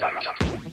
から。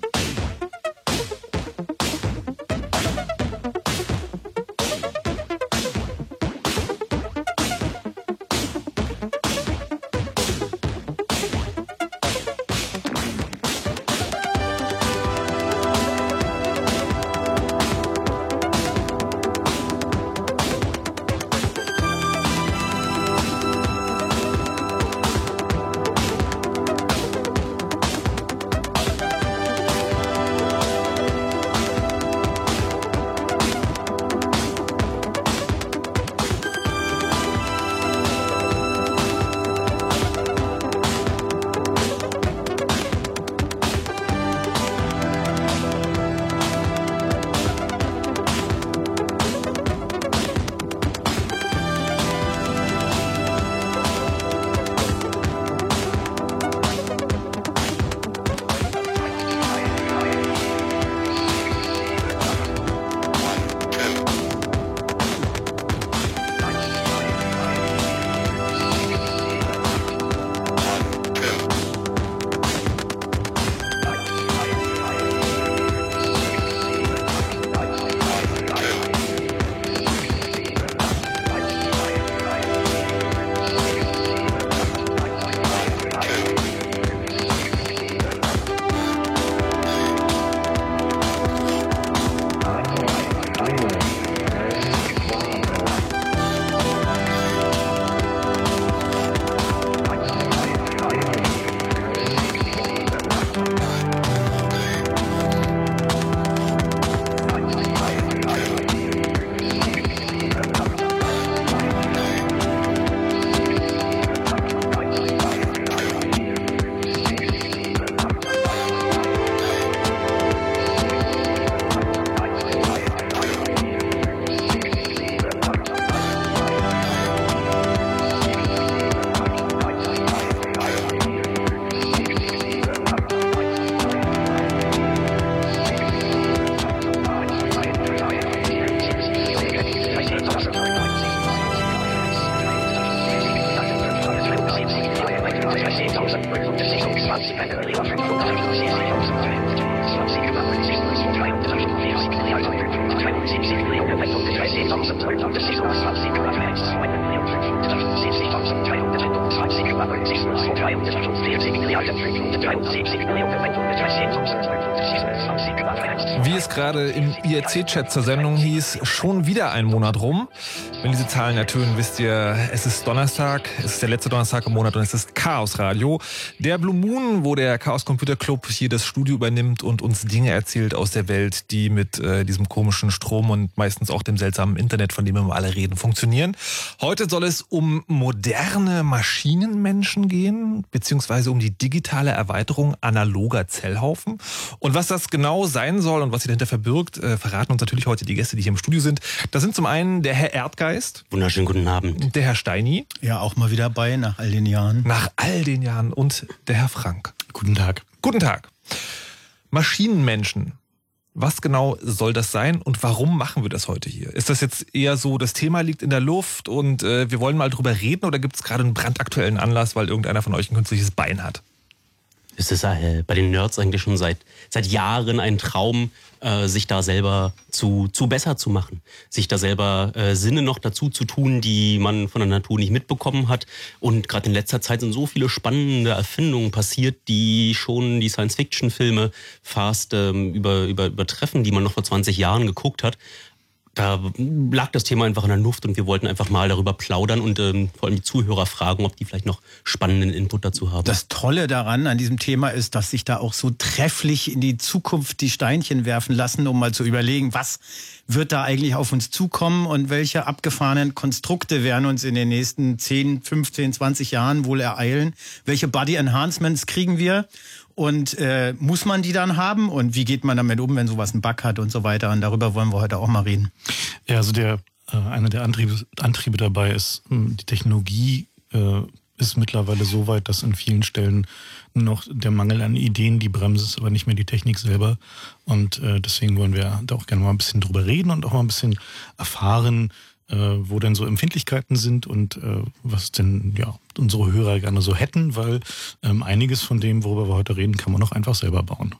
Wie es gerade im IRC-Chat zur Sendung hieß, schon wieder ein Monat rum. Wenn diese Zahlen ertönen, wisst ihr, es ist Donnerstag, es ist der letzte Donnerstag im Monat und es ist Chaos Radio. Der Blue Moon, wo der Chaos Computer Club hier das Studio übernimmt und uns Dinge erzählt aus der Welt, die mit äh, diesem komischen Strom und meistens auch dem seltsamen Internet, von dem wir alle reden, funktionieren. Heute soll es um moderne Maschinenmenschen gehen, beziehungsweise um die digitale Erweiterung analoger Zellhaufen. Und was das genau sein soll und was sich dahinter verbirgt, äh, verraten uns natürlich heute die Gäste, die hier im Studio sind. Das sind zum einen der Herr Erdgeist. Wunderschönen guten Abend. Der Herr Steini. Ja, auch mal wieder bei nach all den Jahren. Nach all den Jahren. Und der Herr Frank. Guten Tag. Guten Tag. Maschinenmenschen. Was genau soll das sein und warum machen wir das heute hier? Ist das jetzt eher so, das Thema liegt in der Luft und äh, wir wollen mal drüber reden oder gibt es gerade einen brandaktuellen Anlass, weil irgendeiner von euch ein künstliches Bein hat? Es ist äh, bei den Nerds eigentlich schon seit, seit Jahren ein Traum, äh, sich da selber zu, zu besser zu machen. Sich da selber äh, Sinne noch dazu zu tun, die man von der Natur nicht mitbekommen hat. Und gerade in letzter Zeit sind so viele spannende Erfindungen passiert, die schon die Science-Fiction-Filme fast ähm, über, über, übertreffen, die man noch vor 20 Jahren geguckt hat da lag das Thema einfach in der Luft und wir wollten einfach mal darüber plaudern und ähm, vor allem die Zuhörer fragen, ob die vielleicht noch spannenden Input dazu haben. Das Tolle daran an diesem Thema ist, dass sich da auch so trefflich in die Zukunft die Steinchen werfen lassen, um mal zu überlegen, was wird da eigentlich auf uns zukommen und welche abgefahrenen Konstrukte werden uns in den nächsten 10, 15, 20 Jahren wohl ereilen? Welche Body Enhancements kriegen wir? Und äh, muss man die dann haben? Und wie geht man damit um, wenn sowas einen Bug hat und so weiter? Und darüber wollen wir heute auch mal reden. Ja, also der äh, einer der Antriebe, Antriebe dabei ist, hm, die Technologie äh, ist mittlerweile so weit, dass in vielen Stellen noch der Mangel an Ideen die Bremse ist, aber nicht mehr die Technik selber. Und äh, deswegen wollen wir da auch gerne mal ein bisschen drüber reden und auch mal ein bisschen erfahren, äh, wo denn so Empfindlichkeiten sind und äh, was denn ja unsere Hörer gerne so hätten, weil ähm, einiges von dem, worüber wir heute reden, kann man auch einfach selber bauen.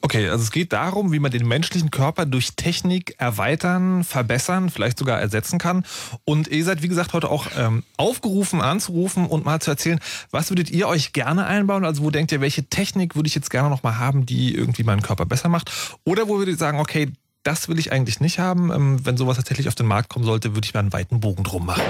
Okay, also es geht darum, wie man den menschlichen Körper durch Technik erweitern, verbessern, vielleicht sogar ersetzen kann. Und ihr seid, wie gesagt, heute auch ähm, aufgerufen, anzurufen und mal zu erzählen, was würdet ihr euch gerne einbauen? Also wo denkt ihr, welche Technik würde ich jetzt gerne noch mal haben, die irgendwie meinen Körper besser macht? Oder wo würdet ihr sagen, okay, das will ich eigentlich nicht haben. Ähm, wenn sowas tatsächlich auf den Markt kommen sollte, würde ich mir einen weiten Bogen drum machen.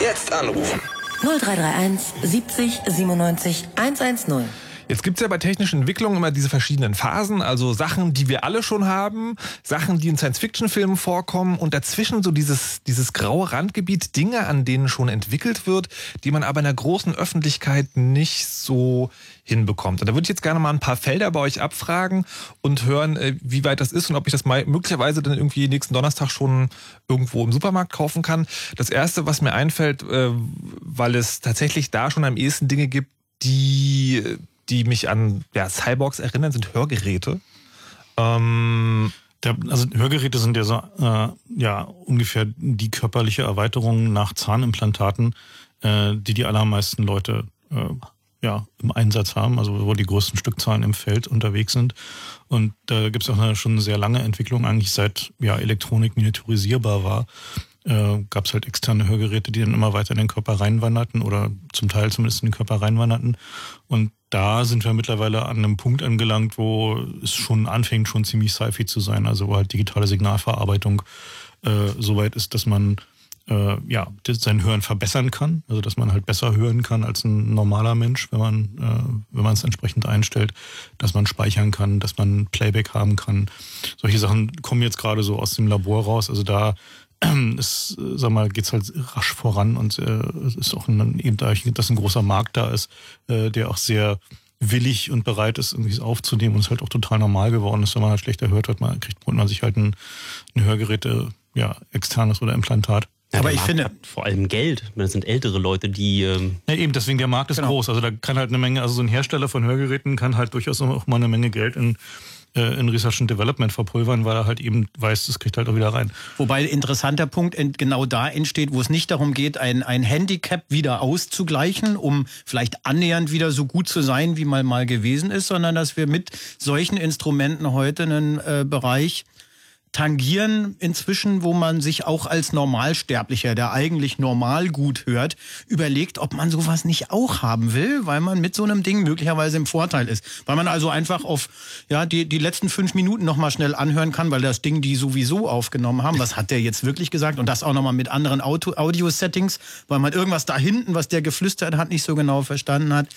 Jetzt anrufen. 0331 70 97 110. Jetzt gibt es ja bei technischen Entwicklungen immer diese verschiedenen Phasen, also Sachen, die wir alle schon haben, Sachen, die in Science-Fiction-Filmen vorkommen und dazwischen so dieses, dieses graue Randgebiet, Dinge, an denen schon entwickelt wird, die man aber in der großen Öffentlichkeit nicht so hinbekommt. Und da würde ich jetzt gerne mal ein paar Felder bei euch abfragen und hören, äh, wie weit das ist und ob ich das mal möglicherweise dann irgendwie nächsten Donnerstag schon irgendwo im Supermarkt kaufen kann. Das erste, was mir einfällt, äh, weil es tatsächlich da schon am ehesten Dinge gibt, die die mich an ja, Cyborgs erinnern, sind Hörgeräte. Ähm, also Hörgeräte sind ja so äh, ja ungefähr die körperliche Erweiterung nach Zahnimplantaten, äh, die die allermeisten Leute äh, ja im Einsatz haben, also wo die größten Stückzahlen im Feld unterwegs sind. Und da gibt es auch eine, schon eine sehr lange Entwicklung, eigentlich seit ja Elektronik miniaturisierbar war äh, gab es halt externe Hörgeräte, die dann immer weiter in den Körper reinwanderten oder zum Teil zumindest in den Körper reinwanderten. Und da sind wir mittlerweile an einem Punkt angelangt, wo es schon anfängt, schon ziemlich sci-fi zu sein. Also wo halt digitale Signalverarbeitung äh, so weit ist, dass man äh, ja sein Hören verbessern kann. Also dass man halt besser hören kann als ein normaler Mensch, wenn man äh, wenn man es entsprechend einstellt, dass man speichern kann, dass man Playback haben kann. Solche Sachen kommen jetzt gerade so aus dem Labor raus. Also da es, sag mal, geht's halt rasch voran und äh, ist auch ein, eben dadurch, dass ein großer Markt da ist, äh, der auch sehr willig und bereit ist, irgendwie es aufzunehmen und es halt auch total normal geworden ist, wenn man halt schlechter hört hat, man kriegt man sich halt ein, ein Hörgerät, äh, ja, externes oder Implantat. Ja, aber ich finde vor allem Geld. Das sind ältere Leute, die. Ähm ja, eben, deswegen der Markt ist genau. groß. Also da kann halt eine Menge, also so ein Hersteller von Hörgeräten kann halt durchaus auch mal eine Menge Geld in äh, in Research and Development verpulvern, weil er halt eben weiß, das kriegt halt auch wieder rein. Wobei interessanter Punkt genau da entsteht, wo es nicht darum geht, ein, ein Handicap wieder auszugleichen, um vielleicht annähernd wieder so gut zu sein, wie man mal gewesen ist, sondern dass wir mit solchen Instrumenten heute einen äh, Bereich tangieren inzwischen, wo man sich auch als Normalsterblicher, der eigentlich normal gut hört, überlegt, ob man sowas nicht auch haben will, weil man mit so einem Ding möglicherweise im Vorteil ist. Weil man also einfach auf ja die, die letzten fünf Minuten nochmal schnell anhören kann, weil das Ding die sowieso aufgenommen haben. Was hat der jetzt wirklich gesagt? Und das auch nochmal mit anderen Audio-Settings, weil man irgendwas da hinten, was der geflüstert hat, nicht so genau verstanden hat.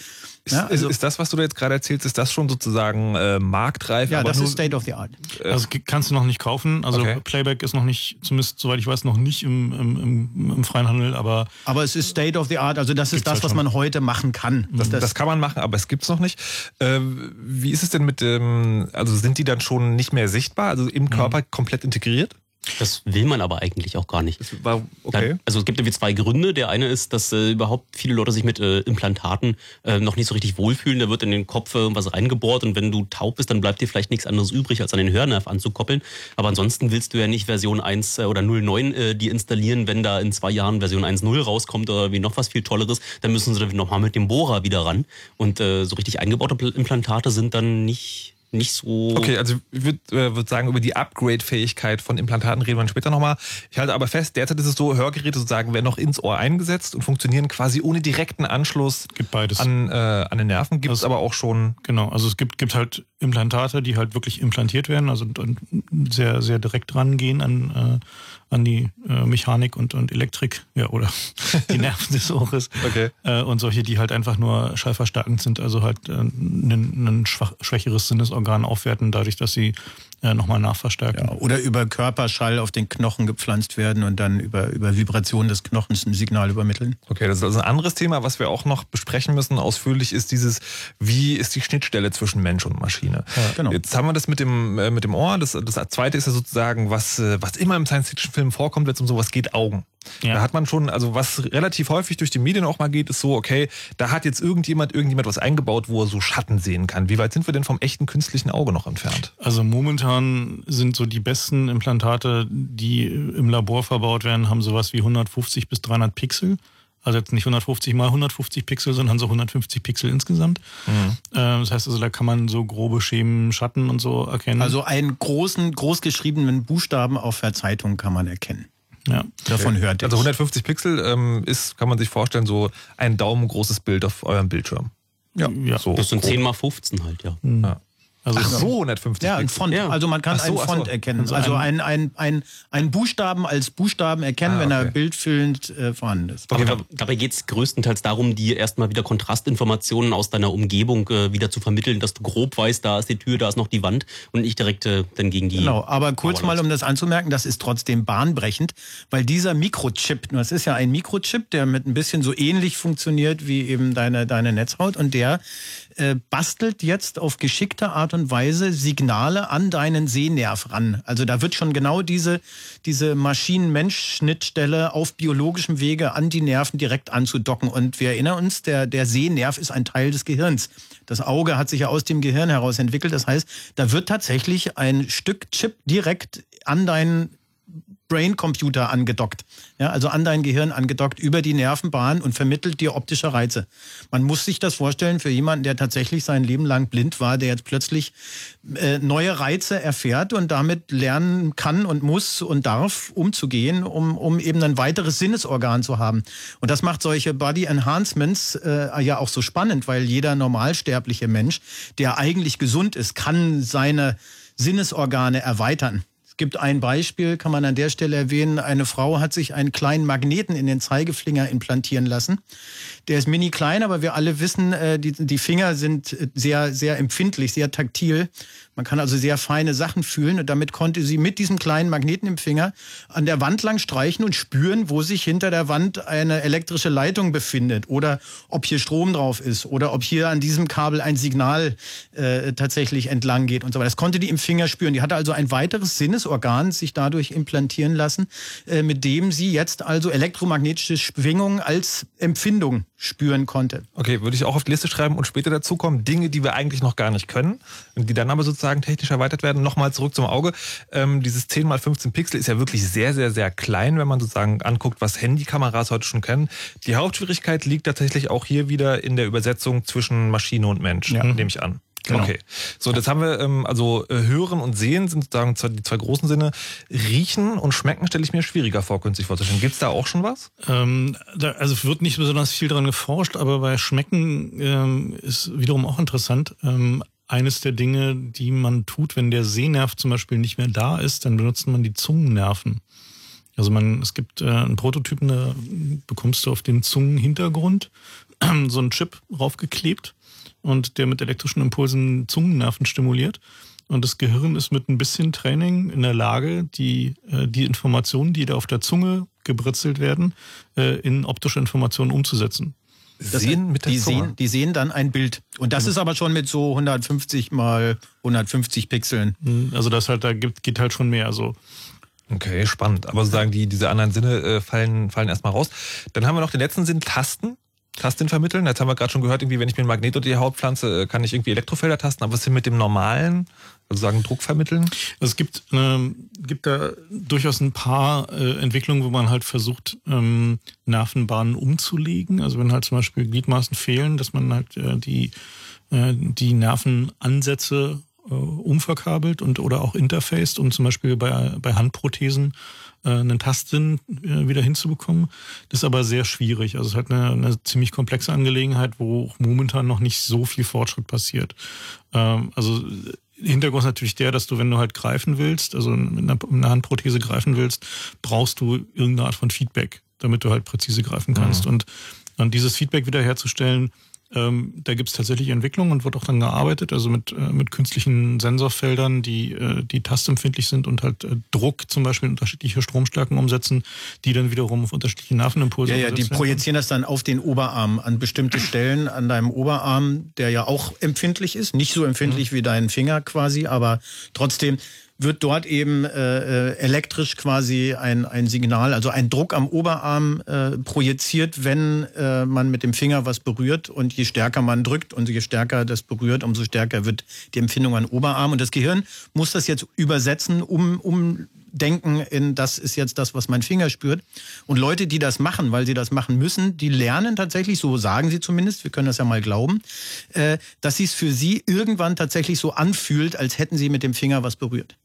Ist, ja, also, ist, das, was du da jetzt gerade erzählst, ist das schon sozusagen äh, marktreif? Ja, das ist State of the Art. Äh, also kannst du noch nicht kaufen. Also okay. Playback ist noch nicht, zumindest soweit ich weiß, noch nicht im, im, im, im freien Handel, aber. Aber es ist State of the Art. Also das ist das, halt was man heute machen kann. Das, das, das, kann man machen, aber es gibt es noch nicht. Äh, wie ist es denn mit dem, also sind die dann schon nicht mehr sichtbar, also im Körper mhm. komplett integriert? Das will man aber eigentlich auch gar nicht. War, okay. Also es gibt irgendwie zwei Gründe. Der eine ist, dass äh, überhaupt viele Leute sich mit äh, Implantaten äh, noch nicht so richtig wohlfühlen. Da wird in den Kopf irgendwas reingebohrt und wenn du taub bist, dann bleibt dir vielleicht nichts anderes übrig, als an den Hörnerv anzukoppeln. Aber ansonsten willst du ja nicht Version 1 äh, oder 09 äh, die installieren, wenn da in zwei Jahren Version 1.0 rauskommt oder wie noch was viel Tolleres, dann müssen sie nochmal mit dem Bohrer wieder ran. Und äh, so richtig eingebaute Pl- Implantate sind dann nicht nicht so. Okay, also ich würde äh, würd sagen, über die Upgrade-Fähigkeit von Implantaten reden wir später nochmal. Ich halte aber fest, derzeit ist es so, Hörgeräte sozusagen werden noch ins Ohr eingesetzt und funktionieren quasi ohne direkten Anschluss Gibt beides. an, äh, an den Nerven. Gibt es Also- aber auch schon. Genau, also es gibt, gibt halt Implantate, die halt wirklich implantiert werden, also und, und sehr, sehr direkt rangehen an, äh, an die äh, Mechanik und, und Elektrik, ja, oder die Nerven des Ohres. Okay. Äh, und solche, die halt einfach nur schallverstärkend sind, also halt äh, ein, schwach, schwächeres Sinnesorgan aufwerten, dadurch, dass sie äh, nochmal nachverstärken. Ja, oder über Körperschall auf den Knochen gepflanzt werden und dann über, über Vibration des Knochens ein Signal übermitteln. Okay, das ist also ein anderes Thema, was wir auch noch besprechen müssen ausführlich, ist dieses, wie ist die Schnittstelle zwischen Mensch und Maschine. genau. Jetzt haben wir das mit dem, äh, mit dem Ohr. Das, das zweite ist ja sozusagen, was, äh, was immer im Science-Fiction-Film vorkommt, wenn es um sowas geht, Augen. Ja. Da hat man schon, also was relativ häufig durch die Medien auch mal geht, ist so, okay, da hat jetzt irgendjemand, irgendjemand was eingebaut, wo er so Schatten sehen kann. Wie weit sind wir denn vom echten künstlichen Auge noch entfernt? Also momentan sind so die besten Implantate, die im Labor verbaut werden, haben sowas wie 150 bis 300 Pixel. Also jetzt nicht 150 mal 150 Pixel, sondern so 150 Pixel insgesamt. Mhm. Äh, Das heißt also, da kann man so grobe Schemen, Schatten und so erkennen. Also einen großen, großgeschriebenen Buchstaben auf der Zeitung kann man erkennen. Ja. Davon hört ihr. Also 150 Pixel ähm, ist, kann man sich vorstellen, so ein daumengroßes Bild auf eurem Bildschirm. ja. ja. So. Das sind grob. 10 mal 15 halt, ja. Ja. Also Ach so, 150 Ja, ein. Font. Ja. Also man kann so, einen Font so. erkennen. Also Also ein- ein, ein, ein, Buchstaben als Buchstaben erkennen, Ah, wenn er okay. bildfüllend äh, vorhanden ist. Okay, Aber dabei geht es größtenteils darum, dir erstmal wieder Kontrastinformationen aus deiner Umgebung äh, wieder zu vermitteln, dass du grob weißt, da ist die Tür, da ist noch die Wand und nicht direkt äh, dann gegen die. Genau, aber kurz mal, um das anzumerken, das ist trotzdem bahnbrechend, weil dieser Mikrochip, das ist ja ein Mikrochip, der mit ein bisschen so ähnlich funktioniert wie eben deine, deine Netzhaut und der äh, bastelt jetzt auf geschickte Art und Weise Signale an deinen Sehnerv ran. Also da wird schon genau diese, diese Maschinen-Mensch-Schnittstelle auf biologischem Wege an die Nerven direkt anzudocken. Und wir erinnern uns, der, der Sehnerv ist ein Teil des Gehirns. Das Auge hat sich ja aus dem Gehirn heraus entwickelt. Das heißt, da wird tatsächlich ein Stück Chip direkt an deinen Brain-Computer angedockt. Ja, also an dein Gehirn angedockt über die Nervenbahn und vermittelt dir optische Reize. Man muss sich das vorstellen für jemanden, der tatsächlich sein Leben lang blind war, der jetzt plötzlich äh, neue Reize erfährt und damit lernen kann und muss und darf umzugehen, um, um eben ein weiteres Sinnesorgan zu haben. Und das macht solche Body Enhancements äh, ja auch so spannend, weil jeder normalsterbliche Mensch, der eigentlich gesund ist, kann seine Sinnesorgane erweitern. Es gibt ein Beispiel, kann man an der Stelle erwähnen. Eine Frau hat sich einen kleinen Magneten in den Zeigefinger implantieren lassen. Der ist mini klein, aber wir alle wissen, äh, die, die Finger sind äh, sehr, sehr empfindlich, sehr taktil. Man kann also sehr feine Sachen fühlen und damit konnte sie mit diesem kleinen Magneten im Finger an der Wand lang streichen und spüren, wo sich hinter der Wand eine elektrische Leitung befindet oder ob hier Strom drauf ist oder ob hier an diesem Kabel ein Signal äh, tatsächlich entlang geht und so weiter. Das konnte die im Finger spüren. Die hatte also ein weiteres Sinnesorgan sich dadurch implantieren lassen, äh, mit dem sie jetzt also elektromagnetische Schwingungen als Empfindung spüren konnte. Okay, würde ich auch auf die Liste schreiben und später dazu kommen, Dinge, die wir eigentlich noch gar nicht können und die dann aber sozusagen technisch erweitert werden. Nochmal zurück zum Auge. Ähm, dieses 10 mal 15 Pixel ist ja wirklich sehr, sehr, sehr klein, wenn man sozusagen anguckt, was Handykameras heute schon können. Die Hauptschwierigkeit liegt tatsächlich auch hier wieder in der Übersetzung zwischen Maschine und Mensch, nehme ich an. Genau. Okay. So, das haben wir, ähm, also äh, Hören und Sehen sind sozusagen zwei, die zwei großen Sinne. Riechen und Schmecken stelle ich mir schwieriger vor, künstlich vorzustellen. Gibt's da auch schon was? Ähm, da, also wird nicht besonders viel dran geforscht, aber bei Schmecken ähm, ist wiederum auch interessant. Ähm, eines der Dinge, die man tut, wenn der Sehnerv zum Beispiel nicht mehr da ist, dann benutzt man die Zungennerven. Also man, es gibt äh, einen Prototypen, da bekommst du auf den Zungenhintergrund so einen Chip raufgeklebt und der mit elektrischen Impulsen Zungennerven stimuliert. Und das Gehirn ist mit ein bisschen Training in der Lage, die, äh, die Informationen, die da auf der Zunge gebritzelt werden, äh, in optische Informationen umzusetzen. Sehen mit der die Zunge. Sehen, die sehen dann ein Bild. Und das ist aber schon mit so 150 mal 150 Pixeln. Also das halt, da gibt, geht halt schon mehr. Also Okay, spannend. Aber sozusagen die, diese anderen Sinne äh, fallen, fallen erstmal raus. Dann haben wir noch den letzten Sinn, Tasten. Tasten vermitteln. Jetzt haben wir gerade schon gehört, irgendwie, wenn ich mir ein Magnet unter die Haut pflanze, äh, kann ich irgendwie Elektrofelder tasten. Aber was ist denn mit dem normalen, also sagen Druck vermitteln? Es gibt, ähm, gibt da durchaus ein paar äh, Entwicklungen, wo man halt versucht, ähm, Nervenbahnen umzulegen. Also wenn halt zum Beispiel Gliedmaßen fehlen, dass man halt äh, die, äh, die Nervenansätze äh, umverkabelt und oder auch interfaced, um zum Beispiel bei, bei Handprothesen äh, einen Tastsinn äh, wieder hinzubekommen. Das ist aber sehr schwierig. Also es ist halt eine, eine ziemlich komplexe Angelegenheit, wo momentan noch nicht so viel Fortschritt passiert. Ähm, also Hintergrund ist natürlich der, dass du, wenn du halt greifen willst, also mit einer, mit einer Handprothese greifen willst, brauchst du irgendeine Art von Feedback, damit du halt präzise greifen kannst. Mhm. Und, und dieses Feedback wiederherzustellen, ähm, da gibt es tatsächlich Entwicklungen und wird auch dann gearbeitet, also mit, äh, mit künstlichen Sensorfeldern, die, äh, die tastempfindlich sind und halt äh, Druck zum Beispiel in unterschiedliche Stromstärken umsetzen, die dann wiederum auf unterschiedliche Nervenimpulse. Ja, ja, die projizieren das dann auf den Oberarm an bestimmte Stellen an deinem Oberarm, der ja auch empfindlich ist, nicht so empfindlich mhm. wie dein Finger quasi, aber trotzdem wird dort eben äh, äh, elektrisch quasi ein, ein Signal, also ein Druck am Oberarm äh, projiziert, wenn äh, man mit dem Finger was berührt. Und je stärker man drückt und je stärker das berührt, umso stärker wird die Empfindung an Oberarm. Und das Gehirn muss das jetzt übersetzen, um, um denken in, das ist jetzt das, was mein Finger spürt. Und Leute, die das machen, weil sie das machen müssen, die lernen tatsächlich, so sagen sie zumindest, wir können das ja mal glauben, äh, dass sie es für sie irgendwann tatsächlich so anfühlt, als hätten sie mit dem Finger was berührt.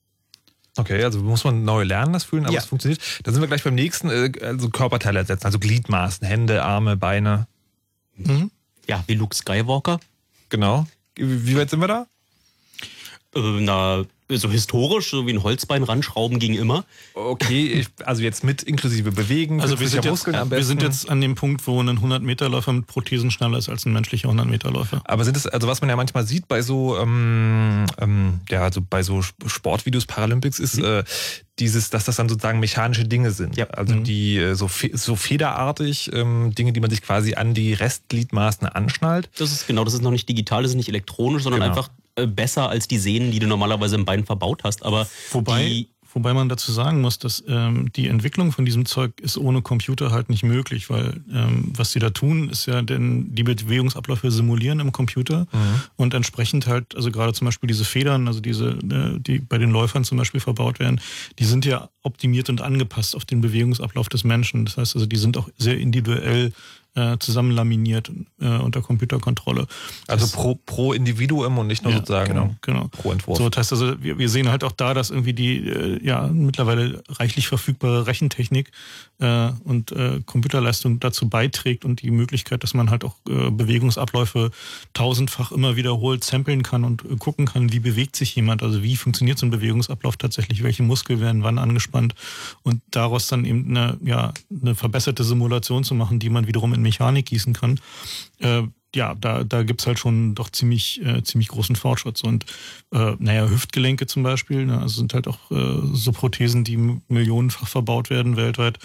Okay, also muss man neu lernen, das Fühlen, aber ja. es funktioniert. Da sind wir gleich beim nächsten, äh, also Körperteile ersetzen, also Gliedmaßen, Hände, Arme, Beine. Mhm. Ja, wie Luke Skywalker. Genau. Wie weit sind wir da? Äh, na, so historisch, so wie ein Holzbein ranschrauben ging immer. Okay, ich, also jetzt mit inklusive Bewegen. Also wir sind, jetzt, wir sind jetzt an dem Punkt, wo ein 100-Meter-Läufer mit Prothesen schneller ist als ein menschlicher 100-Meter-Läufer. Aber sind es, also was man ja manchmal sieht bei so, ähm, ähm, ja, also bei so Sportvideos Paralympics ist, mhm. äh, dieses, dass das dann sozusagen mechanische Dinge sind. Ja. Also mhm. die äh, so, so federartig ähm, Dinge, die man sich quasi an die Restgliedmaßen anschnallt. Das ist genau, das ist noch nicht digital, das ist nicht elektronisch, sondern genau. einfach besser als die Sehnen, die du normalerweise im Bein verbaut hast. Aber wobei, wobei man dazu sagen muss, dass ähm, die Entwicklung von diesem Zeug ist ohne Computer halt nicht möglich, weil ähm, was sie da tun, ist ja denn die Bewegungsabläufe simulieren im Computer mhm. und entsprechend halt, also gerade zum Beispiel diese Federn, also diese, äh, die bei den Läufern zum Beispiel verbaut werden, die sind ja optimiert und angepasst auf den Bewegungsablauf des Menschen. Das heißt also, die sind auch sehr individuell äh, zusammenlaminiert äh, unter Computerkontrolle. Also das, pro, pro Individuum und nicht nur ja, sozusagen genau, genau. pro Entwurf. So, das heißt also, wir, wir sehen halt auch da, dass irgendwie die äh, ja mittlerweile reichlich verfügbare Rechentechnik äh, und äh, Computerleistung dazu beiträgt und die Möglichkeit, dass man halt auch äh, Bewegungsabläufe tausendfach immer wiederholt samplen kann und äh, gucken kann, wie bewegt sich jemand, also wie funktioniert so ein Bewegungsablauf tatsächlich, welche Muskeln werden wann angespannt und daraus dann eben eine, ja, eine verbesserte Simulation zu machen, die man wiederum in Mechanik gießen kann. Äh, ja, da, da gibt es halt schon doch ziemlich, äh, ziemlich großen Fortschritt. Und äh, naja, Hüftgelenke zum Beispiel, ne, also sind halt auch äh, so Prothesen, die millionenfach verbaut werden weltweit.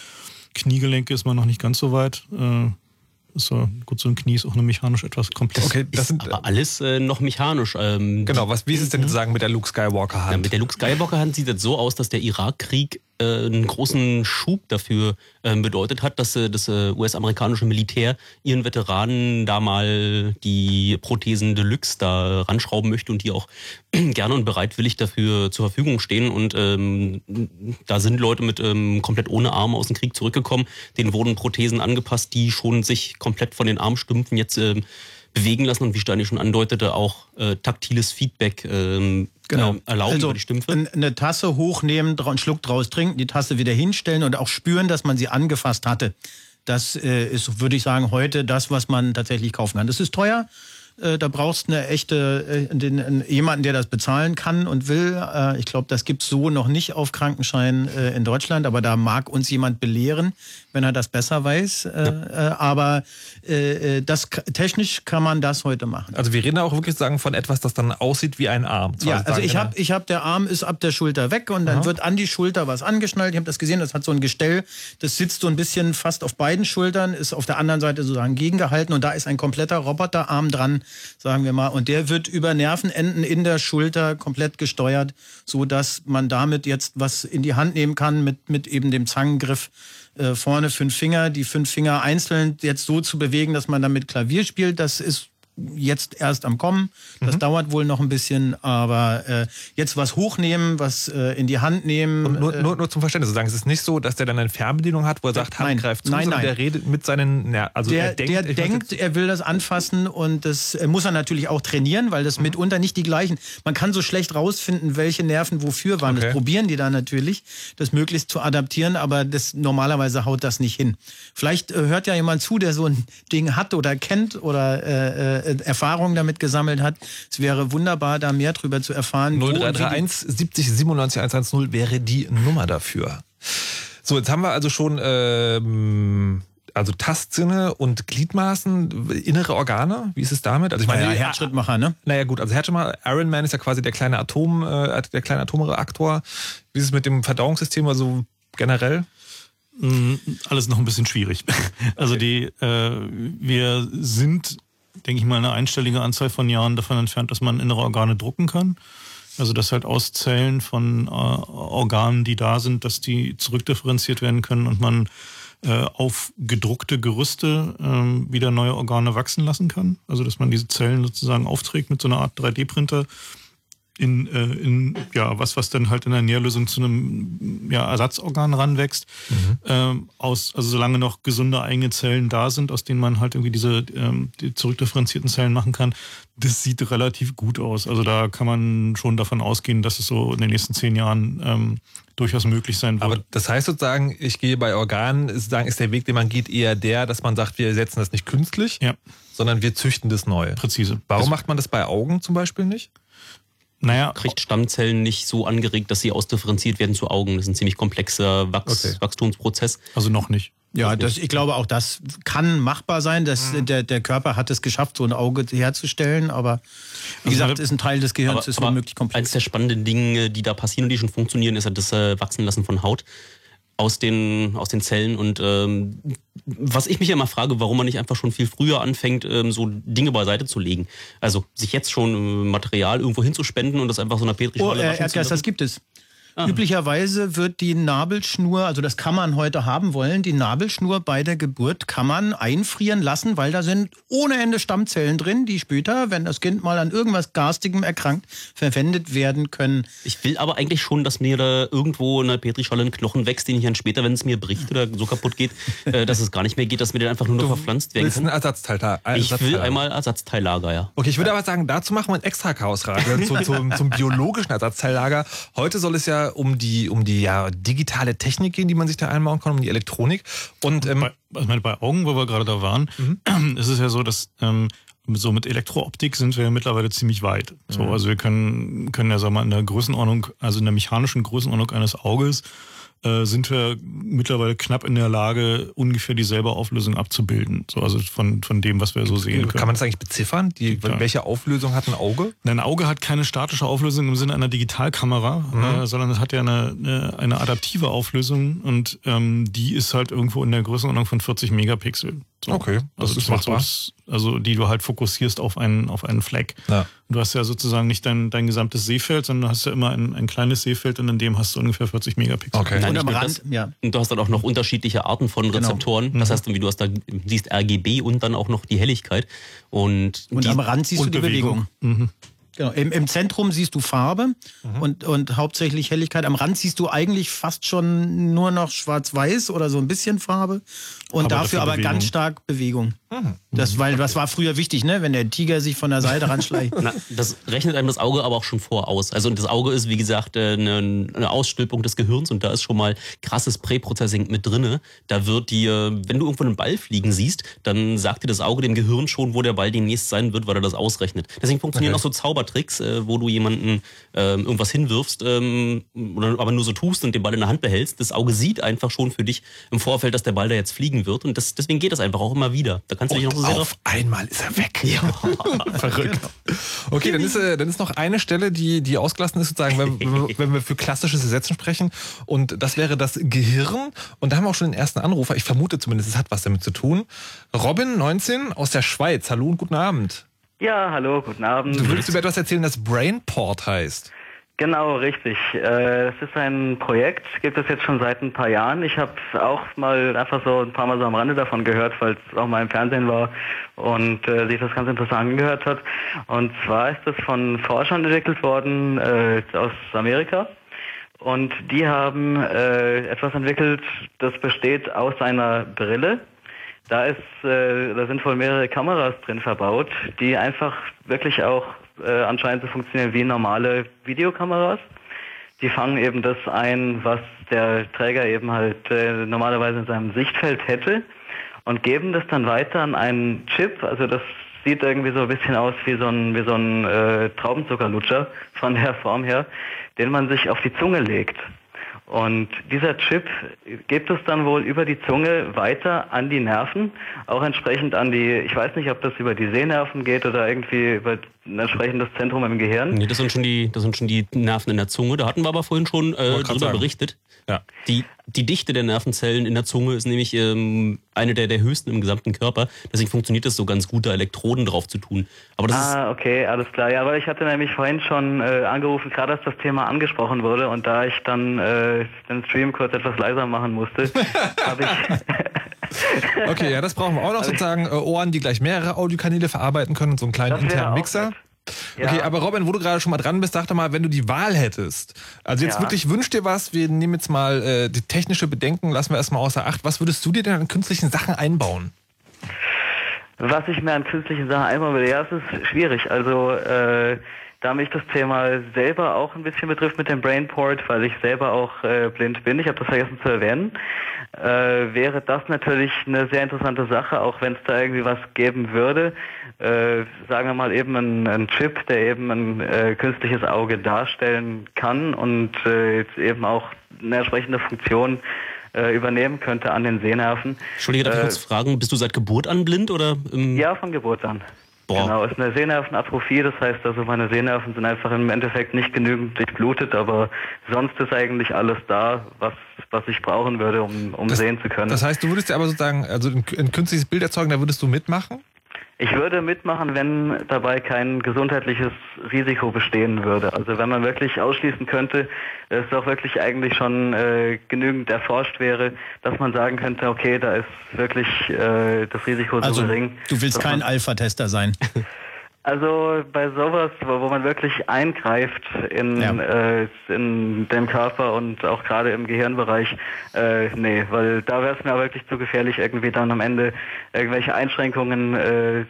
Kniegelenke ist man noch nicht ganz so weit. Äh, so, gut, so ein Knie ist auch eine mechanisch etwas komplex. Okay, das sind aber alles äh, noch mechanisch. Ähm, genau, was, wie ist es denn mhm. zu sagen mit der Luke Skywalker Hand? Ja, mit der Luke Skywalker Hand sieht es so aus, dass der Irakkrieg äh, einen großen Schub dafür äh, bedeutet hat, dass äh, das äh, US-amerikanische Militär ihren Veteranen da mal die Prothesen Deluxe da ranschrauben möchte und die auch gerne und bereitwillig dafür zur Verfügung stehen. Und ähm, da sind Leute mit ähm, komplett ohne Arme aus dem Krieg zurückgekommen. Denen wurden Prothesen angepasst, die schon sich komplett von den Armstümpfen jetzt ähm, bewegen lassen und wie Steini schon andeutete, auch äh, taktiles Feedback ähm, genau. äh, erlauben also, über die Stümpfe. Eine Tasse hochnehmen, einen Schluck draus trinken, die Tasse wieder hinstellen und auch spüren, dass man sie angefasst hatte. Das äh, ist, würde ich sagen, heute das, was man tatsächlich kaufen kann. Das ist teuer, äh, da brauchst du eine echte, äh, den, jemanden, der das bezahlen kann und will. Äh, ich glaube, das gibt's so noch nicht auf Krankenschein äh, in Deutschland, aber da mag uns jemand belehren, wenn er das besser weiß. Äh, ja. Äh, aber das technisch kann man das heute machen. Also wir reden auch wirklich sagen von etwas, das dann aussieht wie ein Arm. Ja, also ich habe, ich habe, der Arm ist ab der Schulter weg und dann Aha. wird an die Schulter was angeschnallt. Ich habe das gesehen, das hat so ein Gestell, das sitzt so ein bisschen fast auf beiden Schultern, ist auf der anderen Seite sozusagen gegengehalten und da ist ein kompletter Roboterarm dran sagen wir mal. Und der wird über Nervenenden in der Schulter komplett gesteuert, so dass man damit jetzt was in die Hand nehmen kann mit, mit eben dem Zangengriff äh, vorne fünf Finger, die fünf Finger einzeln jetzt so zu bewegen, dass man damit Klavier spielt. Das ist jetzt erst am Kommen. Das mhm. dauert wohl noch ein bisschen, aber äh, jetzt was hochnehmen, was äh, in die Hand nehmen. Und nur, äh, nur, nur zum Verständnis zu sagen, es ist nicht so, dass der dann eine Fernbedienung hat, wo er sagt, Hand nein, greift zu, nein, nein. der redet mit seinen, ja, also der, er denkt, der denkt er will das anfassen und das äh, muss er natürlich auch trainieren, weil das mhm. mitunter nicht die gleichen. Man kann so schlecht rausfinden, welche Nerven wofür waren. Okay. Das probieren die dann natürlich, das möglichst zu adaptieren, aber das normalerweise haut das nicht hin. Vielleicht äh, hört ja jemand zu, der so ein Ding hat oder kennt oder äh, Erfahrungen damit gesammelt hat. Es wäre wunderbar, da mehr drüber zu erfahren. 0331 70 97 110 wäre die Nummer dafür. So, jetzt haben wir also schon ähm, also Tastsinne und Gliedmaßen, innere Organe. Wie ist es damit? Also ich meine, ja, Herzschrittmacher, ne? Naja gut, also Herzschrittmacher, Iron Man ist ja quasi der kleine Atom, äh, der kleine Atomreaktor. Wie ist es mit dem Verdauungssystem, also generell? Mm, alles noch ein bisschen schwierig. Also die, äh, wir sind denke ich mal, eine einstellige Anzahl von Jahren davon entfernt, dass man innere Organe drucken kann. Also dass halt aus Zellen von äh, Organen, die da sind, dass die zurückdifferenziert werden können und man äh, auf gedruckte Gerüste äh, wieder neue Organe wachsen lassen kann. Also dass man diese Zellen sozusagen aufträgt mit so einer Art 3D-Printer in, äh, in ja, was, was dann halt in der Nährlösung zu einem ja, Ersatzorgan ranwächst. Mhm. Ähm, aus, also solange noch gesunde eigene Zellen da sind, aus denen man halt irgendwie diese ähm, die zurückdifferenzierten Zellen machen kann, das sieht relativ gut aus. Also da kann man schon davon ausgehen, dass es so in den nächsten zehn Jahren ähm, durchaus möglich sein wird. Aber das heißt sozusagen, ich gehe bei Organen, sozusagen ist der Weg, den man geht, eher der, dass man sagt, wir setzen das nicht künstlich, ja. sondern wir züchten das neu. Präzise. Warum das macht man das bei Augen zum Beispiel nicht? Naja, kriegt Stammzellen nicht so angeregt, dass sie ausdifferenziert werden zu Augen. Das ist ein ziemlich komplexer Wachs okay. Wachstumsprozess. Also noch nicht. Ja, das, ich glaube auch, das kann machbar sein. Dass mhm. der, der Körper hat es geschafft, so ein Auge herzustellen, aber wie also gesagt, ist ein Teil des Gehirns, aber, ist womöglich komplex. Eines der spannenden Dinge, die da passieren und die schon funktionieren, ist halt das äh, Wachsenlassen von Haut aus den, aus den Zellen. Und ähm, was ich mich immer frage, warum man nicht einfach schon viel früher anfängt, ähm, so Dinge beiseite zu legen. Also sich jetzt schon äh, Material irgendwo hinzuspenden und das einfach so einer Petrischale oh, äh, Erdgas, das gibt es. Ah. Üblicherweise wird die Nabelschnur, also das kann man heute haben wollen, die Nabelschnur bei der Geburt kann man einfrieren lassen, weil da sind ohne Ende Stammzellen drin, die später, wenn das Kind mal an irgendwas Garstigem erkrankt, verwendet werden können. Ich will aber eigentlich schon, dass mir da irgendwo in der Petrischale ein Knochen wächst, den ich dann später, wenn es mir bricht oder so kaputt geht, äh, dass es gar nicht mehr geht, dass mir der einfach nur noch du verpflanzt werden kann. ein Ersatzteil ein Ich will einmal Ersatzteillager, ja. Okay, ich würde aber sagen, dazu machen wir ein extra Chaosradio zu, zum, zum biologischen Ersatzteillager. Heute soll es ja um die, um die ja, digitale Technik gehen, die man sich da einbauen kann, um die Elektronik. Und ähm, bei, also meine, bei Augen, wo wir gerade da waren, mhm. ist es ja so, dass ähm, so mit Elektrooptik sind wir ja mittlerweile ziemlich weit. So, mhm. also wir können, können ja sagen wir mal in der Größenordnung, also in der mechanischen Größenordnung eines Auges äh, sind wir mittlerweile knapp in der Lage, ungefähr dieselbe Auflösung abzubilden. So, also von, von dem, was wir so sehen können. Kann man das eigentlich beziffern? Die, ja. Welche Auflösung hat ein Auge? Ein Auge hat keine statische Auflösung im Sinne einer Digitalkamera, mhm. äh, sondern es hat ja eine, eine, eine adaptive Auflösung und ähm, die ist halt irgendwo in der Größenordnung von 40 Megapixel. So. Okay, das also ist machbar. Was, also die du halt fokussierst auf einen, auf einen Fleck. Ja. Du hast ja sozusagen nicht dein, dein gesamtes Seefeld, sondern du hast ja immer ein, ein kleines Seefeld und in dem hast du ungefähr 40 Megapixel. Okay. Nein, und am Rand, das, ja. Und du hast dann auch noch unterschiedliche Arten von genau. Rezeptoren. Genau. Das heißt, wie du hast da siehst RGB und dann auch noch die Helligkeit. Und, und die, am Rand siehst du die Bewegung. Bewegung. Mhm. Genau. Im, Im Zentrum siehst du Farbe mhm. und, und hauptsächlich Helligkeit. Am Rand siehst du eigentlich fast schon nur noch schwarz-weiß oder so ein bisschen Farbe. Und aber dafür aber ganz stark Bewegung. Mhm. Das, weil das war früher wichtig, ne? wenn der Tiger sich von der Seite ranschleicht. Na, das rechnet einem das Auge aber auch schon voraus. Also das Auge ist, wie gesagt, äh, eine, eine Ausstülpung des Gehirns und da ist schon mal krasses Präprocessing mit drinne. Da wird dir, wenn du irgendwo einen Ball fliegen siehst, dann sagt dir das Auge dem Gehirn schon, wo der Ball demnächst sein wird, weil er das ausrechnet. Deswegen funktionieren okay. auch so Zaubertricks, äh, wo du jemanden äh, irgendwas hinwirfst, ähm, aber nur so tust und den Ball in der Hand behältst. Das Auge sieht einfach schon für dich im Vorfeld, dass der Ball da jetzt fliegen wird und das, deswegen geht das einfach auch immer wieder. Da kannst du dich noch so sehr auf einmal ist er weg. Ja. Verrückt. Okay, dann ist, äh, dann ist noch eine Stelle, die, die ausgelassen ist, sozusagen, wenn, wenn wir für klassisches Ersetzen sprechen. Und das wäre das Gehirn. Und da haben wir auch schon den ersten Anrufer. Ich vermute zumindest, es hat was damit zu tun. Robin, 19, aus der Schweiz. Hallo und guten Abend. Ja, hallo, guten Abend. Du würdest über etwas erzählen, das Brainport heißt. Genau, richtig. Äh, Es ist ein Projekt, gibt es jetzt schon seit ein paar Jahren. Ich habe auch mal einfach so ein paar Mal so am Rande davon gehört, weil es auch mal im Fernsehen war und äh, sich das ganz interessant angehört hat. Und zwar ist das von Forschern entwickelt worden äh, aus Amerika. Und die haben äh, etwas entwickelt, das besteht aus einer Brille. Da ist, äh, da sind wohl mehrere Kameras drin verbaut, die einfach wirklich auch äh, anscheinend so funktionieren wie normale Videokameras. Die fangen eben das ein, was der Träger eben halt äh, normalerweise in seinem Sichtfeld hätte und geben das dann weiter an einen Chip. Also das sieht irgendwie so ein bisschen aus wie so ein, wie so ein äh, Traubenzuckerlutscher von der Form her, den man sich auf die Zunge legt. Und dieser Chip gibt es dann wohl über die Zunge weiter an die Nerven, auch entsprechend an die, ich weiß nicht, ob das über die Sehnerven geht oder irgendwie über ein entsprechendes Zentrum im Gehirn. Nee, das sind schon die, das sind schon die Nerven in der Zunge. Da hatten wir aber vorhin schon äh, drüber sagen. berichtet. Ja. Die, die Dichte der Nervenzellen in der Zunge ist nämlich ähm, eine der, der höchsten im gesamten Körper. Deswegen funktioniert es so ganz gut, da Elektroden drauf zu tun. Aber das ist Ah, okay, alles klar. Ja, weil ich hatte nämlich vorhin schon äh, angerufen, gerade als das Thema angesprochen wurde und da ich dann äh, den Stream kurz etwas leiser machen musste, habe ich Okay, ja, das brauchen wir auch noch sozusagen. Äh, Ohren, die gleich mehrere Audiokanäle verarbeiten können, so einen kleinen internen Mixer. nett. Ja. Okay, aber Robin, wo du gerade schon mal dran bist, sag doch mal, wenn du die Wahl hättest. Also jetzt Ja. wirklich wünsch dir was, wir nehmen jetzt mal äh, die technische Bedenken, lassen wir erstmal außer Acht. Was würdest du dir denn an künstlichen Sachen einbauen? Was ich mir an künstlichen Sachen einbauen will, ja, es ist schwierig. Also, äh, da mich das Thema selber auch ein bisschen betrifft mit dem Brainport, weil ich selber auch äh, blind bin, ich habe das vergessen zu erwähnen, äh, wäre das natürlich eine sehr interessante Sache, auch wenn es da irgendwie was geben würde. Äh, sagen wir mal eben ein, ein Chip, der eben ein äh, künstliches Auge darstellen kann und äh, jetzt eben auch eine entsprechende Funktion äh, übernehmen könnte an den Sehnerven. Entschuldige, darf ich kurz fragen, bist du seit Geburt an blind oder? Ja, von Geburt an. Boah. Genau, ist eine Sehnervenatrophie, das heißt also meine Sehnerven sind einfach im Endeffekt nicht genügend durchblutet, aber sonst ist eigentlich alles da, was, was ich brauchen würde, um, um Das- sehen zu können. Das heißt, du würdest dir aber sozusagen, also ein, ein künstliches Bild erzeugen, da würdest du mitmachen? Ich würde mitmachen, wenn dabei kein gesundheitliches Risiko bestehen würde. Also wenn man wirklich ausschließen könnte, es auch wirklich eigentlich schon äh, genügend erforscht wäre, dass man sagen könnte, okay, da ist wirklich äh, das Risiko so Also gering. du willst dass kein Alpha-Tester sein. Also bei sowas, wo wo man wirklich eingreift in, Ja. äh, in dem Körper und auch gerade im Gehirnbereich, äh, nee, weil da wäre es mir wirklich zu gefährlich, irgendwie dann am Ende irgendwelche Einschränkungen äh,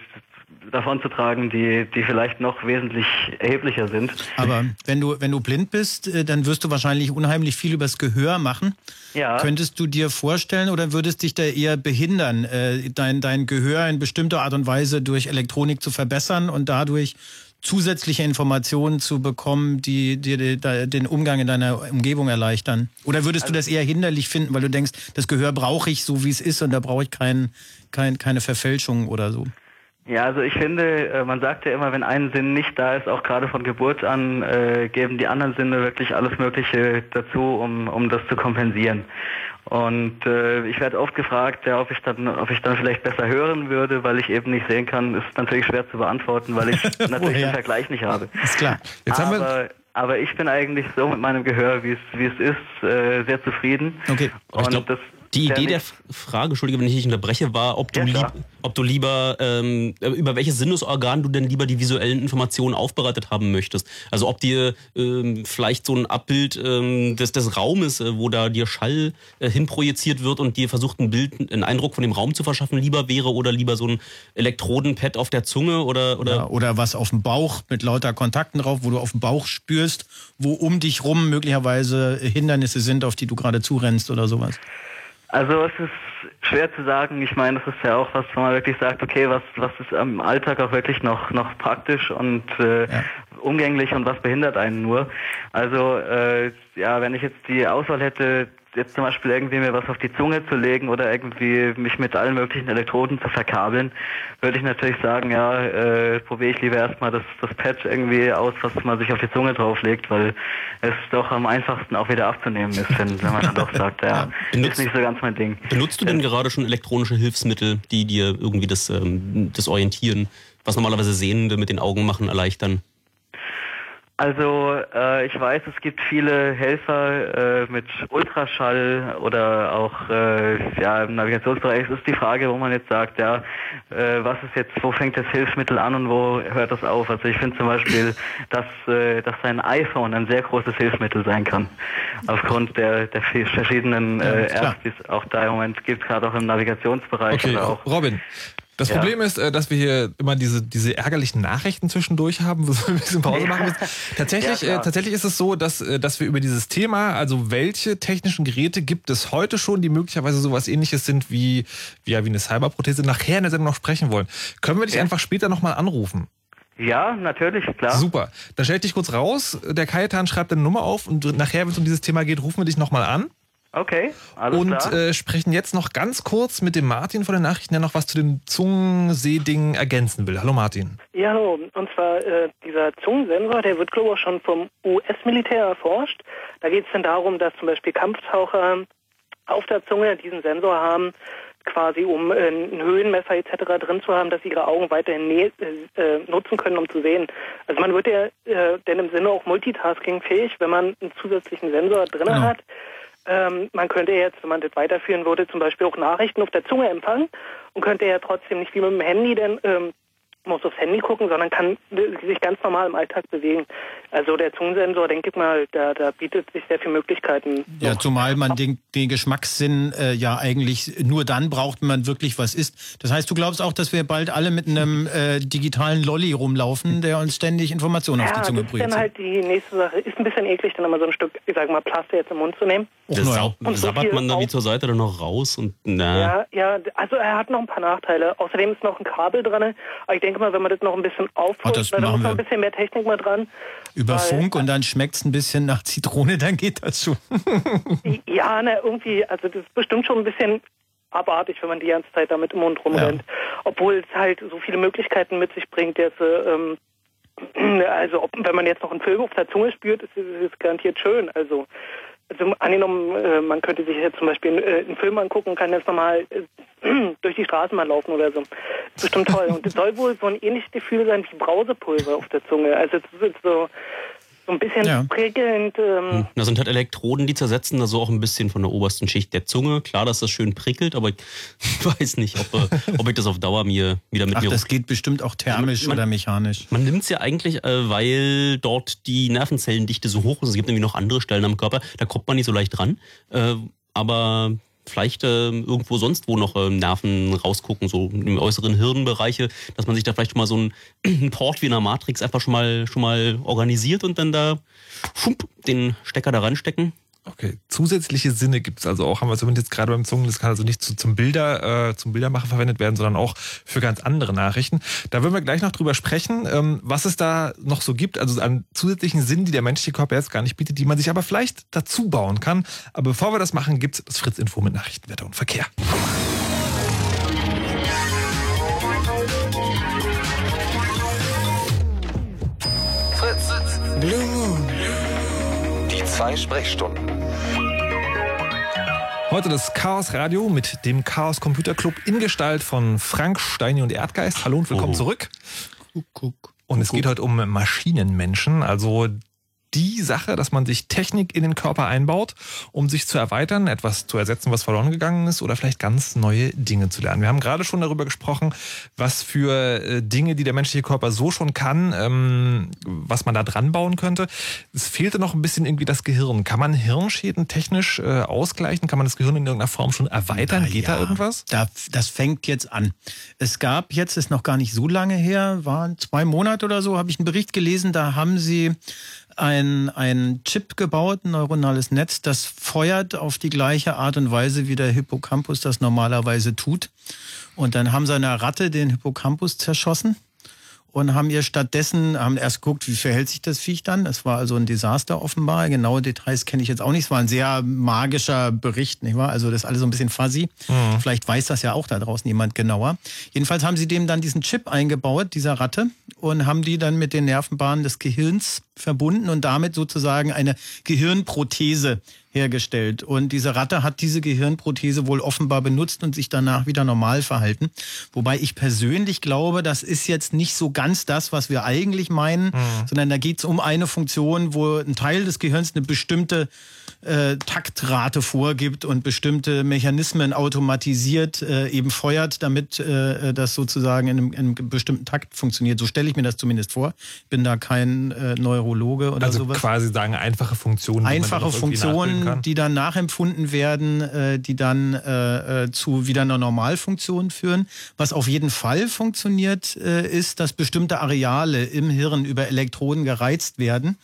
davon zu tragen, die, die vielleicht noch wesentlich erheblicher sind. Aber wenn du, wenn du blind bist, äh, dann wirst du wahrscheinlich unheimlich viel übers Gehör machen. Ja. Könntest du dir vorstellen oder würdest dich da eher behindern, äh, dein, dein Gehör in bestimmter Art und Weise durch Elektronik zu verbessern und dadurch zusätzliche Informationen zu bekommen, die dir den Umgang in deiner Umgebung erleichtern? Oder würdest du das eher hinderlich finden, weil du denkst, das Gehör brauche ich so, wie es ist und da brauche ich kein, kein, keine Verfälschung oder so? Ja, also ich finde, äh, man sagt ja immer, wenn ein Sinn nicht da ist, auch gerade von Geburt an, äh, geben die anderen Sinne wirklich alles Mögliche dazu, um, um das zu kompensieren. Und äh, ich werde oft gefragt, ja, ob ich dann, ob ich dann vielleicht besser hören würde, weil ich eben nicht sehen kann. Ist natürlich schwer zu beantworten, weil ich natürlich den Vergleich nicht habe. Ist klar. Jetzt haben wir, aber, aber ich bin eigentlich so mit meinem Gehör, wie es wie es ist, äh, sehr zufrieden. Okay. Aber Und glaub, das Die Idee der Frage, Entschuldige, wenn ich dich unterbreche, war, ob du, Ja, lieb, ob du lieber, ähm, äh, über welches Sinnesorgan du denn lieber die visuellen Informationen aufbereitet haben möchtest. Also ob dir ähm, vielleicht so ein Abbild ähm, des, des Raumes, äh, wo da dir Schall äh, hinprojiziert wird und dir versucht, ein Bild, einen Eindruck von dem Raum zu verschaffen, lieber wäre oder lieber so ein Elektrodenpad auf der Zunge oder, oder Ja, oder was auf dem Bauch mit lauter Kontakten drauf, wo du auf dem Bauch spürst, wo um dich rum möglicherweise Hindernisse sind, auf die du gerade zurennst oder sowas. Also es ist schwer zu sagen. Ich meine, das ist ja auch was, wo man wirklich sagt, okay, was, was ist im Alltag auch wirklich noch, noch praktisch und äh, Ja. umgänglich und was behindert einen nur. Also äh, ja, wenn ich jetzt die Auswahl hätte jetzt zum Beispiel irgendwie mir was auf die Zunge zu legen oder irgendwie mich mit allen möglichen Elektroden zu verkabeln, würde ich natürlich sagen, ja, äh, probiere ich lieber erstmal das, das Patch irgendwie aus, was man sich auf die Zunge drauflegt, weil es doch am einfachsten auch wieder abzunehmen ist, wenn, wenn man dann doch sagt, ja, Benutzt- ist nicht so ganz mein Ding. Benutzt du denn gerade schon elektronische Hilfsmittel, die dir irgendwie das, ähm, das Orientieren, was normalerweise Sehende mit den Augen machen, erleichtern? Also äh, ich weiß, es gibt viele Helfer äh, mit Ultraschall oder auch äh, ja im Navigationsbereich. Es ist die Frage, wo man jetzt sagt, ja, äh, was ist jetzt, wo fängt das Hilfsmittel an und wo hört das auf? Also ich finde zum Beispiel, dass äh, dass ein iPhone ein sehr großes Hilfsmittel sein kann, aufgrund der der verschiedenen äh. Apps, die es auch da im Moment gibt, gerade auch im Navigationsbereich Okay, auch Robin. Das Ja. Problem ist, äh, dass wir hier immer diese, diese ärgerlichen Nachrichten zwischendurch haben, wo wir ein bisschen Pause machen müssen. Tatsächlich, Ja, äh, tatsächlich ist es so, dass, äh, dass wir über dieses Thema, also welche technischen Geräte gibt es heute schon, die möglicherweise sowas ähnliches sind wie, wie, ja, wie eine Cyberprothese, nachher in der Sendung noch sprechen wollen. Können wir dich einfach später nochmal anrufen? ja, natürlich, klar. Super. Dann stell ich dich kurz raus. Der Kajetan schreibt deine Nummer auf und nachher, wenn es um dieses Thema geht, rufen wir dich nochmal an. Okay, alles und klar. äh, sprechen jetzt noch ganz kurz mit dem Martin von den Nachrichten, der noch was zu den Zungensehdingen ergänzen will. Hallo Martin. Ja, hallo. Und zwar äh, dieser Zungensensor, der wird glaube ich auch schon vom US-Militär erforscht. Da geht es dann darum, dass zum Beispiel Kampftaucher auf der Zunge diesen Sensor haben, quasi um äh, ein Höhenmesser etc. drin zu haben, dass sie ihre Augen weiterhin nä- äh, äh, nutzen können, um zu sehen. Also man wird ja äh, denn im Sinne auch Multitasking fähig, wenn man einen zusätzlichen Sensor drin Genau. hat. Ähm, man könnte jetzt, wenn man das weiterführen würde, zum Beispiel auch Nachrichten auf der Zunge empfangen und könnte ja trotzdem nicht wie mit dem Handy denn ähm, muss aufs Handy gucken, sondern kann sich ganz normal im Alltag bewegen. Also der Zungensensor, denke ich mal, da, da bietet sich sehr viele Möglichkeiten. Ja, noch. zumal man den, den Geschmackssinn äh, ja eigentlich nur dann braucht, wenn man wirklich was isst. Das heißt, du glaubst auch, dass wir bald alle mit einem äh, digitalen Lolli rumlaufen, der uns ständig Informationen auf ja, die Zunge das ist dann halt die nächste Sache. Ist ein bisschen eklig, dann immer so ein Stück, ich sag mal, Plaste jetzt im Mund zu nehmen. Das naja. so sabbert man da wie zur Seite dann noch raus und na. Ja, ja, also er hat noch ein paar Nachteile. Außerdem ist noch ein Kabel dran. Aber ich denke mal, wenn man das noch ein bisschen Ah, das aufpusht, da muss noch ein bisschen mehr Technik mal dran. Über Funk und dann schmeckt's ein bisschen nach Zitrone, dann geht das schon. Ja, na, irgendwie, also das ist bestimmt schon ein bisschen abartig, wenn man die ganze Zeit damit im Mund rumrennt. Obwohl es halt so viele Möglichkeiten mit sich bringt, jetzt, äh, ähm, also ob, wenn man jetzt noch einen Film auf der Zunge spürt, ist es garantiert schön. Also, also angenommen, äh, man könnte sich jetzt zum Beispiel äh, einen Film angucken kann jetzt nochmal äh, durch die Straßen mal laufen oder so. Ist bestimmt toll. Und es soll wohl so ein ähnliches Gefühl sein wie Brausepulver auf der Zunge. Also es ist so, so ein bisschen Ja. prickelnd. Ähm, Da sind halt Elektroden, die zersetzen da so auch ein bisschen von der obersten Schicht der Zunge. Klar, dass das schön prickelt, aber ich weiß nicht, ob, äh, ob ich das auf Dauer mir wieder mit Ach, mir das geht bestimmt auch thermisch Man- oder mechanisch. Man nimmt es ja eigentlich, äh, weil dort die Nervenzellendichte so hoch ist. Es gibt nämlich noch andere Stellen am Körper, da kommt man nicht so leicht ran. Äh, aber vielleicht äh, irgendwo sonst wo noch äh, Nerven rausgucken, so im äußeren Hirnbereiche, dass man sich da vielleicht schon mal so einen, einen Port wie in einer Matrix einfach schon mal, schon mal organisiert und dann da schump, den Stecker da reinstecken. Okay, zusätzliche Sinne gibt es also auch, haben wir zumindest jetzt gerade beim Zungen, das kann also nicht zu, zum Bilder, äh, zum Bildermachen verwendet werden, sondern auch für ganz andere Nachrichten. Da würden wir gleich noch drüber sprechen, ähm, was es da noch so gibt, also an zusätzlichen Sinnen, die der menschliche Körper jetzt gar nicht bietet, die man sich aber vielleicht dazu bauen kann. Aber bevor wir das machen, gibt's das Fritz-Info mit Nachrichten, Wetter und Verkehr. Fritz. Blue Moon. Die zwei Sprechstunden. Heute das Chaos Radio mit dem Chaos Computer Club in Gestalt von Frank Steini und Erdgeist. Hallo und willkommen Oh. zurück. Und es geht heute um Maschinenmenschen, also die Sache, dass man sich Technik in den Körper einbaut, um sich zu erweitern, etwas zu ersetzen, was verloren gegangen ist oder vielleicht ganz neue Dinge zu lernen. Wir haben gerade schon darüber gesprochen, was für äh, Dinge, die der menschliche Körper so schon kann, ähm, was man da dran bauen könnte. Es fehlte noch ein bisschen irgendwie das Gehirn. Kann man Hirnschäden technisch äh, ausgleichen? Kann man das Gehirn in irgendeiner Form schon erweitern? Geht da Ja, irgendwas? Da, das fängt jetzt an. Es gab jetzt, ist noch gar nicht so lange her, waren zwei Monate oder so, habe ich einen Bericht gelesen, da haben sie ein, ein Chip gebaut, ein neuronales Netz, das feuert auf die gleiche Art und Weise, wie der Hippocampus das normalerweise tut. Und dann haben sie einer Ratte den Hippocampus zerschossen und haben ihr stattdessen, haben erst geguckt, wie verhält sich das Viech dann. Es war also ein Desaster offenbar. Genaue Details kenne ich jetzt auch nicht. Es war ein sehr magischer Bericht, nicht wahr? Also das ist alles so ein bisschen fuzzy. Mhm. Vielleicht weiß das ja auch da draußen jemand genauer. Jedenfalls haben sie dem dann diesen Chip eingebaut, dieser Ratte, und haben die dann mit den Nervenbahnen des Gehirns verbunden und damit sozusagen eine Gehirnprothese hergestellt. Und diese Ratte hat diese Gehirnprothese wohl offenbar benutzt und sich danach wieder normal verhalten. Wobei ich persönlich glaube, das ist jetzt nicht so ganz das, was wir eigentlich meinen, mhm. sondern da geht es um eine Funktion, wo ein Teil des Gehirns eine bestimmte äh, Taktrate vorgibt und bestimmte Mechanismen automatisiert äh, eben feuert, damit äh, das sozusagen in einem, in einem, bestimmten Takt funktioniert. So stelle ich mir das zumindest vor. Bin da kein äh, Neurologe oder also sowas. quasi sagen einfache Funktionen. Einfache Funktionen, die dann nachempfunden werden, äh, die dann äh, zu wieder einer Normalfunktion führen. Was auf jeden Fall funktioniert, ist, dass bestimmte Areale im Hirn über Elektroden gereizt werden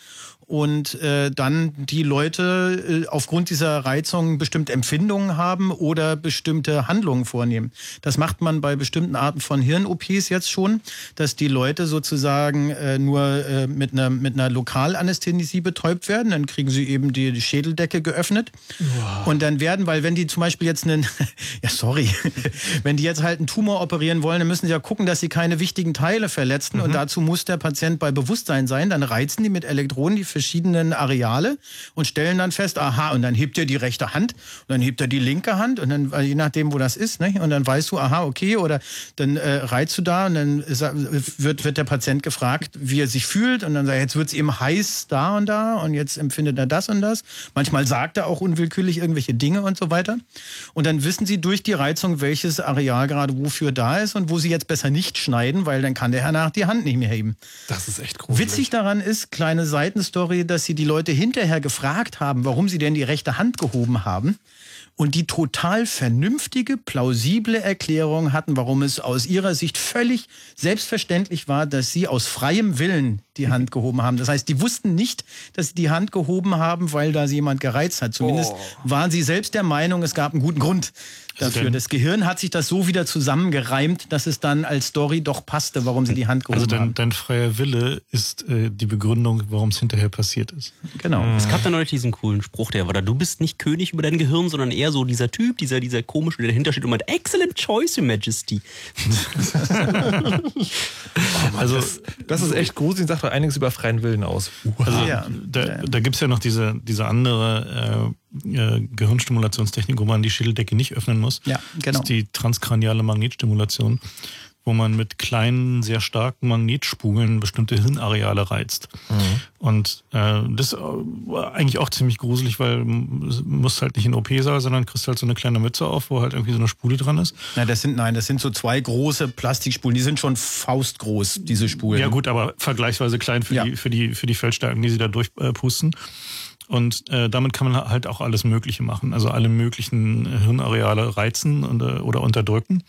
und äh, dann die Leute äh, aufgrund dieser Reizung bestimmte Empfindungen haben oder bestimmte Handlungen vornehmen. Das macht man bei bestimmten Arten von Hirn-OPs jetzt schon, dass die Leute sozusagen äh, nur äh, mit einer mit einer Lokalanästhesie betäubt werden, dann kriegen sie eben die, die Schädeldecke geöffnet wow. und dann werden, weil wenn die zum Beispiel jetzt einen, ja sorry, wenn die jetzt halt einen Tumor operieren wollen, dann müssen sie ja gucken, dass sie keine wichtigen Teile verletzen mhm. und dazu muss der Patient bei Bewusstsein sein. Dann reizen die mit Elektronen die verschiedenen Areale und stellen dann fest, aha, und dann hebt er die rechte Hand und dann hebt er die linke Hand und dann, je nachdem, wo das ist, ne, und dann weißt du, aha, okay, oder dann äh, reizt du da und dann wird, wird der Patient gefragt, wie er sich fühlt und dann sagt er, jetzt wird es ihm heiß da und da und jetzt empfindet er das und das. Manchmal sagt er auch unwillkürlich irgendwelche Dinge und so weiter. Und dann wissen sie durch die Reizung, welches Areal gerade wofür da ist und wo sie jetzt besser nicht schneiden, weil dann kann der Herr nach die Hand nicht mehr heben. Das ist echt gruselig. Witzig daran ist, kleine Seitenstory, Story, dass sie die Leute hinterher gefragt haben, warum sie denn die rechte Hand gehoben haben und die total vernünftige, plausible Erklärung hatten, warum es aus ihrer Sicht völlig selbstverständlich war, dass sie aus freiem Willen die Hand gehoben haben. Das heißt, die wussten nicht, dass sie die Hand gehoben haben, weil da sie jemand gereizt hat. Zumindest oh. waren sie selbst der Meinung, es gab einen guten Grund dafür. Also das Gehirn hat sich das so wieder zusammengereimt, dass es dann als Story doch passte, warum sie die Hand gehoben also dein, haben. dein freier Wille ist äh, die Begründung, warum es hinterher passiert ist. Genau. Mhm. Es gab da neulich diesen coolen Spruch, der war da, du bist nicht König über dein Gehirn, sondern eher so dieser Typ, dieser, dieser komische, der dahinter steht und meint, excellent choice, Your Majesty. oh also, das, das, ist echt gruselig, sagt doch einiges über freien Willen aus. Also, ja. Da, da gibt es ja noch diese, diese andere äh, äh, Gehirnstimulationstechnik, wo man die Schädeldecke nicht öffnen muss. Ja, genau. Das ist die transkraniale Magnetstimulation wo man mit kleinen, sehr starken Magnetspulen bestimmte Hirnareale reizt. Mhm. Und äh, das war eigentlich auch ziemlich gruselig, weil du musst halt nicht in OP-Saal, sondern kriegst halt so eine kleine Mütze auf, wo halt irgendwie so eine Spule dran ist. Ja, das sind, nein, das sind so zwei große Plastikspulen, die sind schon faustgroß, diese Spulen. Ja gut, aber vergleichsweise klein für, ja. die, für, die, für die Feldstärken, die sie da durchpusten. Und äh, damit kann man halt auch alles Mögliche machen. Also alle möglichen Hirnareale reizen und, äh, oder unterdrücken.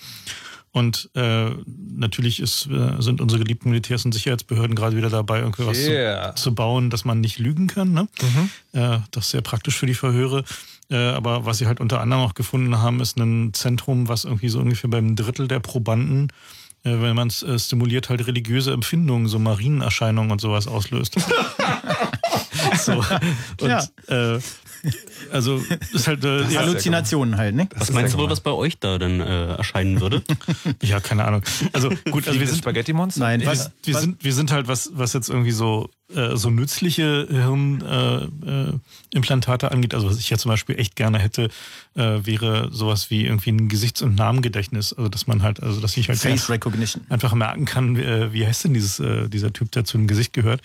Und äh, natürlich ist, äh, sind unsere geliebten Militärs- und Sicherheitsbehörden gerade wieder dabei, irgendwie was yeah. zu, zu, bauen, dass man nicht lügen kann. Ne? Mhm. Äh, das ist sehr praktisch für die Verhöre. Äh, aber was sie halt unter anderem auch gefunden haben, ist ein Zentrum, was irgendwie so ungefähr beim Drittel der Probanden äh, wenn man es äh, stimuliert, halt religiöse Empfindungen, so Marienerscheinungen und sowas auslöst. so. Und, ja. äh, also ist halt äh, ja, Halluzinationen halt, ne? Was meinst du wohl, was bei euch da dann äh, erscheinen würde? ja, keine Ahnung. Also gut, also wir sind Spaghetti Monster. Nein, was, wir, was? sind wir sind halt was was jetzt irgendwie so äh, so nützliche Hirnimplantate äh, äh, angeht, also was ich ja zum Beispiel echt gerne hätte, äh, wäre sowas wie irgendwie ein Gesichts- und Namengedächtnis. Also dass man halt, also dass ich halt Face Recognition. einfach merken kann, wie, äh, wie heißt denn dieses, äh, dieser Typ, der zu dem Gesicht gehört.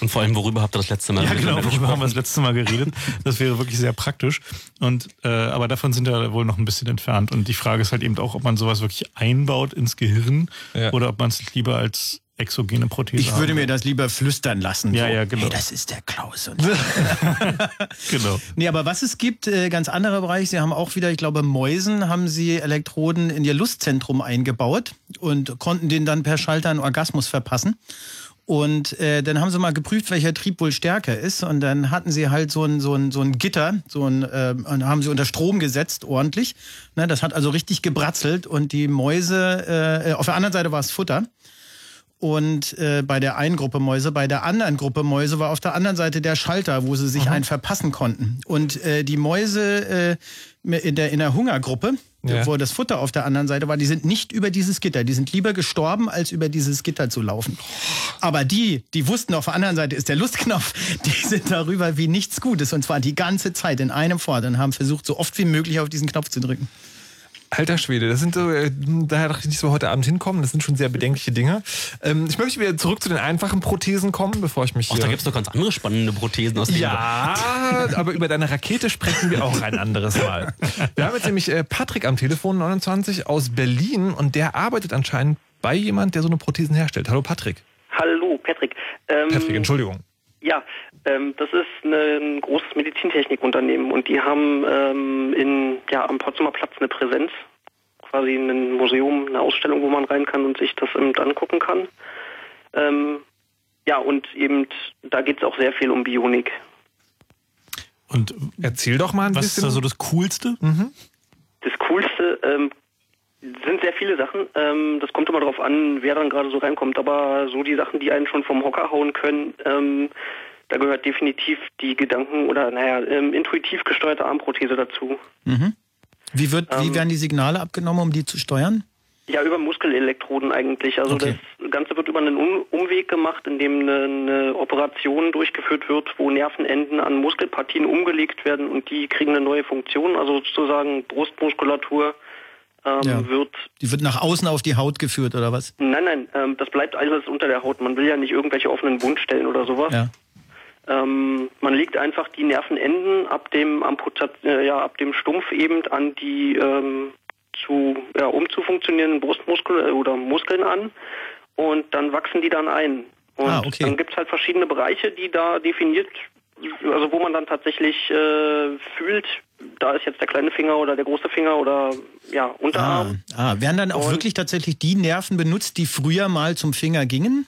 Und vor allem, worüber habt ihr das letzte Mal Ja, genau, worüber haben wir das letzte Mal geredet. Das wäre wirklich sehr praktisch. Und äh, aber davon sind wir wohl noch ein bisschen entfernt. Und die Frage ist halt eben auch, ob man sowas wirklich einbaut ins Gehirn ja. oder ob man es lieber als exogene Prothese. Ich würde mir das lieber flüstern lassen. Ja, so. ja, genau. Hey, das ist der Klaus. genau. Nee, aber was es gibt, äh, ganz anderer Bereich, sie haben auch wieder, ich glaube, Mäusen haben sie Elektroden in ihr Lustzentrum eingebaut und konnten denen dann per Schalter einen Orgasmus verpassen. Und äh, dann haben sie mal geprüft, welcher Trieb wohl stärker ist. Und dann hatten sie halt so ein, so ein, so ein Gitter, so ein, äh, und haben sie unter Strom gesetzt, ordentlich. Ne, das hat also richtig gebratzelt. Und die Mäuse, äh, auf der anderen Seite war es Futter. Und äh, bei der einen Gruppe Mäuse, bei der anderen Gruppe Mäuse war auf der anderen Seite der Schalter, wo sie sich Mhm. einen verpassen konnten. Und äh, die Mäuse äh, in, der, in der Hungergruppe, Ja. wo das Futter auf der anderen Seite war, die sind nicht über dieses Gitter. Die sind lieber gestorben, als über dieses Gitter zu laufen. Aber die, die wussten, auf der anderen Seite ist der Lustknopf, die sind darüber wie nichts Gutes. Und zwar die ganze Zeit in einem fort und haben versucht, so oft wie möglich auf diesen Knopf zu drücken. Alter Schwede, das sind so, äh, daher dachte ich nicht so heute Abend hinkommen, das sind schon sehr bedenkliche Dinge. Ähm, ich möchte wieder zurück zu den einfachen Prothesen kommen, bevor ich mich Ach, hier... da gibt's doch ganz andere spannende Prothesen aus dem Ja, aber über deine Rakete sprechen wir auch ein anderes Mal. Wir haben jetzt nämlich äh, Patrick am Telefon, 29, aus Berlin und der arbeitet anscheinend bei jemand, der so eine Prothesen herstellt. Hallo Patrick. Hallo, Patrick. Ähm, Patrick, Entschuldigung. Ja, ähm, das ist eine, ein großes Medizintechnikunternehmen und die haben ähm, in, ja, am Potsdamer Platz eine Präsenz, quasi ein Museum, eine Ausstellung, wo man rein kann und sich das eben angucken kann. Ähm, ja, und eben, da geht es auch sehr viel um Bionik. Und Erzähl doch mal ein was bisschen. ist da so das Coolste? Das Coolste ähm, sind sehr viele Sachen. Ähm, das kommt immer darauf an, wer dann gerade so reinkommt. Aber so die Sachen, die einen schon vom Hocker hauen können, ähm, da gehört definitiv die Gedanken- oder, naja, ähm, intuitiv gesteuerte Armprothese dazu. Mhm. Wie, wird, wie Ähm, werden die Signale abgenommen, um die zu steuern? Ja, über Muskelelektroden eigentlich. Also Okay. das Ganze wird über einen Um- Umweg gemacht, in dem eine, eine Operation durchgeführt wird, wo Nervenenden an Muskelpartien umgelegt werden und die kriegen eine neue Funktion. Also sozusagen Brustmuskulatur ähm, Ja. wird Die wird nach außen auf die Haut geführt oder was? Nein, nein, ähm, das bleibt alles unter der Haut. Man will ja nicht irgendwelche offenen Wundstellen oder sowas. Ja. Ähm, man legt einfach die Nervenenden ab dem Amputat, äh, ja, ab dem Stumpf eben an die ähm, zu, ja, umzufunktionierenden Brustmuskeln äh, oder Muskeln an und dann wachsen die dann ein. Und Ah, okay. dann gibt es halt verschiedene Bereiche, die da definiert, also wo man dann tatsächlich äh, fühlt, da ist jetzt der kleine Finger oder der große Finger oder ja, Ah, Unterarm. ah, werden dann auch Und- wirklich tatsächlich die Nerven benutzt, die früher mal zum Finger gingen?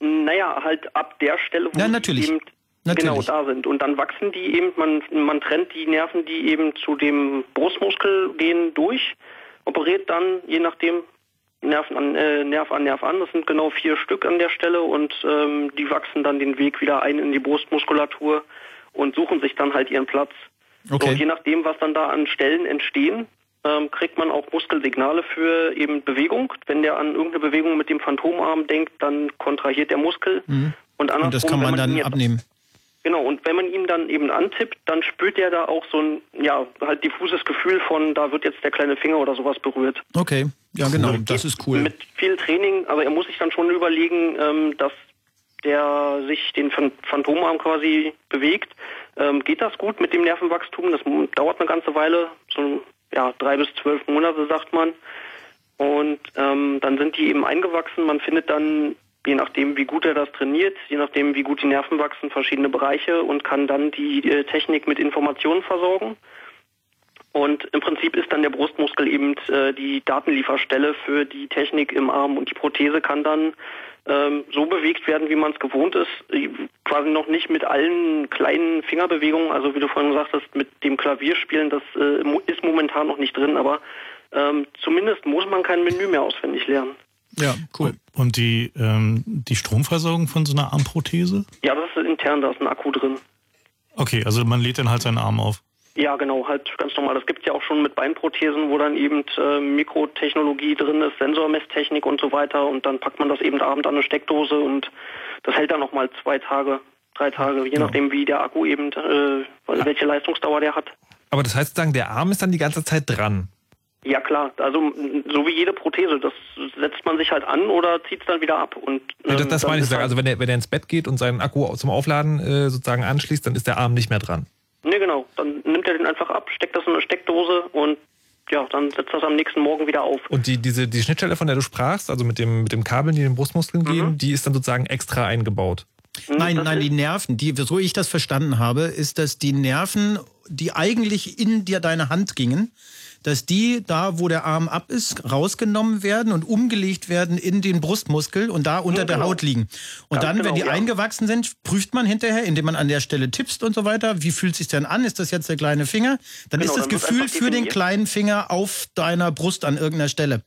Naja, halt ab der Stelle, wo sie natürlich. eben Natürlich. genau da sind. Und dann wachsen die eben, man, man trennt die Nerven, die eben zu dem Brustmuskel gehen, durch, operiert dann, je nachdem, Nerven an, äh, Nerv an Nerv an. Das sind genau vier Stück an der Stelle und ähm, die wachsen dann den Weg wieder ein in die Brustmuskulatur und suchen sich dann halt ihren Platz. Okay. So, und je nachdem, was dann da an Stellen entstehen, ähm, kriegt man auch Muskelsignale für eben Bewegung. Wenn der an irgendeine Bewegung mit dem Phantomarm denkt, dann kontrahiert der Muskel. Mhm. Und, andersrum, Und das kann wenn man dann abnehmen. Genau, und wenn man ihn dann eben antippt, dann spürt er da auch so ein, ja, halt diffuses Gefühl von, da wird jetzt der kleine Finger oder sowas berührt. Okay, ja genau, das ist cool. Mit viel Training, aber er muss sich dann schon überlegen, ähm, dass der sich den Phan- Phantomarm quasi bewegt. Ähm, geht das gut mit dem Nervenwachstum? Das dauert eine ganze Weile, so ja, drei bis zwölf Monate, sagt man. Und ähm, dann sind die eben eingewachsen. Man findet dann, je nachdem, wie gut er das trainiert, je nachdem, wie gut die Nerven wachsen, verschiedene Bereiche und kann dann die äh, Technik mit Informationen versorgen. Und im Prinzip ist dann der Brustmuskel eben äh, die Datenlieferstelle für die Technik im Arm und die Prothese kann dann ähm, so bewegt werden, wie man es gewohnt ist, äh, quasi noch nicht mit allen kleinen Fingerbewegungen, also wie du vorhin gesagt hast, mit dem Klavierspielen, das ist momentan noch nicht drin, aber ähm, zumindest muss man kein Menü mehr auswendig lernen. Ja, cool. Und die, ähm, die Stromversorgung von so einer Armprothese? Ja, das ist intern, da ist ein Akku drin. Okay, also man lädt dann halt seinen Arm auf. Ja, genau, halt ganz normal. Das gibt ja auch schon mit Beinprothesen, wo dann eben äh, Mikrotechnologie drin ist, Sensormesstechnik und so weiter. Und dann packt man das eben abend an eine Steckdose und das hält dann nochmal zwei Tage, drei Tage, je nachdem wie der Akku eben, äh, welche Leistungsdauer der hat. Aber das heißt sozusagen, der Arm ist dann die ganze Zeit dran. Ja klar, also so wie jede Prothese, das setzt man sich halt an oder zieht es dann wieder ab. Und, Ja, das ähm, das meine ich sozusagen. halt- Also wenn er, wenn er ins Bett geht und seinen Akku zum Aufladen äh, sozusagen anschließt, dann ist der Arm nicht mehr dran. Ne, genau. Dann nimmt er den einfach ab, steckt das in eine Steckdose und ja, dann setzt das am nächsten Morgen wieder auf. Und die, diese, die Schnittstelle, von der du sprachst, also mit dem, mit dem Kabeln, die in den Brustmuskeln gehen, die ist dann sozusagen extra eingebaut. Nein, das nein, die Nerven, die, so ich das verstanden habe, ist, dass die Nerven, die eigentlich in dir deine Hand gingen, dass die da, wo der Arm ab ist, rausgenommen werden und umgelegt werden in den Brustmuskel und da unter der genau. Haut liegen. Und Ganz dann, wenn genau, die ja. eingewachsen sind, prüft man hinterher, indem man an der Stelle tippst und so weiter. Wie fühlt sich denn an? Ist das jetzt der kleine Finger? Dann Genau, ist das dann Gefühl für den kleinen Finger auf deiner Brust an irgendeiner Stelle.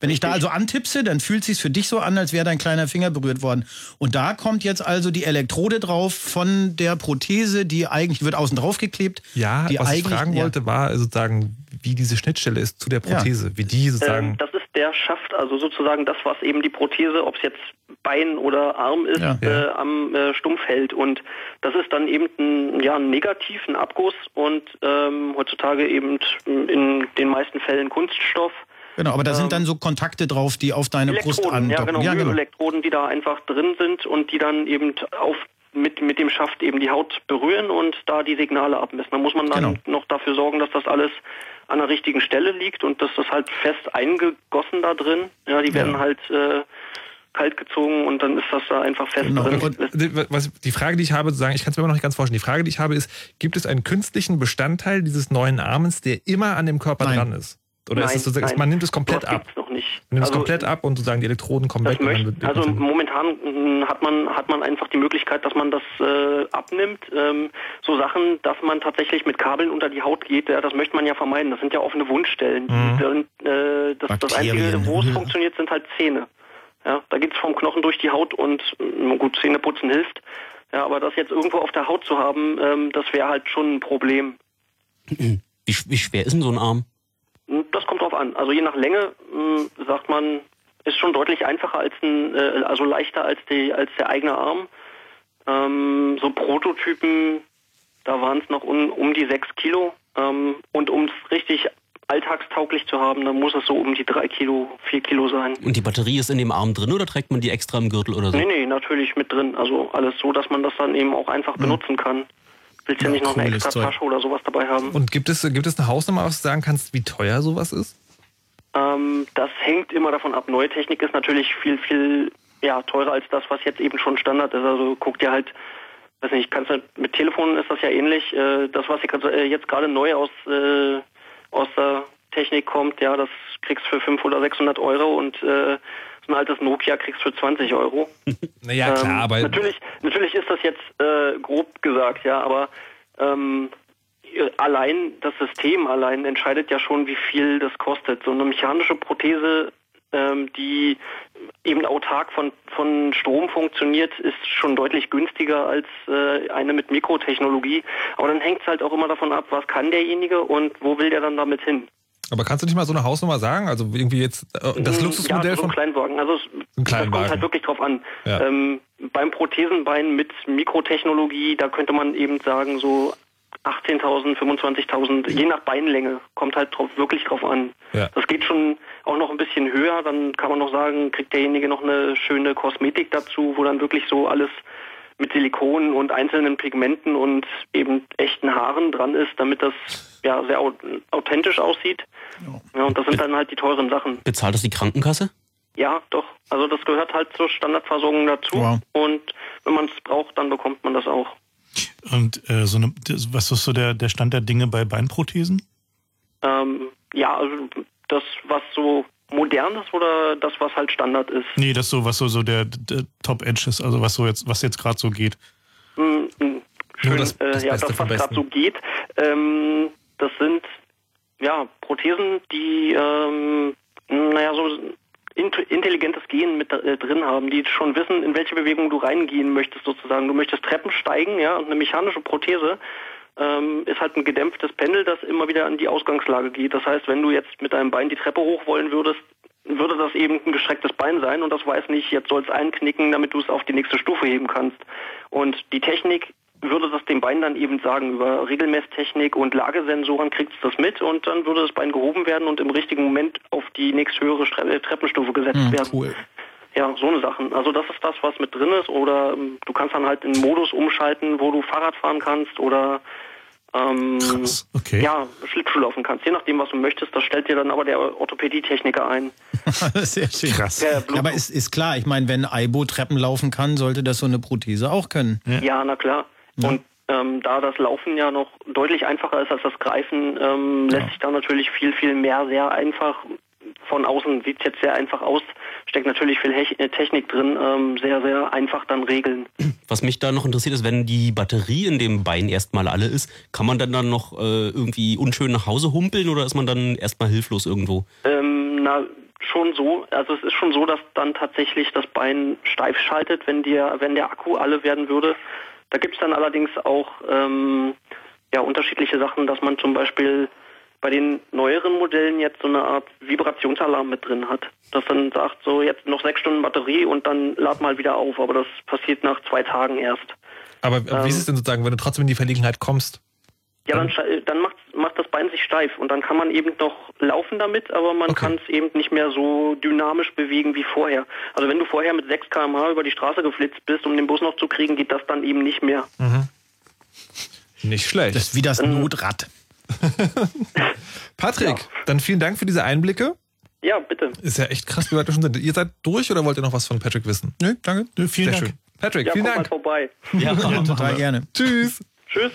Wenn ich da also antipse, dann fühlt sich's für dich so an, als wäre dein kleiner Finger berührt worden. Und da kommt jetzt also die Elektrode drauf von der Prothese, die eigentlich die wird außen drauf geklebt. Ja, die was ich fragen ja. wollte, war sozusagen, wie diese Schnittstelle ist zu der Prothese. Wie die sozusagen. Ähm, das ist der Schaft, also sozusagen das, was eben die Prothese, ob es jetzt Bein oder Arm ist, Ja. Äh, am äh, Stumpf hält. Und das ist dann eben ein, ja, ein Negativ, ein Abguss und ähm, heutzutage eben in den meisten Fällen Kunststoff. Genau, aber da sind dann so Kontakte drauf, die auf deine Brust Elektroden, ja andocken. genau, Elektroden, die da einfach drin sind und die dann eben auf mit, mit dem Schaft eben die Haut berühren und da die Signale abmessen. Da muss man dann Genau. noch dafür sorgen, dass das alles an der richtigen Stelle liegt und dass das halt fest eingegossen da drin. Ja, die werden Ja. halt äh, kalt gezogen und dann ist das da einfach fest Genau. drin. Und die- was, die Frage, die ich habe, sozusagen, ich kann es mir immer noch nicht ganz vorstellen. Die Frage, die ich habe, ist: Gibt es einen künstlichen Bestandteil dieses neuen Armens, der immer an dem Körper Nein. dran ist? Oder ist Nein, es sozusagen, man nimmt es komplett ab? Nicht. Nimmt es Also, komplett ab und sozusagen die Elektroden kommen weg. möchte, wird- also momentan mh, hat man hat man einfach die Möglichkeit, dass man das äh, abnimmt. Ähm, so Sachen, dass man tatsächlich mit Kabeln unter die Haut geht, ja, das möchte man ja vermeiden. Das sind ja offene Wundstellen. Mhm. Äh, das, das. Einzige, wo es Mhm. funktioniert, sind halt Zähne. Ja, da geht's vom Knochen durch die Haut und mh, gut, Zähne putzen hilft. Ja, aber das jetzt irgendwo auf der Haut zu haben, ähm, das wäre halt schon ein Problem. Wie, wie schwer ist denn so ein Arm? Das kommt drauf an. Also je nach Länge mh, sagt man, ist schon deutlich einfacher als ein, äh, also leichter als die als der eigene Arm. Ähm, so Prototypen, da waren es noch un, um die sechs Kilo. Ähm, und um es richtig alltagstauglich zu haben, dann muss es so um die drei Kilo, vier Kilo sein. Und die Batterie ist in dem Arm drin oder trägt man die extra im Gürtel oder so? Nee, nee, natürlich mit drin. Also alles so, dass man das dann eben auch einfach benutzen kann. Willst ja Ja, nicht noch eine extra Zeug. Tasche oder sowas dabei haben. Und gibt es, gibt es eine Hausnummer, was du sagen kannst, wie teuer sowas ist? Ähm, das hängt immer davon ab. Neue Technik ist natürlich viel, viel ja, teurer als das, was jetzt eben schon Standard ist. Also guck dir halt, weiß nicht, kannst du, mit Telefonen ist das ja ähnlich. Äh, das, was jetzt, äh, jetzt gerade neu aus, äh, aus der Technik kommt, ja, das kriegst du für 500 oder 600 Euro und äh, ein altes Nokia kriegst du für 20 Euro. Naja, klar, Ähm, aber. natürlich, natürlich ist das jetzt äh, grob gesagt, ja, aber ähm, allein das System allein entscheidet ja schon, wie viel das kostet. So eine mechanische Prothese, ähm, die eben autark von, von Strom funktioniert, ist schon deutlich günstiger als äh, eine mit Mikrotechnologie. Aber dann hängt es halt auch immer davon ab, was kann derjenige und wo will der dann damit hin. Aber kannst du nicht mal so eine Hausnummer sagen? Also irgendwie jetzt äh, das Mm, Luxusmodell ja, so von. Kleinwagen. Also es, Kleinwagen. kommt halt wirklich drauf an. Ja. Ähm, beim Prothesenbein mit Mikrotechnologie, da könnte man eben sagen so 18.000, 25.000, je nach Beinlänge, kommt halt drauf, wirklich drauf an. Ja. Das geht schon auch noch ein bisschen höher, dann kann man noch sagen, kriegt derjenige noch eine schöne Kosmetik dazu, wo dann wirklich so alles mit Silikon und einzelnen Pigmenten und eben echten Haaren dran ist, damit das ja sehr au- authentisch aussieht. Ja, und das sind dann halt die teuren Sachen. Bezahlt das die Krankenkasse? Ja, doch. Also das gehört halt zur Standardversorgung dazu. Wow. Und wenn man es braucht, dann bekommt man das auch. Und äh, so eine, was ist so der, der Stand der Dinge bei Beinprothesen? Ähm, ja, also das, was so modern ist oder das, was halt Standard ist. Nee, das so, was so, so der, der Top Edge ist, also was so jetzt, was jetzt gerade so geht. Nur Schön, das- das äh, ja, Beste das, was gerade so geht. Ähm, das sind ja Prothesen, die ähm, naja so int- intelligentes Gehen mit äh, drin haben, die schon wissen, in welche Bewegung du reingehen möchtest sozusagen. Du möchtest Treppen steigen, ja, und eine mechanische Prothese ähm, ist halt ein gedämpftes Pendel, das immer wieder an die Ausgangslage geht. Das heißt, wenn du jetzt mit deinem Bein die Treppe hoch wollen würdest, würde das eben ein gestrecktes Bein sein und das weiß nicht, jetzt soll es einknicken, damit du es auf die nächste Stufe heben kannst. Und die Technik würde das dem Bein dann eben sagen, über Regelmesstechnik und Lagesensoren kriegt es das mit und dann würde das Bein gehoben werden und im richtigen Moment auf die nächsthöhere Stre Treppenstufe gesetzt Hm, werden. cool. Ja, so eine Sachen. Also das ist das, was mit drin ist. Oder ähm, du kannst dann halt in Modus umschalten, wo du Fahrrad fahren kannst oder ähm, Krass, okay. ja, Schlittschuh laufen kannst. Je nachdem, was du möchtest, das stellt dir dann aber der Orthopädietechniker ein. Sehr schön. Krass. Ja, aber ist, ist klar, ich meine, wenn Aibo Treppen laufen kann, sollte das so eine Prothese auch können. Ja, na klar. Und ähm, da das Laufen ja noch deutlich einfacher ist als das Greifen, ähm, lässt sich da natürlich viel, viel mehr sehr einfach von außen sieht es jetzt sehr einfach aus, steckt natürlich viel Hech äh, Technik drin, ähm, sehr, sehr einfach dann regeln. Was mich da noch interessiert ist, wenn die Batterie in dem Bein erstmal alle ist, kann man dann dann noch äh, irgendwie unschön nach Hause humpeln oder ist man dann erstmal hilflos irgendwo? Ähm, na, schon so. Also es ist schon so, dass dann tatsächlich das Bein steif schaltet, wenn der, wenn der Akku alle werden würde. Da gibt es dann allerdings auch ähm, ja, unterschiedliche Sachen, dass man zum Beispiel bei den neueren Modellen jetzt so eine Art Vibrationsalarm mit drin hat. Das dann sagt, so jetzt noch sechs Stunden Batterie und dann lad mal wieder auf. Aber das passiert nach zwei Tagen erst. Aber ähm, wie ist es denn sozusagen, wenn du trotzdem in die Verlegenheit kommst? Ja, dann, dann macht, macht das Bein sich steif und dann kann man eben noch laufen damit, aber man okay. kann es eben nicht mehr so dynamisch bewegen wie vorher. Also wenn du vorher mit 6 km/h über die Straße geflitzt bist, um den Bus noch zu kriegen, geht das dann eben nicht mehr. Mhm. Nicht schlecht. Das ist wie das Notrad. Patrick, ja. dann vielen Dank für diese Einblicke. Ja, bitte. Ist ja echt krass, wie weit wir schon sind. Ihr seid durch oder wollt ihr noch was von Patrick wissen? Nö, danke. Nö, vielen Sehr Dank. Schön. Patrick, ja, vielen Dank. Mal vorbei. Ja, total gerne. Tschüss. Tschüss.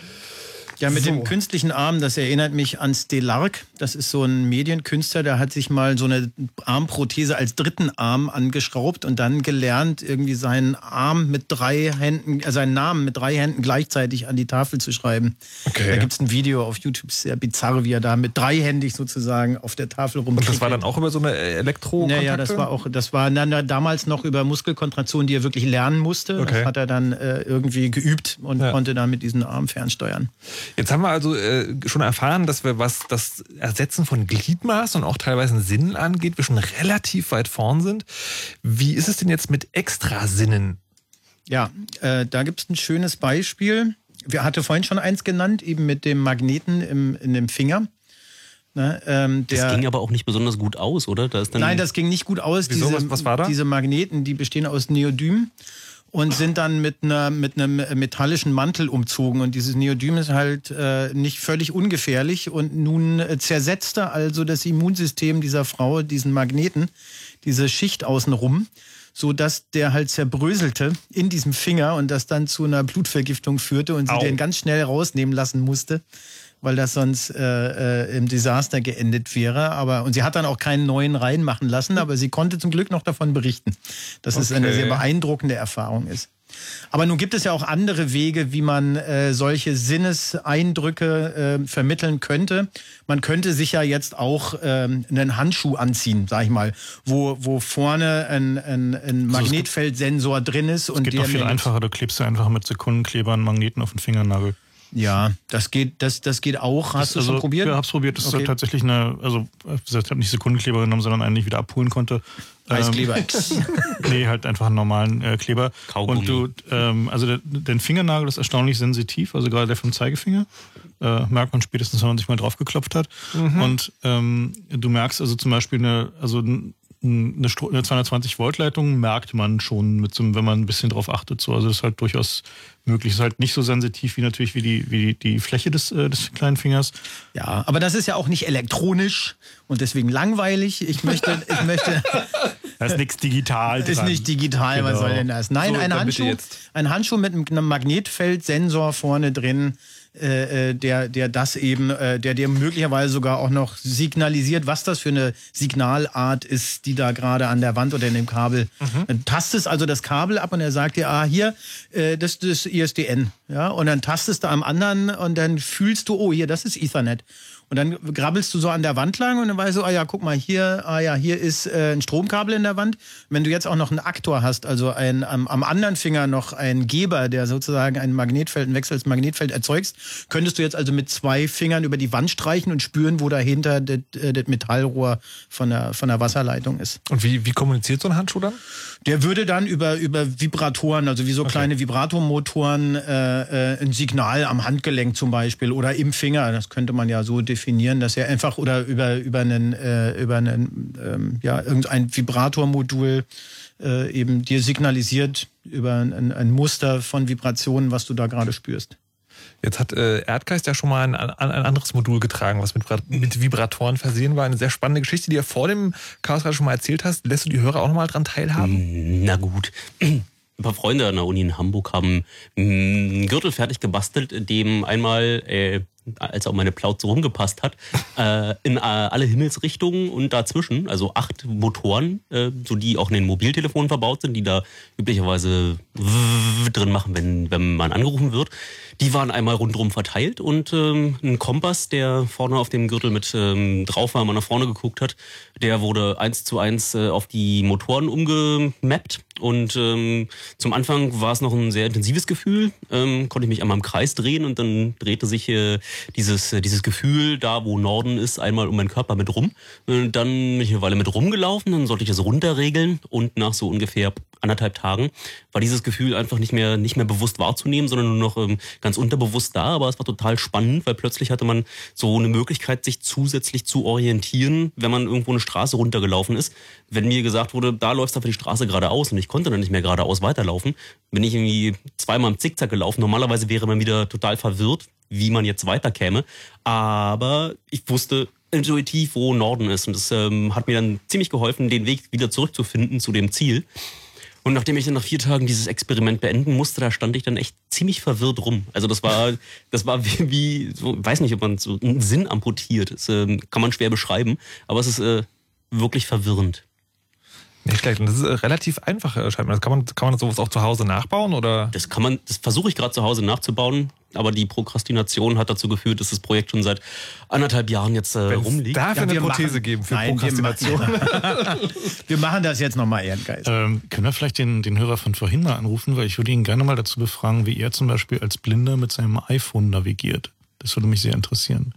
Ja, mit so. dem künstlichen Arm, das erinnert mich an Stelark. Das ist so ein Medienkünstler, der hat sich mal so eine Armprothese als dritten Arm angeschraubt und dann gelernt, irgendwie seinen Arm mit drei Händen, äh, seinen Namen mit drei Händen gleichzeitig an die Tafel zu schreiben. Okay. Da gibt es ein Video auf YouTube, sehr bizarr, wie er da mit dreihändig sozusagen auf der Tafel rumkriegt. Und das war dann auch über so eine elektro Ja, ja, das war auch, das war dann damals noch über Muskelkontraktion, die er wirklich lernen musste. Okay. Das hat er dann äh, irgendwie geübt und ja. konnte dann mit diesem Arm fernsteuern. Jetzt haben wir also äh, schon erfahren, dass wir, was das Ersetzen von Gliedmaß und auch teilweise Sinnen angeht, wir schon relativ weit vorn sind. Wie ist es denn jetzt mit Extrasinnen? Ja, äh, da gibt es ein schönes Beispiel. Wir hatte vorhin schon eins genannt, eben mit dem Magneten im, in dem Finger. Ne, ähm, der, das ging aber auch nicht besonders gut aus, oder? Da Nein, das ging nicht gut aus. Wieso? Diese, was, was war da? Diese Magneten, die bestehen aus Neodym und sind dann mit, einer, mit einem metallischen Mantel umzogen. Und dieses Neodym ist halt äh, nicht völlig ungefährlich. Und nun zersetzte also das Immunsystem dieser Frau diesen Magneten, diese Schicht außenrum so dass der halt zerbröselte in diesem Finger und das dann zu einer Blutvergiftung führte und sie Au. den ganz schnell rausnehmen lassen musste weil das sonst äh, äh, im Desaster geendet wäre. Aber und sie hat dann auch keinen neuen reinmachen lassen, aber sie konnte zum Glück noch davon berichten, dass okay. es eine sehr beeindruckende Erfahrung ist. Aber nun gibt es ja auch andere Wege, wie man äh, solche Sinneseindrücke äh, vermitteln könnte. Man könnte sich ja jetzt auch ähm, einen Handschuh anziehen, sag ich mal, wo, wo vorne ein, ein, ein Magnetfeldsensor drin ist. Es geht doch viel einfacher, du klebst du einfach mit Sekundenklebern Magneten auf den Fingernagel. Ja, das geht, das, das geht auch. Hast das, du also, schon probiert? Ja, hab's probiert. Das okay. ist tatsächlich eine, also ich habe nicht Sekundenkleber genommen, sondern einen, den ich wieder abholen konnte. Eiskleber. Ähm, nee, halt einfach einen normalen äh, Kleber. Kaugummi. Und du, ähm, also der, der Fingernagel ist erstaunlich sensitiv, also gerade der vom Zeigefinger. Äh, merkt man spätestens, wenn man sich mal drauf geklopft hat. Mhm. Und ähm, du merkst also zum Beispiel eine, also eine, eine 220 Volt Leitung merkt man schon mit so, wenn man ein bisschen drauf achtet. So, also das ist halt durchaus möglich. Ist halt nicht so sensitiv wie natürlich wie die, wie die Fläche des, äh, des kleinen Fingers. Ja, aber das ist ja auch nicht elektronisch und deswegen langweilig. Ich möchte, ich möchte. Da ist nichts digital. Dran. Ist nicht digital, genau. was soll denn das? Nein, so, ein Handschuh, ein Handschuh mit einem Magnetfeldsensor vorne drin äh, äh, der, der das eben, äh, der dir möglicherweise sogar auch noch signalisiert, was das für eine Signalart ist, die da gerade an der Wand oder in dem Kabel. Mhm. Dann tastest also das Kabel ab und er sagt dir, ah, hier, äh, das, das ist ISDN. Ja, und dann tastest du am anderen und dann fühlst du, oh, hier, das ist Ethernet. Und dann grabbelst du so an der Wand lang und dann weißt du, ah ja, guck mal, hier, ah ja, hier ist äh, ein Stromkabel in der Wand. Wenn du jetzt auch noch einen Aktor hast, also ein, am, am anderen Finger noch einen Geber, der sozusagen ein Magnetfeld, ein wechselndes Magnetfeld erzeugst, könntest du jetzt also mit zwei Fingern über die Wand streichen und spüren, wo dahinter das, äh, Metallrohr von der, von der Wasserleitung ist. Und wie, wie kommuniziert so ein Handschuh dann? Der würde dann über, über Vibratoren, also wie so okay. kleine Vibratormotoren, äh, äh, ein Signal am Handgelenk zum Beispiel oder im Finger, das könnte man ja so definieren dass er einfach oder über, über einen, äh, über einen ähm, ja, irgendein Vibratormodul äh, eben dir signalisiert über ein, ein Muster von Vibrationen, was du da gerade spürst. Jetzt hat äh, Erdgeist ja schon mal ein, ein, anderes Modul getragen, was mit, mit Vibratoren versehen war. Eine sehr spannende Geschichte, die du vor dem Chaos gerade schon mal erzählt hast. Lässt du die Hörer auch noch mal dran teilhaben? Na gut. ein paar Freunde an der Uni in Hamburg haben einen Gürtel fertig gebastelt, dem einmal äh, als auch meine Plauze rumgepasst hat, äh, in äh, alle Himmelsrichtungen und dazwischen, also acht Motoren, äh, so die auch in den Mobiltelefonen verbaut sind, die da üblicherweise drin machen, wenn, wenn man angerufen wird. Die waren einmal rundherum verteilt und ähm, ein Kompass, der vorne auf dem Gürtel mit ähm, drauf war, man nach vorne geguckt hat, der wurde eins zu eins äh, auf die Motoren umgemappt. Und ähm, zum Anfang war es noch ein sehr intensives Gefühl. Ähm, konnte ich mich einmal im Kreis drehen und dann drehte sich äh, dieses, äh, dieses Gefühl da, wo Norden ist, einmal um meinen Körper mit rum. Und dann bin ich eine Weile mit rumgelaufen, dann sollte ich das runterregeln und nach so ungefähr anderthalb Tagen war dieses Gefühl einfach nicht mehr, nicht mehr bewusst wahrzunehmen, sondern nur noch ähm, ganz unterbewusst da. Aber es war total spannend, weil plötzlich hatte man so eine Möglichkeit, sich zusätzlich zu orientieren, wenn man irgendwo eine Straße runtergelaufen ist. Wenn mir gesagt wurde, da läufst du für die Straße geradeaus und ich konnte dann nicht mehr geradeaus weiterlaufen, bin ich irgendwie zweimal im Zickzack gelaufen. Normalerweise wäre man wieder total verwirrt, wie man jetzt weiterkäme. Aber ich wusste, intuitiv, wo Norden ist. Und das ähm, hat mir dann ziemlich geholfen, den Weg wieder zurückzufinden zu dem Ziel. Und nachdem ich dann nach vier Tagen dieses Experiment beenden musste, da stand ich dann echt ziemlich verwirrt rum. Also das war, das war wie, wie so, weiß nicht, ob man so einen Sinn amputiert. Das äh, kann man schwer beschreiben, aber es ist äh, wirklich verwirrend. Nicht schlecht. Und das ist äh, relativ einfach, äh, scheint mir. Das kann man, kann man sowas auch zu Hause nachbauen oder? Das kann man, das versuche ich gerade zu Hause nachzubauen, aber die Prokrastination hat dazu geführt, dass das Projekt schon seit anderthalb Jahren jetzt äh, rumliegt. Darf ja, eine Prothese machen, geben für nein, Prokrastination? Wir machen, wir machen das jetzt nochmal, Ehrengeist. Ähm, können wir vielleicht den, den Hörer von vorhin mal anrufen, weil ich würde ihn gerne mal dazu befragen, wie er zum Beispiel als Blinder mit seinem iPhone navigiert. Das würde mich sehr interessieren.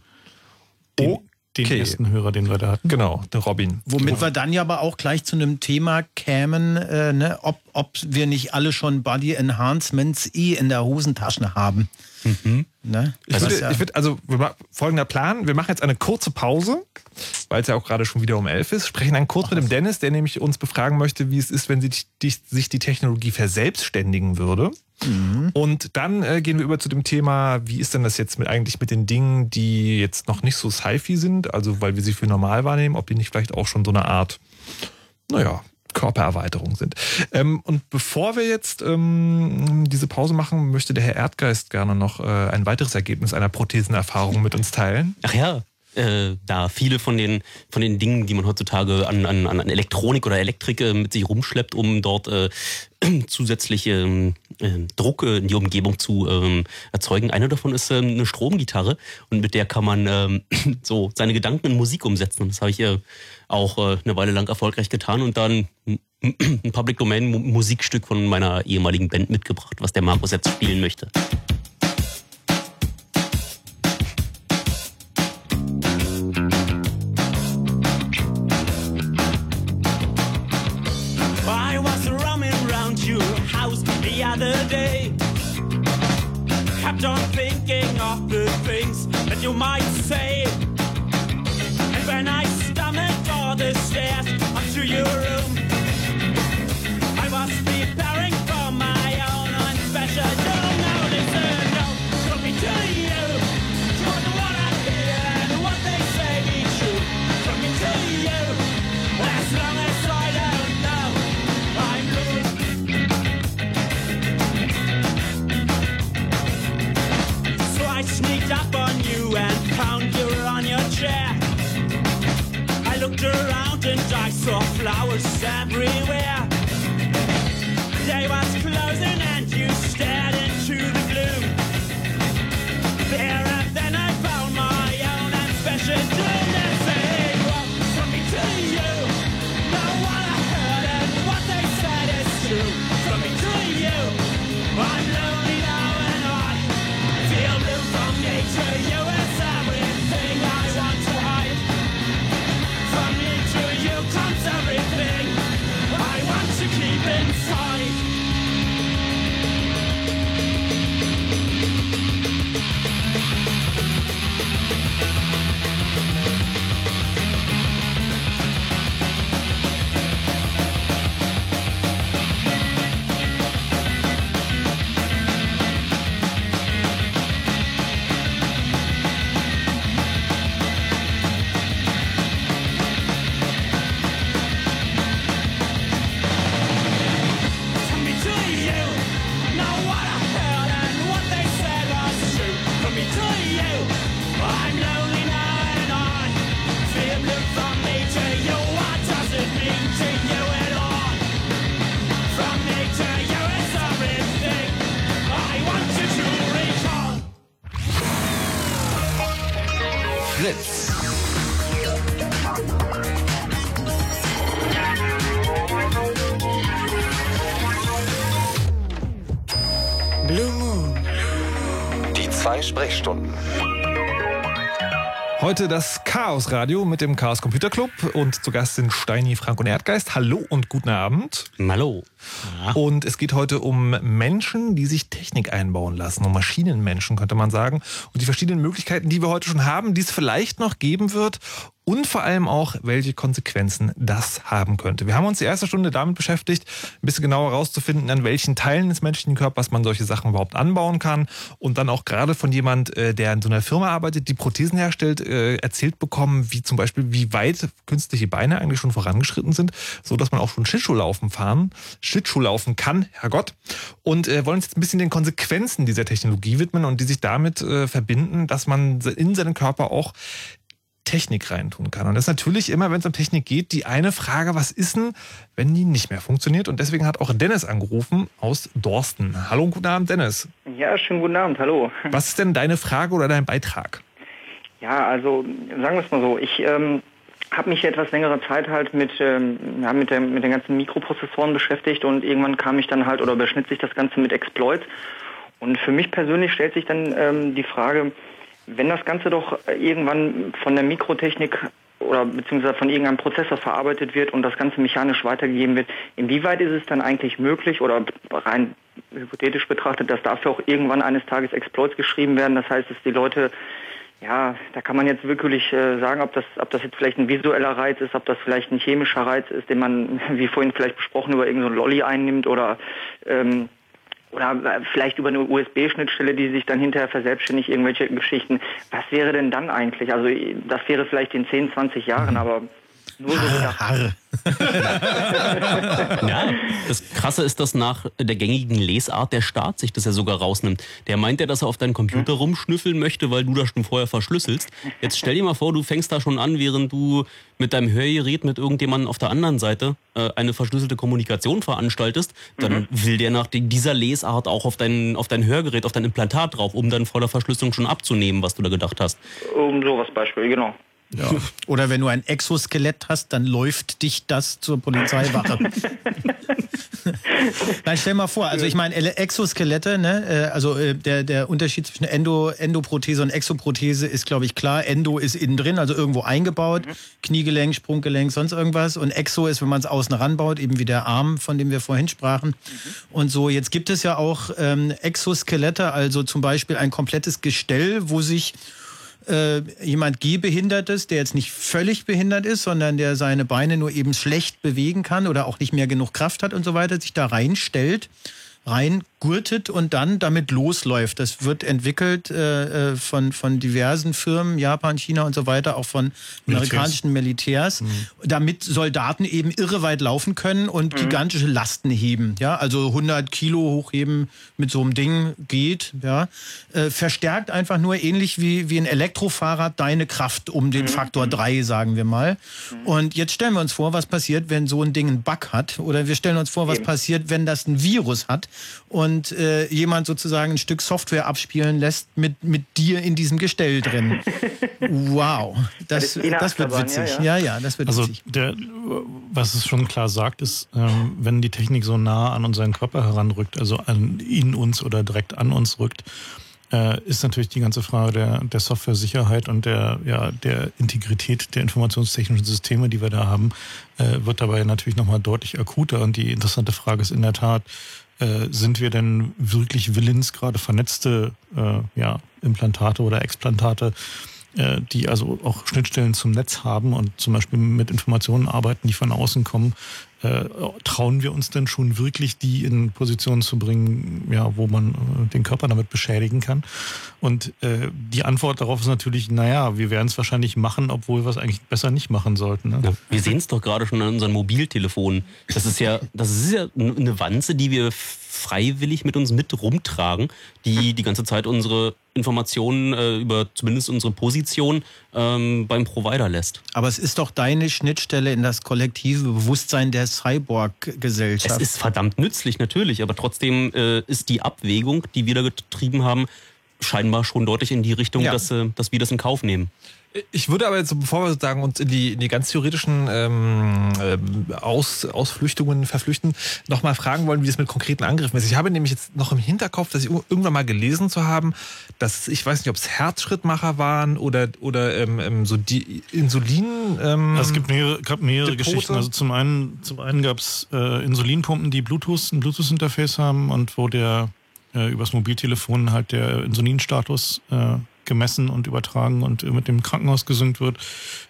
Den, Oh, den okay. ersten Hörer, den wir da hatten. Genau, der Robin. Womit wir dann ja aber auch gleich zu einem Thema kämen, äh, ne, ob, ob wir nicht alle schon Body Enhancements eh in der Hosentasche haben. Ne? Ich Das würde, ja- ich würde, also folgender Plan: Wir machen jetzt eine kurze Pause, weil es ja auch gerade schon wieder um elf ist. Sprechen dann kurz mit dem Dennis, der nämlich uns befragen möchte, wie es ist, wenn sich die, sich die Technologie verselbstständigen würde. Und dann äh, gehen wir über zu dem Thema, wie ist denn das jetzt mit eigentlich mit den Dingen, die jetzt noch nicht so sci-fi sind, also weil wir sie für normal wahrnehmen, ob die nicht vielleicht auch schon so eine Art, naja, Körpererweiterung sind. Ähm, und bevor wir jetzt ähm, diese Pause machen, möchte der Herr Erdgeist gerne noch äh, ein weiteres Ergebnis einer Prothesenerfahrung mit uns teilen. Ach ja, äh, da viele von den, von den Dingen, die man heutzutage an, an, an Elektronik oder Elektrik äh, mit sich rumschleppt, um dort äh, zusätzliche ähm, äh, Druck äh, in die Umgebung zu ähm, erzeugen. Eine davon ist ähm, eine Stromgitarre und mit der kann man ähm, so seine Gedanken in Musik umsetzen. Und das habe ich äh, auch äh, eine Weile lang erfolgreich getan und dann ein Public Domain Mu- Musikstück von meiner ehemaligen Band mitgebracht, was der Markus jetzt spielen möchte. Heute das Chaos Radio mit dem Chaos Computer Club und zu Gast sind Steini, Frank und Erdgeist. Hallo und guten Abend. Hallo. Und es geht heute um Menschen, die sich Technik einbauen lassen, um Maschinenmenschen könnte man sagen und die verschiedenen Möglichkeiten, die wir heute schon haben, die es vielleicht noch geben wird und vor allem auch, welche Konsequenzen das haben könnte. Wir haben uns die erste Stunde damit beschäftigt, ein bisschen genauer herauszufinden, an welchen Teilen des menschlichen Körpers man solche Sachen überhaupt anbauen kann und dann auch gerade von jemand, äh, der in so einer Firma arbeitet, die Prothesen herstellt, äh, erzählt bekommen, wie zum Beispiel, wie weit künstliche Beine eigentlich schon vorangeschritten sind, so dass man auch schon Schlittschuhlaufen fahren, Schlittschuhlaufen kann, Herrgott. Und äh, wollen uns jetzt ein bisschen den Konsequenzen dieser Technologie widmen und die sich damit verbinden, dass man in seinen Körper auch Technik reintun kann. Und das ist natürlich immer, wenn es um Technik geht, die eine Frage, was ist denn, wenn die nicht mehr funktioniert? Und deswegen hat auch Dennis angerufen aus Dorsten. Hallo und guten Abend, Dennis. Ja, schönen guten Abend, hallo. Was ist denn deine Frage oder dein Beitrag? Ja, also sagen wir es mal so, ich ähm, habe mich etwas längere Zeit halt mit, ähm, ja, mit, der, mit den ganzen Mikroprozessoren beschäftigt und irgendwann kam ich dann halt oder überschnitt sich das Ganze mit Exploits. Und für mich persönlich stellt sich dann ähm, die Frage, wenn das Ganze doch irgendwann von der Mikrotechnik oder beziehungsweise von irgendeinem Prozessor verarbeitet wird und das Ganze mechanisch weitergegeben wird, inwieweit ist es dann eigentlich möglich oder rein hypothetisch betrachtet, dass dafür auch irgendwann eines Tages Exploits geschrieben werden? Das heißt, dass die Leute ja, da kann man jetzt wirklich äh, sagen, ob das, ob das jetzt vielleicht ein visueller Reiz ist, ob das vielleicht ein chemischer Reiz ist, den man, wie vorhin vielleicht besprochen, über irgendeinen so Lolly einnimmt oder ähm, oder vielleicht über eine USB-Schnittstelle, die sich dann hinterher verselbstständigt, irgendwelche Geschichten. Was wäre denn dann eigentlich? Also das wäre vielleicht in 10, 20 Jahren, aber nur so gedacht. ja, das Krasse ist, dass nach der gängigen Lesart der Staat sich das ja sogar rausnimmt. Der meint ja, dass er auf deinen Computer Hm. rumschnüffeln möchte, weil du das schon vorher verschlüsselst. Jetzt stell dir mal vor, du fängst da schon an, während du mit deinem Hörgerät mit irgendjemandem auf der anderen Seite äh, eine verschlüsselte Kommunikation veranstaltest. Dann Mhm. will der nach dieser Lesart auch auf dein, auf dein Hörgerät, auf dein Implantat drauf, um dann vor der Verschlüsselung schon abzunehmen, was du da gedacht hast. Um sowas Beispiel, genau. Ja. Oder wenn du ein Exoskelett hast, dann läuft dich das zur Polizeiwache. Nein, stell mal vor, also ich meine, Ele- Exoskelette, ne, äh, also äh, der, der Unterschied zwischen Endo, Endoprothese und Exoprothese ist, glaube ich, klar. Endo ist innen drin, also irgendwo eingebaut, Kniegelenk, Sprunggelenk, sonst irgendwas. Und Exo ist, wenn man es außen ranbaut, eben wie der Arm, von dem wir vorhin sprachen. Und so, jetzt gibt es ja auch ähm, Exoskelette, also zum Beispiel ein komplettes Gestell, wo sich äh, jemand Gehbehindertes, der jetzt nicht völlig behindert ist, sondern der seine Beine nur eben schlecht bewegen kann oder auch nicht mehr genug Kraft hat und so weiter, sich da reinstellt, reingurtet und dann damit losläuft. Das wird entwickelt äh, äh, von, von diversen Firmen, Japan, China und so weiter, auch von Militärs. amerikanischen Militärs, damit Soldaten eben irre weit laufen können und gigantische Lasten heben. Ja, also 100 Kilo hochheben mit so einem Ding geht. Ja, äh, verstärkt einfach nur ähnlich wie, wie ein Elektrofahrrad deine Kraft um den Faktor 3, sagen wir mal. Und jetzt stellen wir uns vor, was passiert, wenn so ein Ding einen Bug hat. Oder wir stellen uns vor, was passiert, wenn das ein Virus hat und äh, jemand sozusagen ein Stück Software abspielen lässt mit, mit dir in diesem Gestell drin. Wow, das, Das wird witzig. ja, Ja, ja. ja, das wird Also witzig. der, was es schon klar sagt, ist, ähm, wenn die Technik so nah an unseren Körper heranrückt, also an in uns oder direkt an uns rückt, äh, ist natürlich die ganze Frage der, der Software-Sicherheit und der, ja, der Integrität der informationstechnischen Systeme, die wir da haben, äh, wird dabei natürlich nochmal deutlich akuter. Und die interessante Frage ist in der Tat, äh, sind wir denn wirklich willens, gerade vernetzte äh, ja, Implantate oder Explantate, äh, die also auch Schnittstellen zum Netz haben und zum Beispiel mit Informationen arbeiten, die von außen kommen, äh, trauen wir uns denn schon wirklich, die in Positionen zu bringen, ja, wo man äh, den Körper damit beschädigen kann? Und äh, die Antwort darauf ist natürlich, naja, wir werden es wahrscheinlich machen, obwohl wir es eigentlich besser nicht machen sollten. Ne? Ja, wir sehen es doch gerade schon an unseren Mobiltelefonen. Das ist ja, das ist ja eine Wanze, die wir freiwillig mit uns mit rumtragen, die die ganze Zeit unsere Informationen äh, über zumindest unsere Position ähm, beim Provider lässt. Aber es ist doch deine Schnittstelle in das kollektive Bewusstsein der Es Cyborg-Gesellschaft. ist verdammt nützlich natürlich, aber trotzdem äh, ist die Abwägung, die wir da getrieben haben, scheinbar schon deutlich in die Richtung, Ja. dass, äh, dass wir das in Kauf nehmen. Ich würde aber jetzt, bevor wir sozusagen uns in die, in die ganz theoretischen ähm, ähm, Aus, Ausflüchtungen verflüchten, nochmal fragen wollen, wie das mit konkreten Angriffen ist. Ich habe nämlich jetzt noch im Hinterkopf, dass ich irgendwann mal gelesen zu haben, dass ich weiß nicht, ob es Herzschrittmacher waren oder, oder ähm, ähm, so die Insulin. Ähm, Also es gibt mehrere, gab mehrere Depote? Geschichten. Also zum einen, zum einen gab es äh, Insulinpumpen, die Bluetooth, ein Bluetooth-Interface haben und wo der äh, übers Mobiltelefon halt der Insulinstatus äh, gemessen und übertragen und äh, mit dem Krankenhaus gesynkt wird.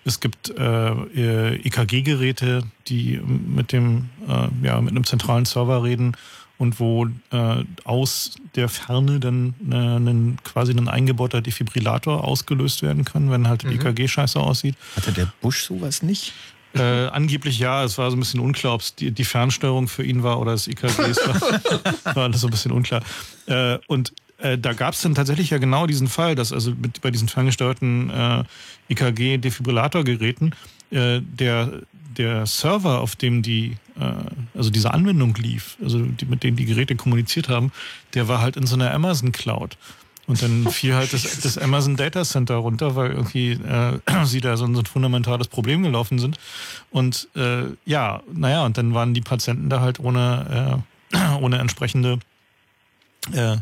Es gibt äh, äh, EKG-Geräte, die mit dem äh, ja mit einem zentralen Server reden und wo äh, aus der Ferne dann äh, ein, quasi ein eingebauter Defibrillator ausgelöst werden kann, wenn halt Mhm. EKG scheiße aussieht. Hatte der Bush sowas nicht? Äh, angeblich ja, es war so ein bisschen unklar, ob es die, die Fernsteuerung für ihn war oder das EKG. Es war, war alles so ein bisschen unklar. Äh, und äh, da gab es dann tatsächlich ja genau diesen Fall, dass also mit, bei diesen ferngesteuerten äh, EKG-Defibrillatorgeräten äh, der, der Server, auf dem die, äh, also diese Anwendung lief, also die, mit denen die Geräte kommuniziert haben, der war halt in so einer Amazon Cloud. Und dann fiel halt das, das Amazon Data Center runter, weil irgendwie äh, sie da so ein, so ein fundamentales Problem gelaufen sind. Und äh, ja, naja, und dann waren die Patienten da halt ohne, äh, ohne entsprechende äh,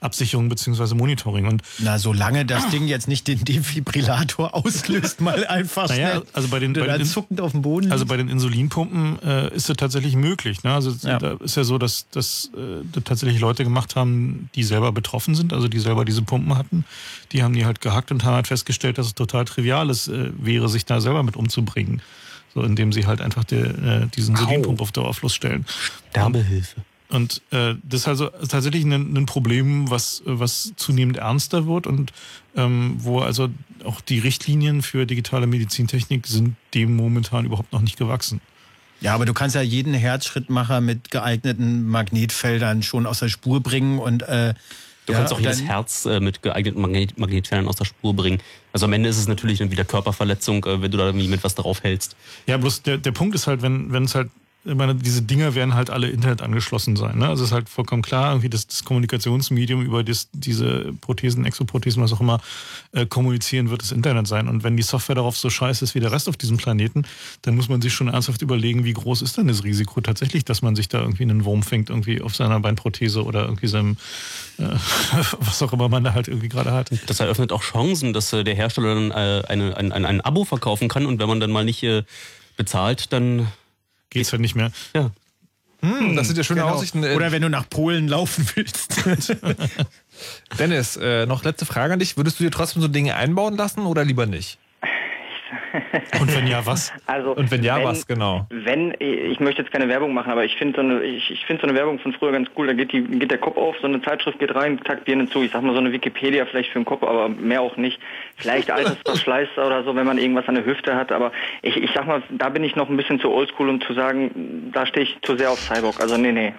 Absicherung beziehungsweise Monitoring. Und Na, solange das Ding jetzt nicht den Defibrillator auslöst, mal einfach Naja, schnell. also bei den, bei den zuckend auf dem Boden Also liegt. bei den Insulinpumpen äh, ist es tatsächlich möglich. Ne? Also Ja. da ist ja so, dass, dass äh, da tatsächlich Leute gemacht haben, die selber betroffen sind, also die selber diese Pumpen hatten. Die haben die halt gehackt und haben halt festgestellt, dass es total trivial ist, äh, wäre, sich da selber mit umzubringen. So, indem sie halt einfach der, äh, diesen Insulinpump auf Dauerfluss stellen. Sterbehilfe. Und äh, das ist also tatsächlich ein, ein Problem, was, was zunehmend ernster wird und ähm, wo also auch die Richtlinien für digitale Medizintechnik sind dem momentan überhaupt noch nicht gewachsen. Ja, aber du kannst ja jeden Herzschrittmacher mit geeigneten Magnetfeldern schon aus der Spur bringen und äh, Du ja, kannst auch jedes Herz äh, mit geeigneten Magnet Magnetfeldern aus der Spur bringen. Also am Ende ist es natürlich dann wieder Körperverletzung, äh, wenn du da irgendwie mit was drauf hältst. Ja, bloß der, der Punkt ist halt, wenn wenn es halt, ich meine, diese Dinger werden halt alle Internet angeschlossen sein. Ne? Also es ist halt vollkommen klar, irgendwie das, das Kommunikationsmedium über das, diese Prothesen, Exoprothesen, was auch immer, äh, kommunizieren wird das Internet sein. Und wenn die Software darauf so scheiße ist wie der Rest auf diesem Planeten, dann muss man sich schon ernsthaft überlegen, wie groß ist denn das Risiko tatsächlich, dass man sich da irgendwie einen Wurm fängt, irgendwie auf seiner Beinprothese oder irgendwie seinem, äh, was auch immer man da halt irgendwie gerade hat. Das eröffnet auch Chancen, dass äh, der Hersteller dann äh, eine, ein, ein, ein Abo verkaufen kann und wenn man dann mal nicht äh, bezahlt, dann geht's halt nicht mehr. Ja. Hm, das sind ja schöne Genau. Aussichten. Äh, Oder wenn du nach Polen laufen willst. Dennis, äh, noch letzte Frage an dich. Würdest du dir trotzdem so Dinge einbauen lassen oder lieber nicht? Und wenn ja, was? Also, Und wenn ja, wenn, was genau? Wenn, ich möchte jetzt keine Werbung machen, aber ich finde so eine, ich, ich finde so eine Werbung von früher ganz cool. Da geht die, geht der Kopf auf, so eine Zeitschrift geht rein, zack, Birne zu. Ich sag mal so eine Wikipedia vielleicht für den Kopf, aber mehr auch nicht. Vielleicht Altersverschleiß oder so, wenn man irgendwas an der Hüfte hat. Aber ich, ich sag mal, da bin ich noch ein bisschen zu oldschool, um zu sagen, da stehe ich zu sehr auf Cyborg. Also nee, nee.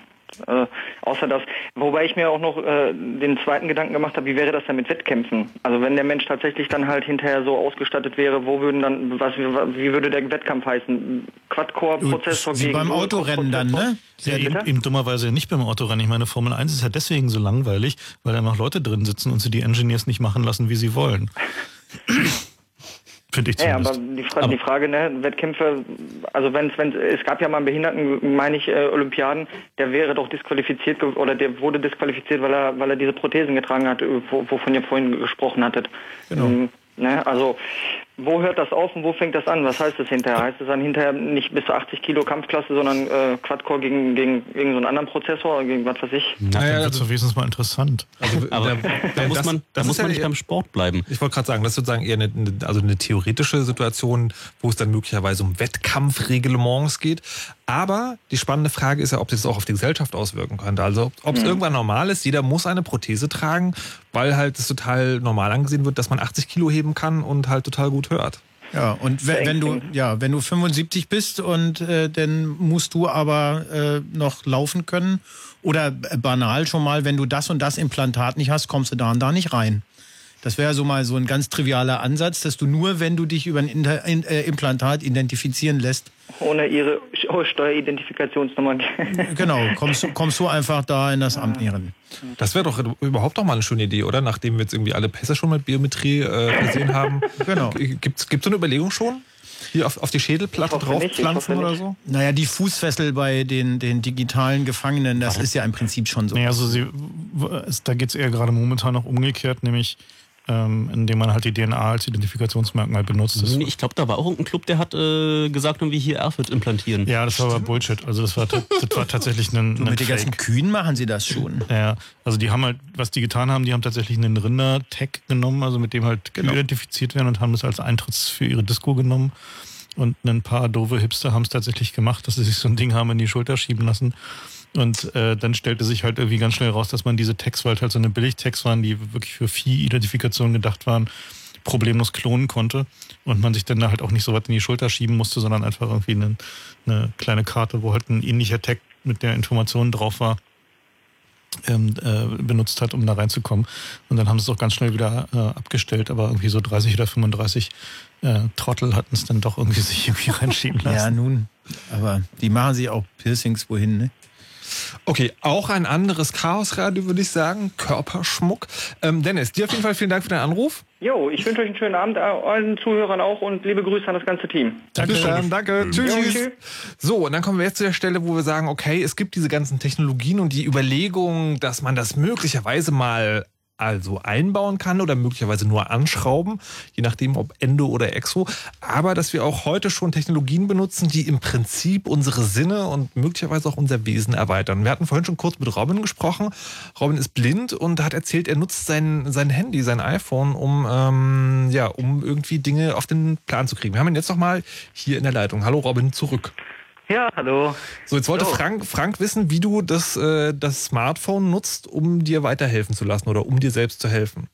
Äh, außer das, wobei ich mir auch noch äh, den zweiten Gedanken gemacht habe, wie wäre das dann mit Wettkämpfen? Also wenn der Mensch tatsächlich dann halt hinterher so ausgestattet wäre, wo würden dann, was, wie würde der Wettkampf heißen? Quad-Core-Prozessor gegen beim Autorennen dann, ne? Ja, eben, eben dummerweise nicht beim Autorennen. Ich meine, Formel 1 ist ja deswegen so langweilig, weil da noch Leute drin sitzen und sie die Engineers nicht machen lassen, wie sie wollen. Finde ich Ja, zumindest. aber die, Fra die Frage, ne, Wettkämpfe, also wenn es, es gab ja mal einen Behinderten, meine ich, äh, Olympiaden, der wäre doch disqualifiziert oder der wurde disqualifiziert, weil er, weil er diese Prothesen getragen hat, äh, wo, wovon ihr vorhin gesprochen hattet. Genau. Ähm, ne, also wo hört das auf und wo fängt das an? Was heißt das hinterher? Heißt es dann hinterher nicht bis zu 80 Kilo Kampfklasse, sondern äh, Quad-Core gegen, gegen irgendeinen so einen anderen Prozessor, oder gegen was weiß ich? Na, dann wird es wenigstens mal interessant. Aber da muss das- man, da das muss man nicht eher- beim Sport bleiben. Ich wollte gerade sagen, das ist sozusagen eher eine, also eine theoretische Situation, wo es dann möglicherweise um Wettkampfreglements geht. Aber die spannende Frage ist ja, ob sich das auch auf die Gesellschaft auswirken könnte. Also ob- ob es Mhm. irgendwann normal ist, jeder muss eine Prothese tragen, weil halt es total normal angesehen wird, dass man 80 Kilo heben kann und halt total gut hört. Ja, und wenn, wenn du ja, wenn du 75 bist und äh, dann musst du aber äh, noch laufen können oder äh, banal schon mal, wenn du das und das Implantat nicht hast, kommst du da und da nicht rein. Das wäre so mal so ein ganz trivialer Ansatz, dass du nur, wenn du dich über ein Inter in, äh, Implantat identifizieren lässt, Ohne ihre, Steueridentifikationsnummer. genau, kommst, kommst du einfach da in das Amt rein. Das wäre doch überhaupt doch mal eine schöne Idee, oder? Nachdem wir jetzt irgendwie alle Pässe schon mit Biometrie äh, versehen haben. genau. Gibt es so eine Überlegung schon? Hier auf, auf die Schädelplatte draufpflanzen oder so? Naja, die Fußfessel bei den, den digitalen Gefangenen, das ist ja im Prinzip schon so. Naja, also sie, da geht es eher gerade momentan noch umgekehrt, nämlich ähm, indem man halt die DNA als Identifikationsmerkmal benutzt. Das ich glaube, da war auch irgendein Club, der hat äh, gesagt, wie hier Erfurt implantieren. Ja, das war aber Bullshit. Also das war, das war tatsächlich ein, so, Mit den ganzen Kühen machen sie das schon. Ja, also die haben halt, was die getan haben, die haben tatsächlich einen Rinder-Tag genommen, also mit dem halt genau. identifiziert werden und haben das als Eintritts für ihre Disco genommen. Und ein paar doofe Hipster haben es tatsächlich gemacht, dass sie sich so ein Ding haben in die Schulter schieben lassen. Und äh, dann stellte sich halt irgendwie ganz schnell raus, dass man diese Tags, weil halt so eine Billig-Tags waren, die wirklich für Vieh-Identifikation gedacht waren, problemlos klonen konnte und man sich dann da halt auch nicht so weit in die Schulter schieben musste, sondern einfach irgendwie eine, eine kleine Karte, wo halt ein ähnlicher Tag mit der Information drauf war, ähm, äh, benutzt hat, um da reinzukommen. Und dann haben sie es auch ganz schnell wieder äh, abgestellt, aber irgendwie so 30 oder 35 äh, Trottel hatten es dann doch irgendwie sich irgendwie reinschieben lassen. Ja, nun, aber die machen sich auch Piercings wohin, ne? Okay, auch ein anderes Chaosradio, würde ich sagen. Körperschmuck. Ähm, Dennis, dir auf jeden Fall vielen Dank für deinen Anruf. Jo, ich wünsche euch einen schönen Abend, allen Zuhörern auch und liebe Grüße an das ganze Team. Danke, schön, danke. Mhm. Tschüss. Jo, tschüss. So, und dann kommen wir jetzt zu der Stelle, wo wir sagen, okay, es gibt diese ganzen Technologien und die Überlegung, dass man das möglicherweise mal also einbauen kann oder möglicherweise nur anschrauben, je nachdem ob Endo oder Exo. Aber dass wir auch heute schon Technologien benutzen, die im Prinzip unsere Sinne und möglicherweise auch unser Wesen erweitern. Wir hatten vorhin schon kurz mit Robin gesprochen. Robin ist blind und hat erzählt, er nutzt sein, sein Handy, sein iPhone, um, ähm, ja, um irgendwie Dinge auf den Plan zu kriegen. Wir haben ihn jetzt noch mal hier in der Leitung. Hallo Robin, zurück. Ja, hallo. So, jetzt wollte Frank, Frank wissen, wie du das, äh, das Smartphone nutzt, um dir weiterhelfen zu lassen oder um dir selbst zu helfen.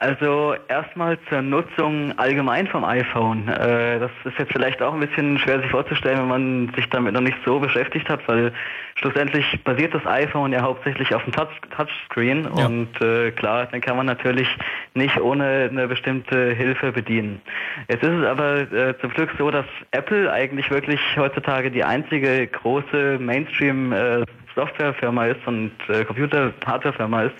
Also erstmal zur Nutzung allgemein vom iPhone. Äh, das ist jetzt vielleicht auch ein bisschen schwer sich vorzustellen, wenn man sich damit noch nicht so beschäftigt hat, weil schlussendlich basiert das iPhone ja hauptsächlich auf dem Touch Touchscreen ja. und äh, klar, dann kann man natürlich nicht ohne eine bestimmte Hilfe bedienen. Jetzt ist es aber äh, zum Glück so, dass Apple eigentlich wirklich heutzutage die einzige große Mainstream äh, Softwarefirma ist und äh, Computer-Hardwarefirma ist,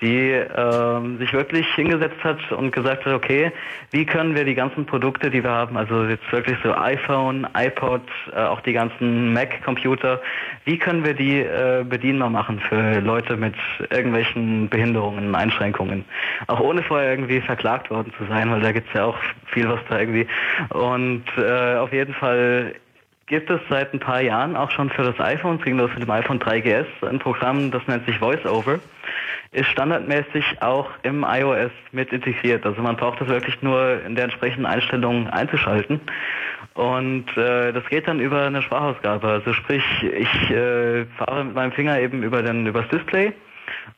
die äh, sich wirklich hingesetzt hat und gesagt hat, okay, wie können wir die ganzen Produkte, die wir haben, also jetzt wirklich so iPhone, iPod, äh, auch die ganzen Mac-Computer, wie können wir die äh, bedienbar machen für Leute mit irgendwelchen Behinderungen, Einschränkungen, auch ohne vorher irgendwie verklagt worden zu sein, weil da gibt's ja auch viel, was da irgendwie und äh, auf jeden Fall gibt es seit ein paar Jahren auch schon für das iPhone, es ging los mit dem iPhone 3GS, ein Programm, das nennt sich VoiceOver. Ist standardmäßig auch im iOS mit integriert. Also man braucht das wirklich nur in der entsprechenden Einstellung einzuschalten. Und äh, das geht dann über eine Sprachausgabe. Also sprich, ich äh, fahre mit meinem Finger eben über den übers Display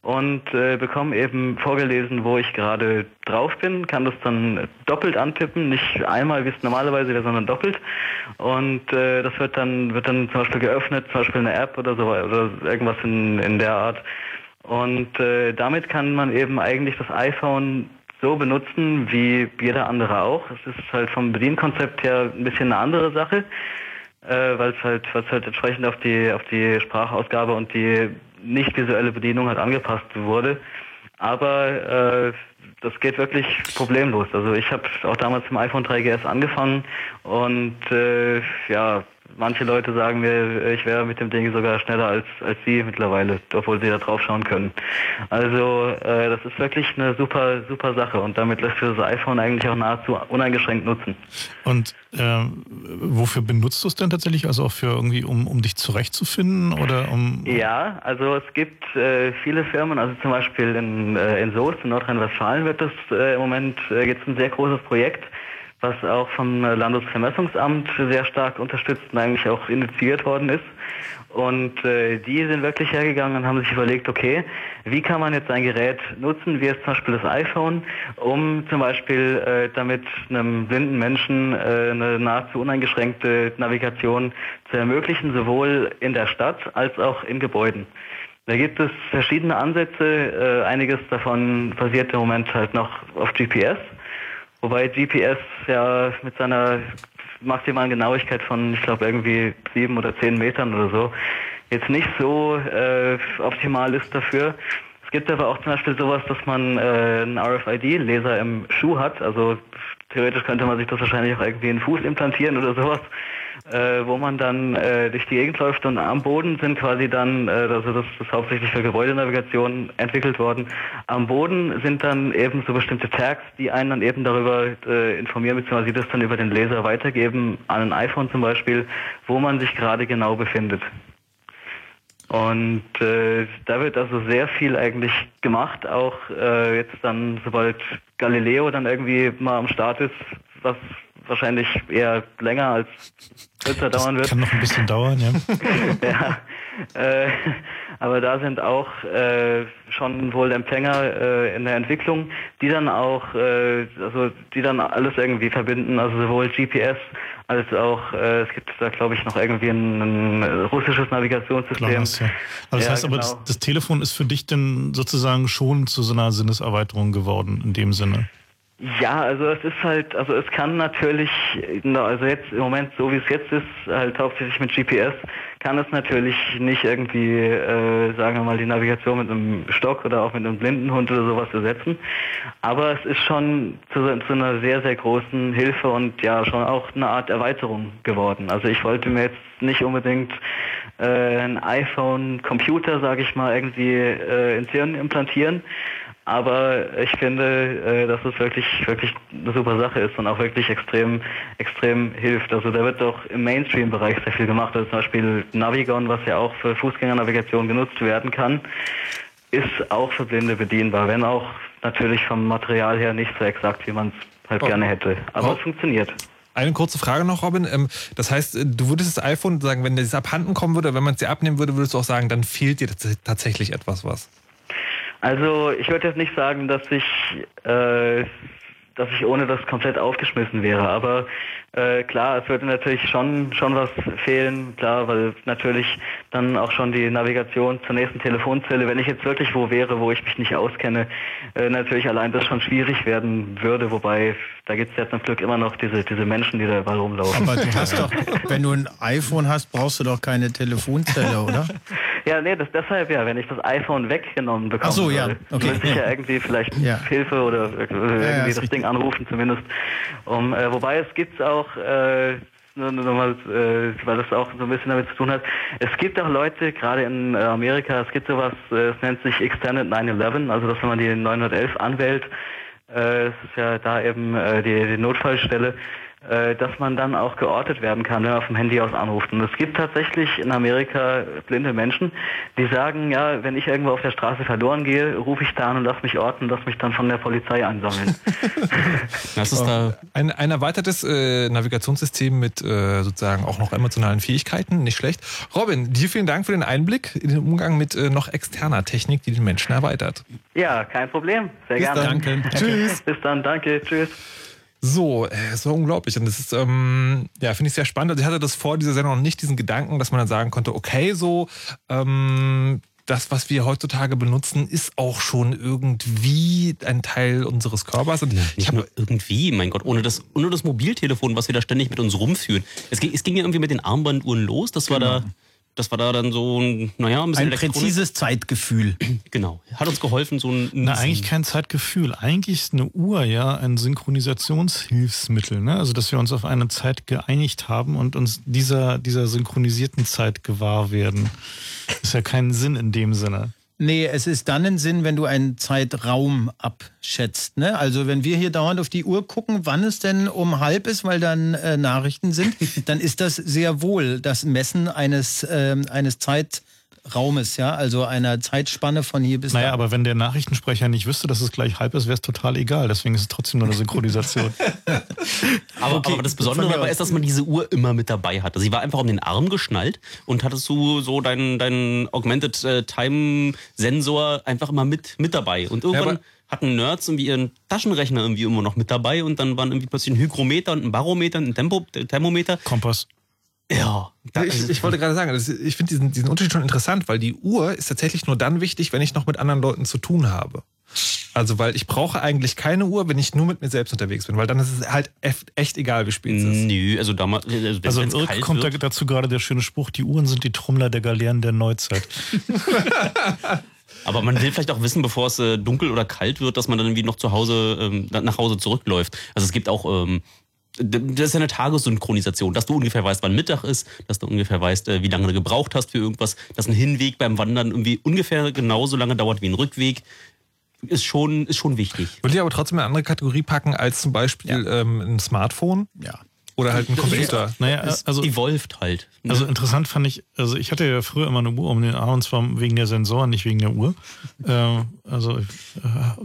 und äh, bekomme eben vorgelesen, wo ich gerade drauf bin, kann das dann doppelt antippen, nicht einmal, wie es normalerweise wäre, sondern doppelt. Und äh, das wird dann wird dann zum Beispiel geöffnet, zum Beispiel eine App oder so oder irgendwas in, in der Art. Und äh, damit kann man eben eigentlich das iPhone so benutzen wie jeder andere auch. Es ist halt vom Bedienkonzept her ein bisschen eine andere Sache, äh, weil es halt, was halt entsprechend auf die auf die Sprachausgabe und die nicht visuelle Bedienung halt angepasst wurde. Aber äh, das geht wirklich problemlos. Also ich habe auch damals im iPhone 3GS angefangen und äh, ja, manche Leute sagen mir, ich wäre mit dem Ding sogar schneller als, als sie mittlerweile, obwohl sie da drauf schauen können. Also äh, das ist wirklich eine super, super Sache und damit lässt sich das iPhone eigentlich auch nahezu uneingeschränkt nutzen. Und äh, wofür benutzt du es denn tatsächlich? Also auch für irgendwie, um, um dich zurechtzufinden oder um... Ja, also es gibt äh, viele Firmen, also zum Beispiel in, äh, in Soest, in Nordrhein-Westfalen wird das äh, im Moment, äh, gibt es ein sehr großes Projekt, was auch vom Landesvermessungsamt sehr stark unterstützt und eigentlich auch initiiert worden ist. Und äh, die sind wirklich hergegangen und haben sich überlegt, okay, wie kann man jetzt ein Gerät nutzen, wie jetzt zum Beispiel das iPhone, um zum Beispiel äh, damit einem blinden Menschen äh, eine nahezu uneingeschränkte Navigation zu ermöglichen, sowohl in der Stadt als auch in Gebäuden. Da gibt es verschiedene Ansätze, äh, einiges davon basiert im Moment halt noch auf GPS. Wobei GPS ja mit seiner maximalen Genauigkeit von, ich glaube, irgendwie sieben oder zehn Metern oder so, jetzt nicht so äh, optimal ist dafür. Es gibt aber auch zum Beispiel sowas, dass man äh, einen RFID-Laser im Schuh hat. Also theoretisch könnte man sich das wahrscheinlich auch irgendwie in den Fuß implantieren oder sowas äh, wo man dann äh, durch die Gegend läuft und am Boden sind quasi dann, äh, also das ist hauptsächlich für Gebäudenavigation entwickelt worden, am Boden sind dann eben so bestimmte Tags, die einen dann eben darüber äh, informieren, beziehungsweise das dann über den Laser weitergeben, an ein iPhone zum Beispiel, wo man sich gerade genau befindet. Und äh, da wird also sehr viel eigentlich gemacht, auch äh, jetzt dann, sobald Galileo dann irgendwie mal am Start ist, was wahrscheinlich eher länger als kürzer dauern wird. Kann noch ein bisschen dauern, ja. ja. Äh, aber da sind auch äh, schon wohl Empfänger äh, in der Entwicklung, die dann auch, äh, also die dann alles irgendwie verbinden, also sowohl GPS als auch, äh, es gibt da glaube ich noch irgendwie ein, ein russisches Navigationssystem. Klar, ja. Aber das ja, heißt aber, genau. das, das Telefon ist für dich denn sozusagen schon zu so einer Sinneserweiterung geworden in dem Sinne? Ja, also es ist halt, also es kann natürlich, also jetzt im Moment, so wie es jetzt ist, halt hauptsächlich mit GPS, kann es natürlich nicht irgendwie, äh, sagen wir mal, die Navigation mit einem Stock oder auch mit einem Blindenhund oder sowas ersetzen. Aber es ist schon zu, zu einer sehr, sehr großen Hilfe und ja, schon auch eine Art Erweiterung geworden. Also ich wollte mir jetzt nicht unbedingt äh, ein iPhone-Computer, sage ich mal, irgendwie äh, ins Hirn implantieren, aber ich finde, äh, dass es wirklich, wirklich eine super Sache ist und auch wirklich extrem, extrem hilft. Also da wird doch im Mainstream-Bereich sehr viel gemacht. Also zum Beispiel Navigon, was ja auch für Fußgängernavigation genutzt werden kann, ist auch für Blinde bedienbar, wenn auch natürlich vom Material her nicht so exakt, wie man es halt oh. gerne hätte. Aber oh. es funktioniert. Eine kurze Frage noch, Robin. Ähm, das heißt, du würdest das iPhone sagen, wenn das abhanden kommen würde, wenn man es dir abnehmen würde, würdest du auch sagen, dann fehlt dir tatsächlich etwas was. Also ich würde jetzt nicht sagen, dass ich, äh, dass ich ohne das komplett aufgeschmissen wäre, aber äh, klar, es würde natürlich schon schon was fehlen, klar, weil natürlich dann auch schon die Navigation zur nächsten Telefonzelle, wenn ich jetzt wirklich wo wäre, wo ich mich nicht auskenne, äh, natürlich allein das schon schwierig werden würde, wobei da gibt es ja zum Glück immer noch diese, diese Menschen, die da überall rumlaufen. Aber du hast doch, wenn du ein iPhone hast, brauchst du doch keine Telefonzelle, oder? ja, nee, das deshalb ja, wenn ich das iPhone weggenommen bekomme, Ach so, ja. okay. müsste ich ja irgendwie vielleicht ja. Hilfe oder irgendwie ja, das, das Ding anrufen zumindest. Um, äh, wobei es gibt auch auch, äh, nur, nur mal, äh, weil das auch so ein bisschen damit zu tun hat. Es gibt auch Leute, gerade in äh, Amerika, es gibt sowas, äh, es nennt sich Extended 911, also dass man die 911 anwählt, äh, ist ja da eben äh, die, die Notfallstelle, dass man dann auch geortet werden kann, wenn man vom Handy aus anruft. Und es gibt tatsächlich in Amerika blinde Menschen, die sagen, ja, wenn ich irgendwo auf der Straße verloren gehe, rufe ich da an und lass mich orten, lass mich dann von der Polizei einsammeln. das ist da ein, ein erweitertes äh, Navigationssystem mit äh, sozusagen auch noch emotionalen Fähigkeiten, nicht schlecht. Robin, dir vielen Dank für den Einblick in den Umgang mit äh, noch externer Technik, die den Menschen erweitert. Ja, kein Problem. Sehr Bis gerne. Dann. Danke. Tschüss. Bis dann, danke. Tschüss. So, äh, war unglaublich. Und das ist, ähm, ja, finde ich sehr spannend. Also ich hatte das vor dieser Sendung noch nicht, diesen Gedanken, dass man dann sagen konnte, okay, so, ähm, das, was wir heutzutage benutzen, ist auch schon irgendwie ein Teil unseres Körpers. Und ja, nicht ich nur irgendwie, mein Gott, ohne das, ohne das Mobiltelefon, was wir da ständig mit uns rumführen. Es ging, es ging ja irgendwie mit den Armbanduhren los. Das war genau. da das war da dann so ein, naja, ein bisschen Ein präzises Zeitgefühl. Genau. Hat uns geholfen, so ein. Na, eigentlich kein Zeitgefühl. Eigentlich ist eine Uhr ja ein Synchronisationshilfsmittel. Ne? Also, dass wir uns auf eine Zeit geeinigt haben und uns dieser, dieser synchronisierten Zeit gewahr werden. Ist ja keinen Sinn in dem Sinne. Nee, es ist dann ein Sinn, wenn du einen Zeitraum abschätzt. Ne? Also wenn wir hier dauernd auf die Uhr gucken, wann es denn um halb ist, weil dann äh, Nachrichten sind, dann ist das sehr wohl das Messen eines, äh, eines Zeit Raumes, ja, also einer Zeitspanne von hier bis Naja, da. aber wenn der Nachrichtensprecher nicht wüsste, dass es gleich halb ist, wäre es total egal. Deswegen ist es trotzdem nur eine Synchronisation. aber, okay, aber, das Besondere dabei ist, dass man diese Uhr immer mit dabei hatte. Sie war einfach um den Arm geschnallt und hattest du so deinen, deinen Augmented äh, Time Sensor einfach immer mit, mit dabei. Und irgendwann ja, hatten Nerds irgendwie ihren Taschenrechner irgendwie immer noch mit dabei und dann waren irgendwie plötzlich ein Hygrometer und ein Barometer, ein Tempo, Thermometer. Kompass. Ja. Ich, ich, wollte gerade sagen, ich finde diesen, diesen Unterschied schon interessant, weil die Uhr ist tatsächlich nur dann wichtig, wenn ich noch mit anderen Leuten zu tun habe. Also, weil ich brauche eigentlich keine Uhr, wenn ich nur mit mir selbst unterwegs bin, weil dann ist es halt echt egal, wie spät es ist. Nö, also damals. Also, Also in Irk kommt da dazu gerade der schöne Spruch, die Uhren sind die Trommler der Galeeren der Neuzeit. Aber man will vielleicht auch wissen, bevor es äh, dunkel oder kalt wird, dass man dann irgendwie noch zu Hause ähm, nach Hause zurückläuft. Also es gibt auch ähm, das ist ja eine Tagessynchronisation, dass du ungefähr weißt, wann Mittag ist, dass du ungefähr weißt, äh, wie lange du gebraucht hast für irgendwas, dass ein Hinweg beim Wandern irgendwie ungefähr genauso lange dauert wie ein Rückweg, ist schon, ist schon wichtig. Würde ich aber trotzdem eine andere Kategorie packen als zum Beispiel ähm, ein Smartphone. Ja. Oder halt ein Computer. Naja, Es also evolved halt. ne? Also interessant fand ich, also ich hatte ja früher immer eine Uhr um den Arm und zwar wegen der Sensoren, nicht wegen der Uhr. Äh, also, äh,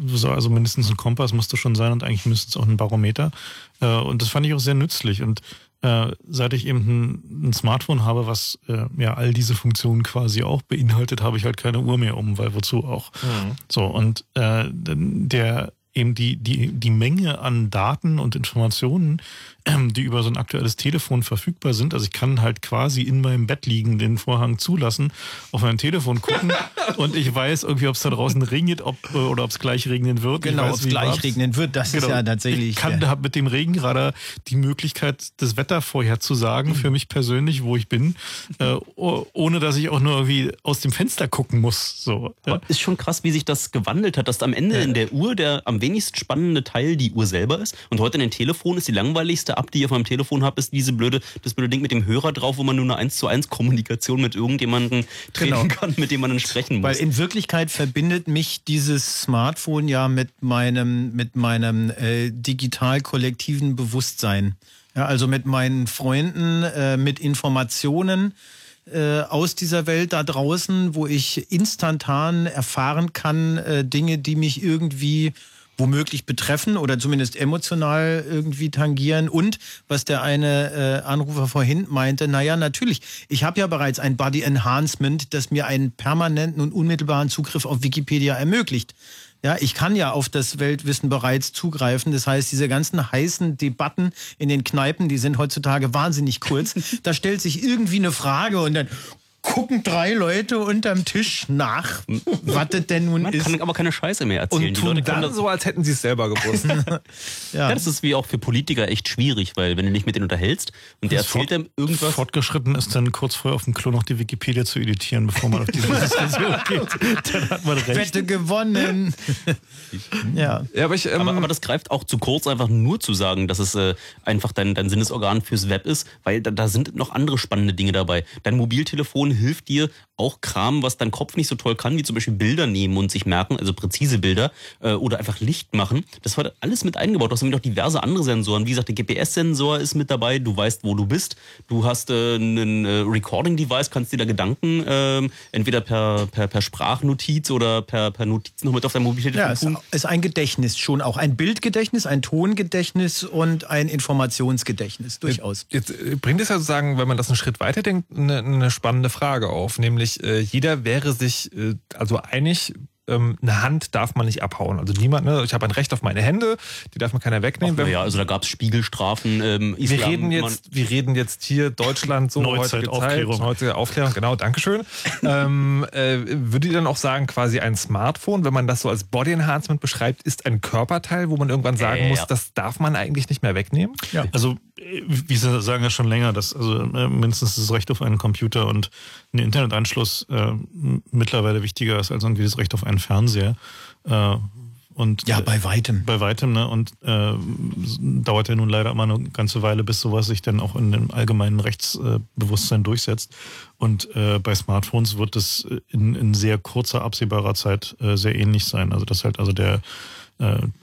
so, also mindestens ein Kompass musste schon sein und eigentlich müsste es auch ein Barometer. Äh, und das fand ich auch sehr nützlich. Und äh, seit ich eben ein, ein Smartphone habe, was äh, ja all diese Funktionen quasi auch beinhaltet, habe ich halt keine Uhr mehr um, weil wozu auch. So, und äh, der eben die, die, die Menge an Daten und Informationen, ähm, die über so ein aktuelles Telefon verfügbar sind. Also ich kann halt quasi in meinem Bett liegen, den Vorhang zulassen, auf mein Telefon gucken und ich weiß irgendwie, ob es da draußen regnet ob, oder ob es gleich regnen wird. Genau, ob es gleich war's- regnen wird, das ist Genau. ja tatsächlich. Ich kann da mit dem Regenradar die Möglichkeit, das Wetter vorher zu sagen, für mich persönlich, wo ich bin, äh, oh- ohne dass ich auch nur irgendwie aus dem Fenster gucken muss. So. Ja. Ist schon krass, wie sich das gewandelt hat, dass am Ende in der Uhr der am wenigst spannende Teil die Uhr selber ist. Und heute in den Telefon ist die langweiligste App, die ich auf meinem Telefon habe, ist diese blöde, das blöde Ding mit dem Hörer drauf, wo man nur eine 1 zu 1 Kommunikation mit irgendjemandem treten Genau. kann, mit dem man dann sprechen muss. Weil in Wirklichkeit verbindet mich dieses Smartphone ja mit meinem, mit meinem äh, digital-kollektiven Bewusstsein. Ja, also mit meinen Freunden, äh, mit Informationen äh, aus dieser Welt da draußen, wo ich instantan erfahren kann, äh, Dinge, die mich irgendwie womöglich betreffen oder zumindest emotional irgendwie tangieren. Und was der eine äh, Anrufer vorhin meinte, naja, natürlich, ich habe ja bereits ein Body Enhancement, das mir einen permanenten und unmittelbaren Zugriff auf Wikipedia ermöglicht. Ja, ich kann ja auf das Weltwissen bereits zugreifen. Das heißt, diese ganzen heißen Debatten in den Kneipen, die sind heutzutage wahnsinnig kurz. da stellt sich irgendwie eine Frage und dann gucken drei Leute unterm Tisch nach, was das denn nun man ist. kann aber keine Scheiße mehr erzählen. Und die tun Leute können dann das, so, als hätten sie es selber gewusst. ja. das ist wie auch für Politiker echt schwierig, weil wenn du dich mit denen unterhältst und der Das erzählt dann irgendwas. Fortgeschritten ist dann kurz vorher auf dem Klo noch die Wikipedia zu editieren, bevor man auf diese Diskussion geht. Dann hat man recht. Wette gewonnen. ja. ja, aber ich, ähm, aber, aber das greift auch zu kurz, einfach nur zu sagen, dass es äh, einfach dein, dein Sinnesorgan fürs Web ist, weil da, da sind noch andere spannende Dinge dabei. Dein Mobiltelefon hilft dir auch Kram, was dein Kopf nicht so toll kann, wie zum Beispiel Bilder nehmen und sich merken, also präzise Bilder äh, oder einfach Licht machen. Das war alles mit eingebaut. Du hast nämlich noch diverse andere Sensoren. Wie gesagt, der GPS-Sensor ist mit dabei. Du weißt, wo du bist. Du hast äh, ein äh, Recording-Device, kannst dir da Gedanken ähm, entweder per, per, per Sprachnotiz oder per, per Notiz noch mit auf dein Mobiltelefon Ja, es ist ein Gedächtnis schon auch. Ein Bildgedächtnis, ein Tongedächtnis und ein Informationsgedächtnis, durchaus. Jetzt äh, bringt es ja sozusagen, wenn man das einen Schritt weiter denkt, eine, eine spannende Frage auf. Nämlich, äh, jeder wäre sich äh, also einig, ähm, eine Hand darf man nicht abhauen. Also niemand, ne? ich habe ein Recht auf meine Hände, die darf mir keiner wegnehmen. Wenn- Ja, also da gab es Spiegelstrafen. Ähm, wir Islam, reden jetzt, wir reden jetzt hier Deutschland so Neuzeit, heutige Aufklärung. Zeit, heutige Aufklärung, genau, Dankeschön. ähm, äh, würde ich dann auch sagen, quasi ein Smartphone, wenn man das so als Body Enhancement beschreibt, ist ein Körperteil, wo man irgendwann sagen Äh, muss, ja. das darf man eigentlich nicht mehr wegnehmen? Ja. Also, wie Sie sagen ja schon länger, dass also äh, mindestens das Recht auf einen Computer und einen Internetanschluss äh, mittlerweile wichtiger ist als irgendwie das Recht auf einen Fernseher. Äh, und Ja, äh, bei weitem. bei weitem, ne? Und äh, dauert ja nun leider immer eine ganze Weile, bis sowas sich dann auch in dem allgemeinen Rechtsbewusstsein durchsetzt. Und äh, bei Smartphones wird es in, in sehr kurzer, absehbarer Zeit äh, sehr ähnlich sein. Also dass halt also der äh,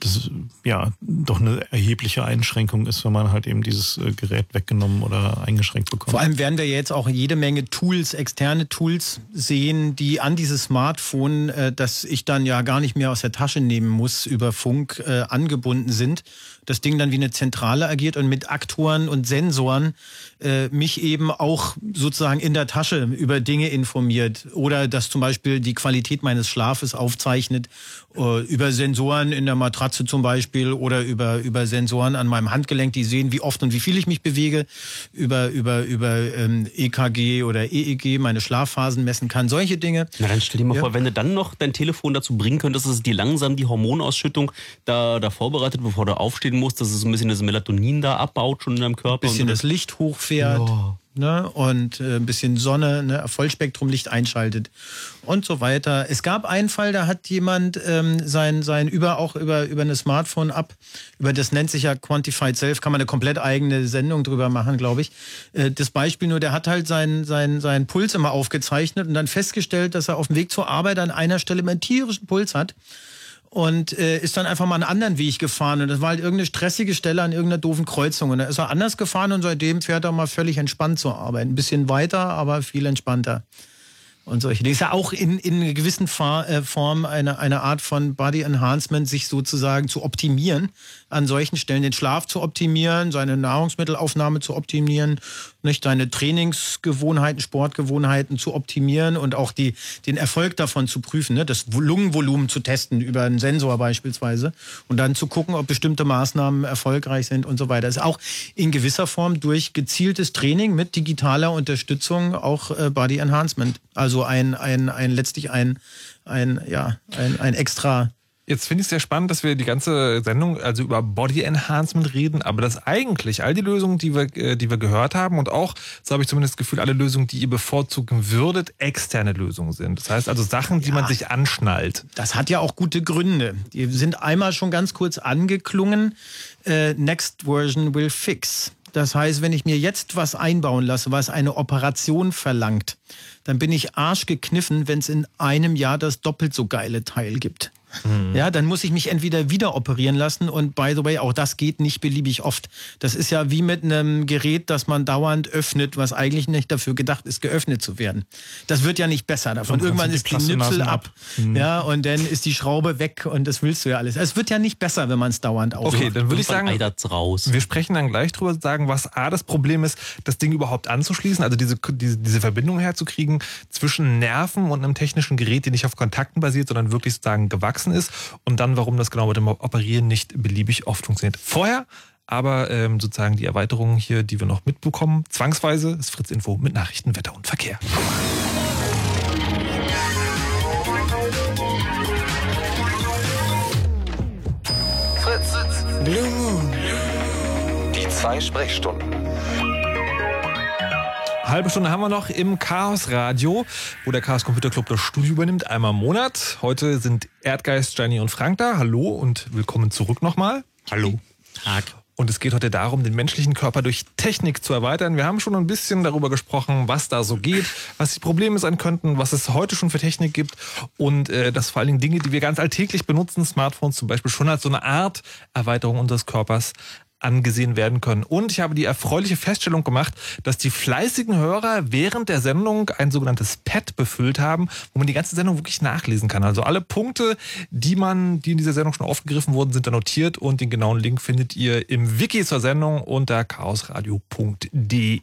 das ja doch eine erhebliche Einschränkung ist, wenn man halt eben dieses äh, Gerät weggenommen oder eingeschränkt bekommt. Vor allem werden wir jetzt auch jede Menge Tools, externe Tools sehen, die an dieses Smartphone, äh, das ich dann ja gar nicht mehr aus der Tasche nehmen muss, über Funk äh, angebunden sind. Das Ding dann wie eine Zentrale agiert und mit Aktoren und Sensoren äh, mich eben auch sozusagen in der Tasche über Dinge informiert. Oder das zum Beispiel die Qualität meines Schlafes aufzeichnet, äh, über Sensoren in der Matratze zum Beispiel oder über, über Sensoren an meinem Handgelenk, die sehen, wie oft und wie viel ich mich bewege, über, über, über ähm, EKG oder EEG meine Schlafphasen messen kann, solche Dinge. Na dann stell dir mal ja. vor, wenn du dann noch dein Telefon dazu bringen könntest, dass es dir langsam die Hormonausschüttung da, da vorbereitet, bevor du aufstehen musst, dass es so ein bisschen das Melatonin da abbaut schon in deinem Körper. Ein bisschen das Licht hochfährt. Ja ne, und äh, ein bisschen Sonne, ne, Vollspektrumlicht einschaltet und so weiter. Es gab einen Fall, da hat jemand ähm, sein, sein über auch über, über eine Smartphone-App, über das nennt sich ja Quantified Self, kann man eine komplett eigene Sendung drüber machen, glaube ich. Äh, das Beispiel nur, der hat halt seinen sein, sein Puls immer aufgezeichnet und dann festgestellt, dass er auf dem Weg zur Arbeit an einer Stelle einen tierischen Puls hat und äh, ist dann einfach mal einen anderen Weg gefahren. Und das war halt irgendeine stressige Stelle an irgendeiner doofen Kreuzung. Und da ist er anders gefahren und seitdem fährt er mal völlig entspannt zur Arbeit. Ein bisschen weiter, aber viel entspannter und solche Dinge. Ist ja auch in, in einer gewissen äh, Form eine, eine Art von Body Enhancement, sich sozusagen zu optimieren, an solchen Stellen den Schlaf zu optimieren, seine Nahrungsmittelaufnahme zu optimieren, nicht seine Trainingsgewohnheiten, Sportgewohnheiten zu optimieren und auch die, den Erfolg davon zu prüfen, ne? das Lungenvolumen zu testen über einen Sensor beispielsweise und dann zu gucken, ob bestimmte Maßnahmen erfolgreich sind und so weiter. Ist auch in gewisser Form durch gezieltes Training mit digitaler Unterstützung auch äh, Body Enhancement. Also ein, ein, ein letztlich ein, ein, ja, ein, ein extra Jetzt finde ich es sehr spannend, dass wir die ganze Sendung also über Body Enhancement reden, aber dass eigentlich all die Lösungen, die wir, äh, die wir gehört haben und auch, so habe ich zumindest das Gefühl, alle Lösungen, die ihr bevorzugen würdet, externe Lösungen sind. Das heißt also Sachen, die ja, man sich anschnallt. Das hat ja auch gute Gründe. Die sind einmal schon ganz kurz angeklungen. Äh, next version will fix. Das heißt, wenn ich mir jetzt was einbauen lasse, was eine Operation verlangt, dann bin ich arschgekniffen, wenn es in einem Jahr das doppelt so geile Teil gibt. Mhm. Ja, dann muss ich mich entweder wieder operieren lassen und by the way, auch das geht nicht beliebig oft. Das ist ja wie mit einem Gerät, das man dauernd öffnet, was eigentlich nicht dafür gedacht ist, geöffnet zu werden. Das wird ja nicht besser davon. Irgendwann ist die Nipsel ab, mhm. ja, und dann ist die Schraube weg und das willst du ja alles. Es wird ja nicht besser, wenn man es dauernd aufmacht. Okay, dann würde ich sagen, raus. wir sprechen dann gleich drüber, sagen, was A, das Problem ist, das Ding überhaupt anzuschließen, also diese, diese, diese Verbindung herzukriegen zwischen Nerven und einem technischen Gerät, die nicht auf Kontakten basiert, sondern wirklich sozusagen gewachsen gewachsen ist und dann, warum das genau mit dem Operieren nicht beliebig oft funktioniert. Vorher aber ähm, sozusagen die Erweiterungen hier, die wir noch mitbekommen, zwangsweise ist Fritz Info mit Nachrichten, Wetter und Verkehr. Fritz. Blue Moon. Die zwei Sprechstunden. Halbe Stunde haben wir noch im Chaos Radio, wo der Chaos Computer Club das Studio übernimmt, einmal im Monat. Heute sind Erdgeist, Gianni und Frank da. Hallo und willkommen zurück nochmal. Hallo. Tag. Und es geht heute darum, den menschlichen Körper durch Technik zu erweitern. Wir haben schon ein bisschen darüber gesprochen, was da so geht, was die Probleme sein könnten, was es heute schon für Technik gibt und äh, dass vor allen Dingen Dinge, die wir ganz alltäglich benutzen, Smartphones zum Beispiel, schon als so eine Art Erweiterung unseres Körpers angesehen werden können. Und ich habe die erfreuliche Feststellung gemacht, dass die fleißigen Hörer während der Sendung ein sogenanntes Pad befüllt haben, wo man die ganze Sendung wirklich nachlesen kann. Also alle Punkte, die man, die in dieser Sendung schon aufgegriffen wurden, sind da notiert und den genauen Link findet ihr im Wiki zur Sendung unter chaosradio.de.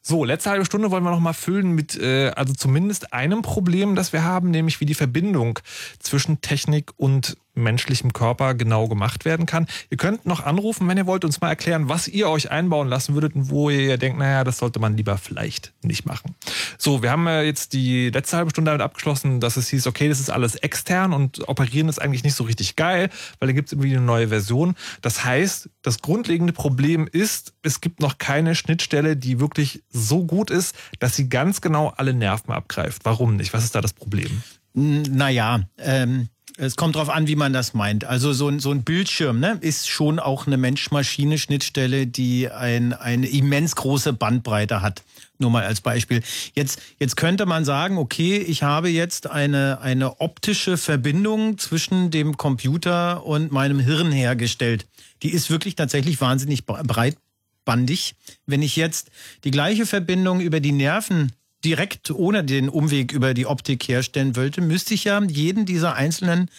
So, letzte halbe Stunde wollen wir noch mal füllen mit äh, also zumindest einem Problem, das wir haben, nämlich wie die Verbindung zwischen Technik und menschlichem Körper genau gemacht werden kann. Ihr könnt noch anrufen, wenn ihr wollt, uns mal erklären, was ihr euch einbauen lassen würdet und wo ihr denkt, naja, das sollte man lieber vielleicht nicht machen. So, wir haben jetzt die letzte halbe Stunde damit abgeschlossen, dass es hieß, okay, das ist alles extern und operieren ist eigentlich nicht so richtig geil, weil da gibt es irgendwie eine neue Version. Das heißt, das grundlegende Problem ist, es gibt noch keine Schnittstelle, die wirklich so gut ist, dass sie ganz genau alle Nerven abgreift. Warum nicht? Was ist da das Problem? Naja, ähm, es kommt darauf an, wie man das meint. Also so ein, so ein Bildschirm ne, ist schon auch eine Mensch-Maschine-Schnittstelle, die ein, eine immens große Bandbreite hat. Nur mal als Beispiel. Jetzt, jetzt könnte man sagen, okay, ich habe jetzt eine, eine optische Verbindung zwischen dem Computer und meinem Hirn hergestellt. Die ist wirklich tatsächlich wahnsinnig breitbandig. Wenn ich jetzt die gleiche Verbindung über die Nerven direkt ohne den Umweg über die Optik herstellen wollte, müsste ich ja jeden dieser einzelnen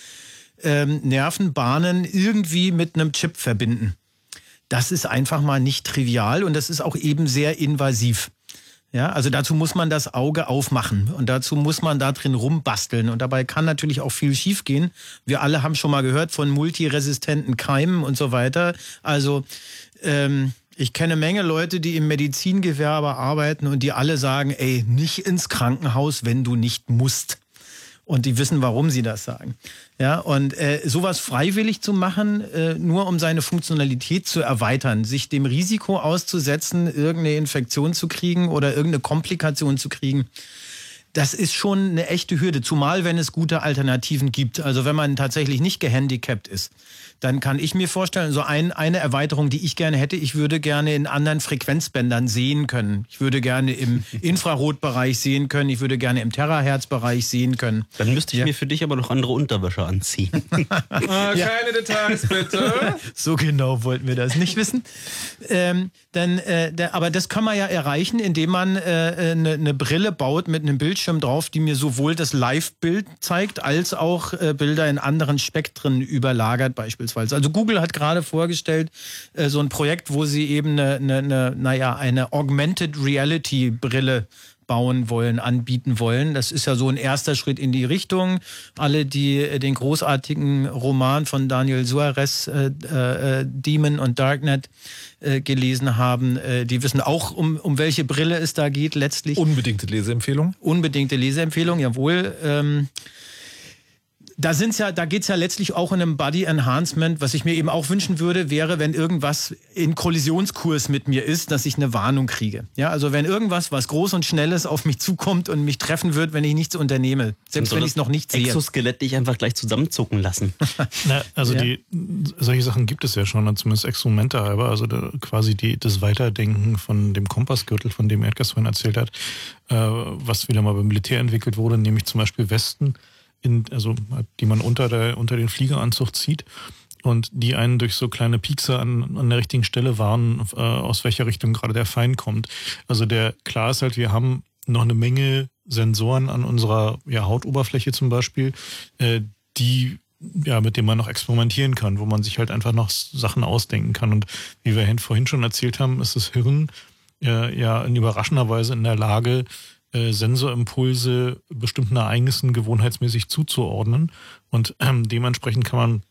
ähm, Nervenbahnen irgendwie mit einem Chip verbinden. Das ist einfach mal nicht trivial und das ist auch eben sehr invasiv. Ja, also dazu muss man das Auge aufmachen und dazu muss man da drin rumbasteln und dabei kann natürlich auch viel schiefgehen. Wir alle haben schon mal gehört von multiresistenten Keimen und so weiter. Also ähm, ich kenne Menge Leute, die im Medizingewerbe arbeiten und die alle sagen, ey, nicht ins Krankenhaus, wenn du nicht musst. Und die wissen, warum sie das sagen. Ja, und äh, sowas freiwillig zu machen, äh, nur um seine Funktionalität zu erweitern, sich dem Risiko auszusetzen, irgendeine Infektion zu kriegen oder irgendeine Komplikation zu kriegen, das ist schon eine echte Hürde, zumal wenn es gute Alternativen gibt. Also wenn man tatsächlich nicht gehandicapt ist dann kann ich mir vorstellen, so ein, eine Erweiterung, die ich gerne hätte, ich würde gerne in anderen Frequenzbändern sehen können. Ich würde gerne im Infrarotbereich sehen können, ich würde gerne im Terahertz-Bereich sehen können. Dann müsste ich ja. mir für dich aber noch andere Unterwäsche anziehen. ja. Keine Details, bitte. so genau wollten wir das nicht wissen. Ähm, dann, äh, der, aber das kann man ja erreichen, indem man eine äh, ne, ne Brille baut mit einem Bildschirm drauf, die mir sowohl das Live-Bild zeigt, als auch äh, Bilder in anderen Spektren überlagert beispielsweise beispielsweise. Also Google hat gerade vorgestellt, äh, so ein Projekt, wo sie eben eine, eine, eine, naja, eine Augmented Reality Brille bauen wollen, anbieten wollen. Das ist ja so ein erster Schritt in die Richtung. Alle, die äh, den großartigen Roman von Daniel Suarez, äh, äh, Demon und Darknet, äh, gelesen haben, äh, die wissen auch, um, um welche Brille es da geht letztlich. Unbedingte Leseempfehlung? Unbedingte Leseempfehlung, jawohl. Ähm, da sind's ja, da geht's ja letztlich auch in einem Body Enhancement. Was ich mir eben auch wünschen würde, wäre, wenn irgendwas in Kollisionskurs mit mir ist, dass ich eine Warnung kriege. Ja, also wenn irgendwas, was groß und schnelles auf mich zukommt und mich treffen wird, wenn ich nichts unternehme, selbst wenn ich es noch nicht sehe. Exoskelett dich einfach gleich zusammenzucken lassen. Na, also ja. die, solche Sachen gibt es ja schon, zumindest Experimente halber. Also da, quasi die, das Weiterdenken von dem Kompassgürtel, von dem Erdgas vorhin erzählt hat, äh, was wieder mal beim Militär entwickelt wurde, nämlich zum Beispiel Westen in, also die man unter, der, unter den Fliegeranzug zieht und die einen durch so kleine Piekse an, an der richtigen Stelle warnen, äh, aus welcher Richtung gerade der Feind kommt. Also der klar ist halt, wir haben noch eine Menge Sensoren an unserer ja, Hautoberfläche zum Beispiel, äh, die ja, mit denen man noch experimentieren kann, wo man sich halt einfach noch Sachen ausdenken kann. Und wie wir vorhin schon erzählt haben, ist das Hirn äh, ja in überraschender Weise in der Lage, äh, Sensorimpulse bestimmten Ereignissen gewohnheitsmäßig zuzuordnen. Und ähm, dementsprechend kann man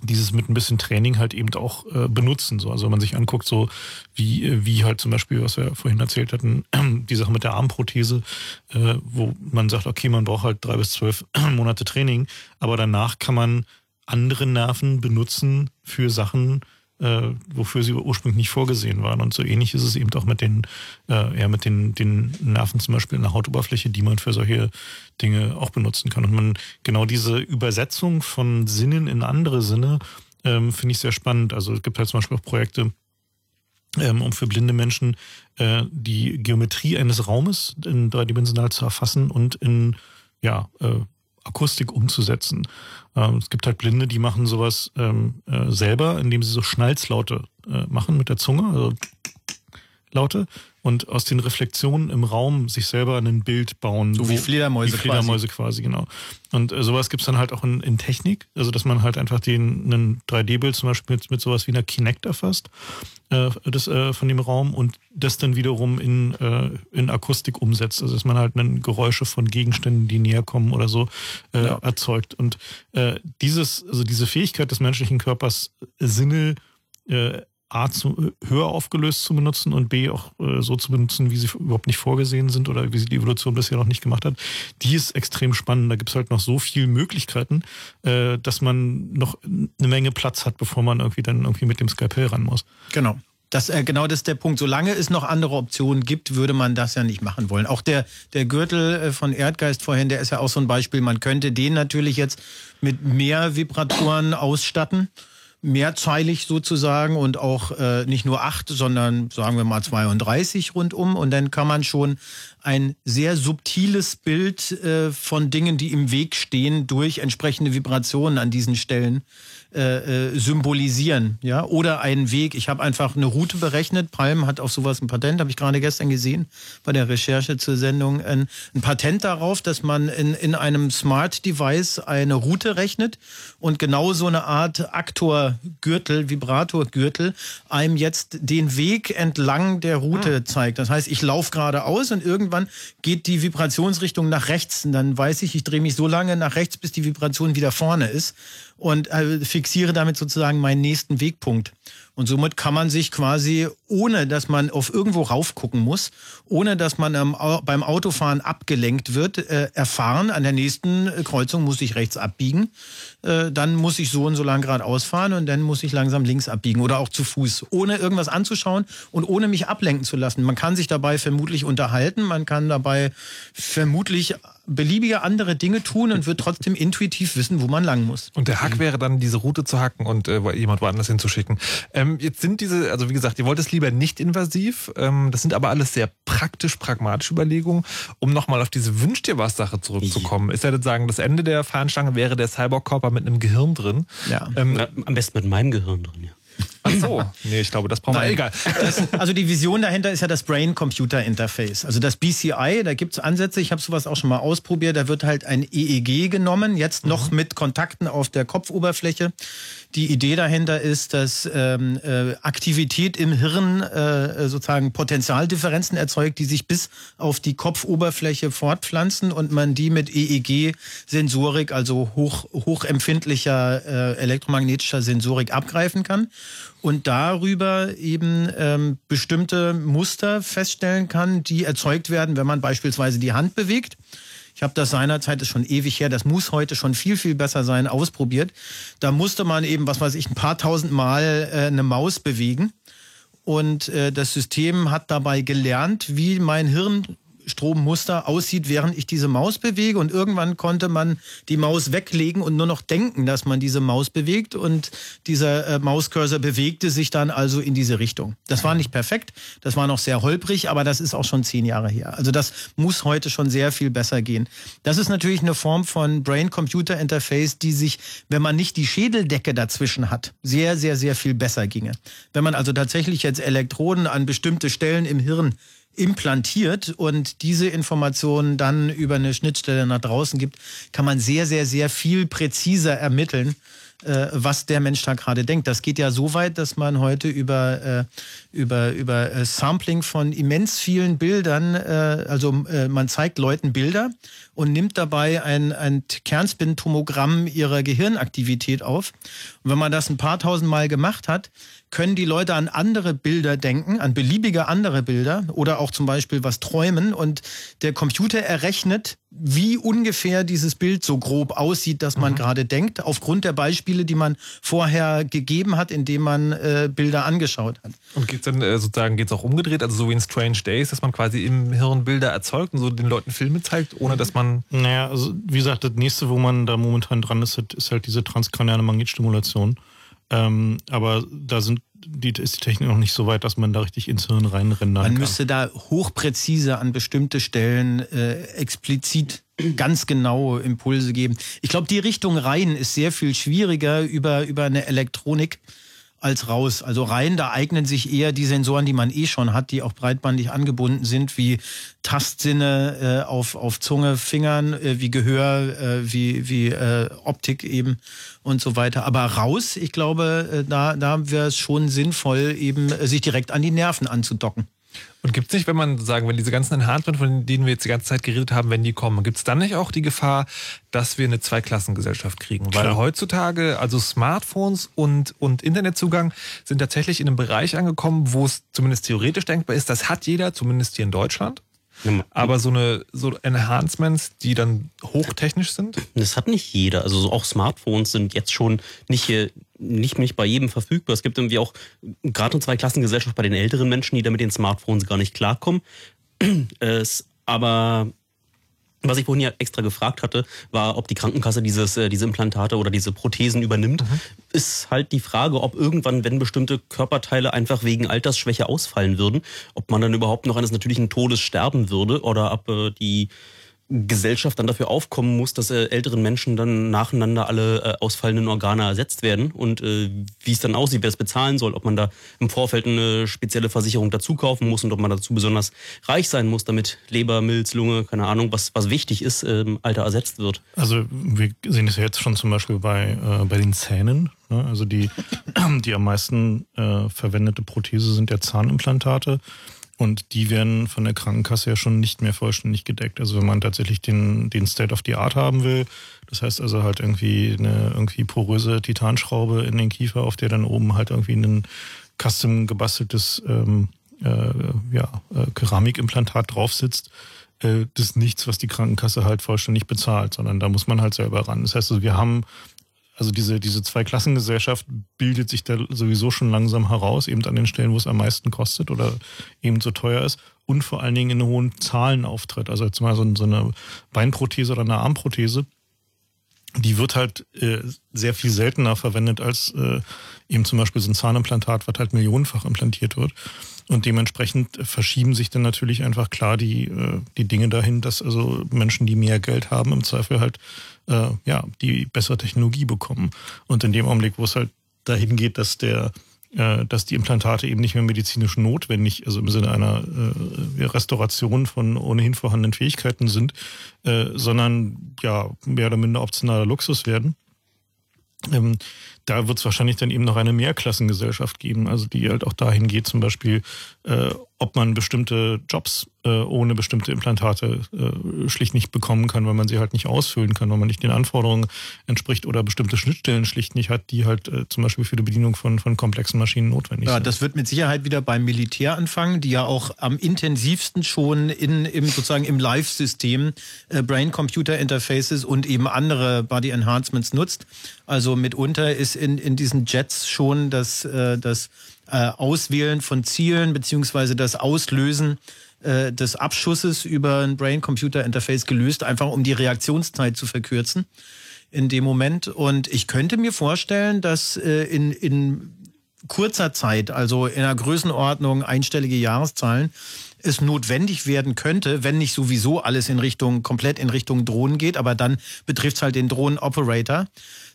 dieses mit ein bisschen Training halt eben auch äh, benutzen. So. Also wenn man sich anguckt, so wie, äh, wie halt zum Beispiel, was wir vorhin erzählt hatten, die Sache mit der Armprothese, äh, wo man sagt, okay, man braucht halt drei bis zwölf Monate Training, aber danach kann man andere Nerven benutzen für Sachen, äh, wofür sie ursprünglich nicht vorgesehen waren. Und so ähnlich ist es eben auch mit den, äh, ja, mit den, den Nerven zum Beispiel in der Hautoberfläche, die man für solche Dinge auch benutzen kann. Und man genau diese Übersetzung von Sinnen in andere Sinne ähm, finde ich sehr spannend. Also es gibt halt zum Beispiel auch Projekte, ähm, um für blinde Menschen äh, die Geometrie eines Raumes in dreidimensional zu erfassen und in ja, äh, Akustik umzusetzen. Ähm, es gibt halt Blinde, die machen sowas ähm, äh, selber, indem sie so Schnalzlaute äh, machen mit der Zunge, also Laute und aus den Reflexionen im Raum sich selber ein Bild bauen. So wie Fledermäuse, wie Fledermäuse quasi. quasi genau. Und äh, sowas gibt's dann halt auch in, in, Technik, also dass man halt einfach den einen 3D-Bild zum Beispiel mit, mit sowas wie einer Kinect erfasst, äh, das, äh, von dem Raum und das dann wiederum in, äh, in Akustik umsetzt. Also dass man halt einen Geräusche von Gegenständen, die näher kommen oder so, äh, ja. erzeugt. Und äh, dieses, also diese Fähigkeit des menschlichen Körpers, Sinne A zu, höher aufgelöst zu benutzen und B auch äh, so zu benutzen, wie sie überhaupt nicht vorgesehen sind oder wie sie die Evolution bisher noch nicht gemacht hat, die ist extrem spannend. Da gibt es halt noch so viele Möglichkeiten, äh, dass man noch eine Menge Platz hat, bevor man irgendwie dann irgendwie mit dem Skalpell ran muss. Genau. Das, äh, genau das ist der Punkt. Solange es noch andere Optionen gibt, würde man das ja nicht machen wollen. Auch der, der Gürtel äh, von Erdgeist vorhin, der ist ja auch so ein Beispiel. Man könnte den natürlich jetzt mit mehr Vibratoren ausstatten mehrzeilig sozusagen und auch äh, nicht nur acht, sondern sagen wir mal 32 rundum. Und dann kann man schon ein sehr subtiles Bild äh, von Dingen, die im Weg stehen, durch entsprechende Vibrationen an diesen Stellen äh, äh, symbolisieren, ja, oder einen Weg. Ich habe einfach eine Route berechnet. Palm hat auf sowas ein Patent, habe ich gerade gestern gesehen bei der Recherche zur Sendung, ein, ein Patent darauf, dass man in, in einem Smart Device eine Route rechnet und genau so eine Art Aktorgürtel, Vibratorgürtel einem jetzt den Weg entlang der Route ah. zeigt. Das heißt, ich laufe geradeaus und irgendwann geht die Vibrationsrichtung nach rechts und dann weiß ich, ich drehe mich so lange nach rechts, bis die Vibration wieder vorne ist und äh, fixiere damit sozusagen meinen nächsten Wegpunkt. Und somit kann man sich quasi, ohne dass man auf irgendwo raufgucken muss, ohne dass man ähm, beim Autofahren abgelenkt wird, äh, erfahren, an der nächsten Kreuzung muss ich rechts abbiegen, äh, dann muss ich so und so lang geradeaus fahren und dann muss ich langsam links abbiegen oder auch zu Fuß, ohne irgendwas anzuschauen und ohne mich ablenken zu lassen. Man kann sich dabei vermutlich unterhalten, man kann dabei vermutlich beliebige andere Dinge tun und wird trotzdem intuitiv wissen, wo man lang muss. Und der Hack wäre dann, diese Route zu hacken und äh, jemand woanders hinzuschicken. Ähm, jetzt sind diese, also wie gesagt, ihr wollt es lieber nicht invasiv. Ähm, das sind aber alles sehr praktisch, pragmatische Überlegungen. Um nochmal auf diese Wünsch dir was Sache zurückzukommen. Ist ja das sagen, das Ende der Fahnenstange wäre der Cyborg-Körper mit einem Gehirn drin. Ja. Ähm, am besten mit meinem Gehirn drin, ja. Ach so, nee, ich glaube, das brauchen wir. Egal. Das, also die Vision dahinter ist ja das Brain-Computer-Interface. Also das BCI, da gibt es Ansätze, ich habe sowas auch schon mal ausprobiert, da wird halt ein EEG genommen, jetzt noch mhm. mit Kontakten auf der Kopfoberfläche. Die Idee dahinter ist, dass ähm, äh, Aktivität im Hirn äh, sozusagen Potentialdifferenzen erzeugt, die sich bis auf die Kopfoberfläche fortpflanzen und man die mit EEG-Sensorik, also hoch, hochempfindlicher äh, elektromagnetischer Sensorik abgreifen kann und darüber eben ähm, bestimmte Muster feststellen kann, die erzeugt werden, wenn man beispielsweise die Hand bewegt. Ich habe das seinerzeit, ist schon ewig her, das muss heute schon viel, viel besser sein, ausprobiert. Da musste man eben, was weiß ich, ein paar tausend Mal äh, eine Maus bewegen. Und äh, das System hat dabei gelernt, wie mein Hirn Strommuster aussieht, während ich diese Maus bewege. Und irgendwann konnte man die Maus weglegen und nur noch denken, dass man diese Maus bewegt. Und dieser äh, Mauscursor bewegte sich dann also in diese Richtung. Das war nicht perfekt, das war noch sehr holprig, aber das ist auch schon zehn Jahre her. Also das muss heute schon sehr viel besser gehen. Das ist natürlich eine Form von Brain-Computer-Interface, die sich, wenn man nicht die Schädeldecke dazwischen hat, sehr, sehr, sehr viel besser ginge. Wenn man also tatsächlich jetzt Elektroden an bestimmte Stellen im Hirn implantiert und diese Informationen dann über eine Schnittstelle nach draußen gibt, kann man sehr, sehr, sehr viel präziser ermitteln, äh, was der Mensch da gerade denkt. Das geht ja so weit, dass man heute über, äh, über, über äh, Sampling von immens vielen Bildern, äh, also äh, man zeigt Leuten Bilder und nimmt dabei ein, ein Kernspintomogramm ihrer Gehirnaktivität auf. Und wenn man das ein paar tausend Mal gemacht hat, können die Leute an andere Bilder denken, an beliebige andere Bilder oder auch zum Beispiel was träumen und der Computer errechnet, wie ungefähr dieses Bild so grob aussieht, dass man mhm. gerade denkt, aufgrund der Beispiele, die man vorher gegeben hat, indem man äh, Bilder angeschaut hat. Und geht es dann äh, sozusagen geht's auch umgedreht, also so wie in Strange Days, dass man quasi im Hirn Bilder erzeugt und so den Leuten Filme zeigt, ohne dass man. Naja, also wie gesagt, das nächste, wo man da momentan dran ist, ist halt diese transkraniale Magnetstimulation. Ähm, aber da sind die, ist die Technik noch nicht so weit, dass man da richtig ins Hirn reinrennen kann. Man müsste da hochpräzise an bestimmte Stellen äh, explizit ganz genaue Impulse geben. Ich glaube, die Richtung rein ist sehr viel schwieriger über, über eine Elektronik als raus. Also rein, da eignen sich eher die Sensoren, die man eh schon hat, die auch breitbandig angebunden sind, wie Tastsinne äh, auf, auf Zunge, Fingern, äh, wie Gehör, äh, wie, wie äh, Optik eben und so weiter. Aber raus, ich glaube, äh, da, da wäre es schon sinnvoll, eben äh, sich direkt an die Nerven anzudocken. Und gibt es nicht, wenn man sagen, wenn diese ganzen Enhancements, von denen wir jetzt die ganze Zeit geredet haben, wenn die kommen, gibt es dann nicht auch die Gefahr, dass wir eine Zweiklassengesellschaft kriegen? Klar. Weil heutzutage, also Smartphones und, und Internetzugang sind tatsächlich in einem Bereich angekommen, wo es zumindest theoretisch denkbar ist, das hat jeder, zumindest hier in Deutschland. Aber so eine so Enhancements, die dann hochtechnisch sind? Das hat nicht jeder. Also auch Smartphones sind jetzt schon nicht hier nicht, nicht bei jedem verfügbar. Es gibt irgendwie auch gerade eine Zweiklassengesellschaft bei den älteren Menschen, die da mit den Smartphones gar nicht klarkommen. Es, aber was ich vorhin ja extra gefragt hatte, war, ob die Krankenkasse dieses, äh, diese Implantate oder diese Prothesen übernimmt. Mhm. Ist halt die Frage, ob irgendwann, wenn bestimmte Körperteile einfach wegen Altersschwäche ausfallen würden, ob man dann überhaupt noch eines natürlichen Todes sterben würde oder ob äh, die Gesellschaft dann dafür aufkommen muss, dass äh, älteren Menschen dann nacheinander alle äh, ausfallenden Organe ersetzt werden und äh, wie es dann aussieht, wer es bezahlen soll, ob man da im Vorfeld eine spezielle Versicherung dazu kaufen muss und ob man dazu besonders reich sein muss, damit Leber, Milz, Lunge, keine Ahnung, was, was wichtig ist, im Alter ersetzt wird. Also wir sehen es ja jetzt schon zum Beispiel bei, äh, bei den Zähnen. Ne? Also die, die am meisten äh, verwendete Prothese sind ja Zahnimplantate. Und die werden von der Krankenkasse ja schon nicht mehr vollständig gedeckt. Also wenn man tatsächlich den, den State of the Art haben will, das heißt also halt irgendwie eine irgendwie poröse Titanschraube in den Kiefer, auf der dann oben halt irgendwie ein custom gebasteltes ähm, äh, ja, äh, Keramikimplantat drauf sitzt, äh, das ist nichts, was die Krankenkasse halt vollständig bezahlt, sondern da muss man halt selber ran. Das heißt also, wir haben also diese, diese Zweiklassengesellschaft bildet sich da sowieso schon langsam heraus, eben an den Stellen, wo es am meisten kostet oder eben so teuer ist und vor allen Dingen in hohen Zahlen auftritt. Also jetzt mal so, so eine Beinprothese oder eine Armprothese, die wird halt äh, sehr viel seltener verwendet als äh, eben zum Beispiel so ein Zahnimplantat, was halt millionenfach implantiert wird. Und dementsprechend verschieben sich dann natürlich einfach klar die, äh, die Dinge dahin, dass also Menschen, die mehr Geld haben, im Zweifel halt äh, ja, die bessere Technologie bekommen. Und in dem Augenblick, wo es halt dahin geht, dass der äh, dass die Implantate eben nicht mehr medizinisch notwendig, also im Sinne einer äh, Restauration von ohnehin vorhandenen Fähigkeiten sind, äh, sondern ja mehr oder minder optionaler Luxus werden. Ähm, da wird es wahrscheinlich dann eben noch eine Mehrklassengesellschaft geben, also die halt auch dahin geht, zum Beispiel, äh, ob man bestimmte Jobs äh, ohne bestimmte Implantate äh, schlicht nicht bekommen kann, weil man sie halt nicht ausfüllen kann, weil man nicht den Anforderungen entspricht oder bestimmte Schnittstellen schlicht nicht hat, die halt äh, zum Beispiel für die Bedienung von, von komplexen Maschinen notwendig Ja, sind. das wird mit Sicherheit wieder beim Militär anfangen, die ja auch am intensivsten schon in, im, sozusagen im Live-System äh, Brain-Computer-Interfaces und eben andere Body Enhancements nutzt. Also mitunter ist in, in diesen Jets schon das, äh, das äh, Auswählen von Zielen beziehungsweise das Auslösen äh, des Abschusses über ein Brain-Computer-Interface gelöst, einfach um die Reaktionszeit zu verkürzen in dem Moment. Und ich könnte mir vorstellen, dass äh, in, in kurzer Zeit, also in einer Größenordnung einstellige Jahreszahlen, es notwendig werden könnte, wenn nicht sowieso alles in Richtung, komplett in Richtung Drohnen geht, aber dann betrifft es halt den Drohnen-Operator,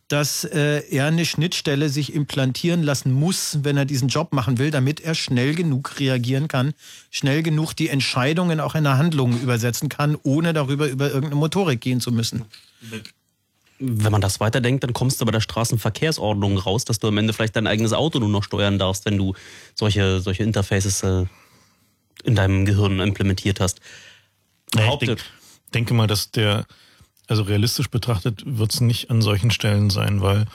dass äh, er eine Schnittstelle sich implantieren lassen muss, wenn er diesen Job machen will, damit er schnell genug reagieren kann, schnell genug die Entscheidungen auch in eine Handlung übersetzen kann, ohne darüber über irgendeine Motorik gehen zu müssen. Wenn man das weiterdenkt, dann kommst du bei der Straßenverkehrsordnung raus, dass du am Ende vielleicht dein eigenes Auto nur noch steuern darfst, wenn du solche, solche Interfaces äh, in deinem Gehirn implementiert hast. Ja, ich denk, denke mal, dass der, also realistisch betrachtet, wird es nicht an solchen Stellen sein, weil,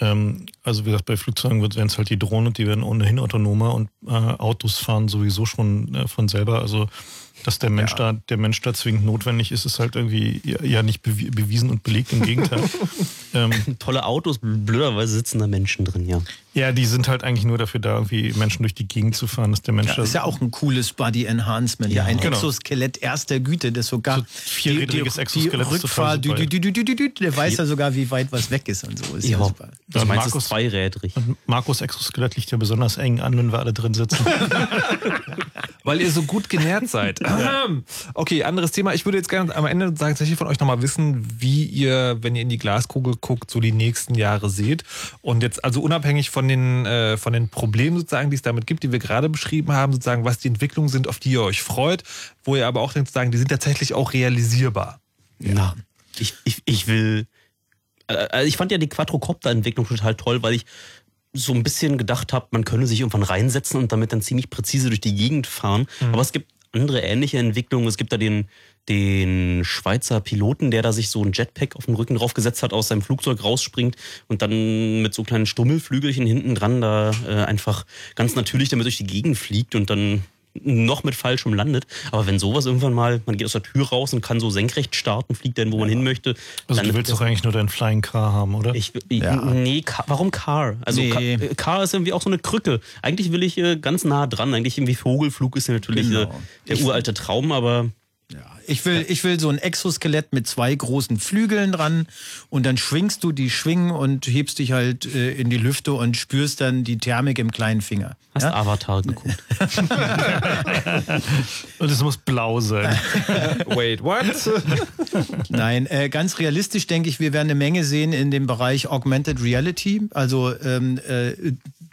ähm, also wie gesagt, bei Flugzeugen werden es halt die Drohnen, die werden ohnehin autonomer und äh, Autos fahren sowieso schon äh, von selber. Also dass der Mensch ja. da, der Mensch da zwingend notwendig ist, ist halt irgendwie ja, nicht bewiesen und belegt. Im Gegenteil. ähm, Tolle Autos, blöderweise sitzen da Menschen drin, ja. Ja, die sind halt eigentlich nur dafür da, irgendwie Menschen durch die Gegend zu fahren, dass der Mensch. Ja, ist ja auch ein cooles Body Enhancement. Ja, ein genau. Exoskelett erster Güte, das sogar so vierrädriges die, Exoskelett die Rückfahr, du, du, du, der weiß ja sogar, wie weit was weg ist und so. Ist ja, ja super. Das meinst Markus, zweirädrig. Markus Exoskelett liegt ja besonders eng an, wenn wir alle drin sitzen. Weil ihr so gut genährt seid. okay, anderes Thema. Ich würde jetzt gerne am Ende tatsächlich von euch nochmal wissen, wie ihr, wenn ihr in die Glaskugel guckt, so die nächsten Jahre seht. Und jetzt also unabhängig von den, äh, von den Problemen sozusagen, die es damit gibt, die wir gerade beschrieben haben, sozusagen, was die Entwicklungen sind, auf die ihr euch freut, wo ihr aber auch sozusagen, die sind tatsächlich auch realisierbar. Ja. Ich, ich, ich will. Also ich fand ja die Quadrocopter-Entwicklung total toll, weil ich so ein bisschen gedacht habe, man könne sich irgendwann reinsetzen und damit dann ziemlich präzise durch die Gegend fahren. Mhm. Aber es gibt andere ähnliche Entwicklungen. Es gibt da den, den Schweizer Piloten, der da sich so ein Jetpack auf den Rücken draufgesetzt hat, aus seinem Flugzeug rausspringt und dann mit so kleinen Stummelflügelchen hinten dran da äh, einfach ganz natürlich damit durch die Gegend fliegt und dann noch mit falschem landet. Aber wenn sowas irgendwann mal, man geht aus der Tür raus und kann so senkrecht starten, fliegt dann, wo ja. man hin möchte. Also du willst doch eigentlich nur deinen Flying Car haben, oder? Ich, ja. Nee, Car, warum Car? Also nee. Car, Car, ist irgendwie auch so eine Krücke. Eigentlich will ich äh, ganz nah dran. Eigentlich irgendwie Vogelflug ist ja natürlich genau. äh, der ich uralte Traum, aber Ich will, ich will so ein Exoskelett mit zwei großen Flügeln dran und dann schwingst du die Schwingen und hebst dich halt äh, in die Lüfte und spürst dann die Thermik im kleinen Finger. Hast Avatar geguckt. Und es muss blau sein. Wait, what? Nein, äh, ganz realistisch denke ich, wir werden eine Menge sehen in dem Bereich Augmented Reality. Also ähm, äh,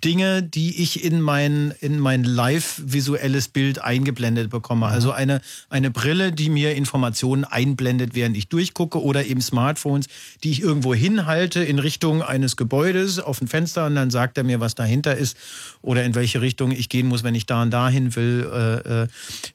Dinge, die ich in mein, in mein live-visuelles Bild eingeblendet bekomme. Also eine, eine Brille, die mir Informationen einblendet, während ich durchgucke oder eben Smartphones, die ich irgendwo hinhalte in Richtung eines Gebäudes auf ein Fenster und dann sagt er mir, was dahinter ist oder in welche Richtung ich gehen muss, wenn ich da und dahin will. Äh, äh.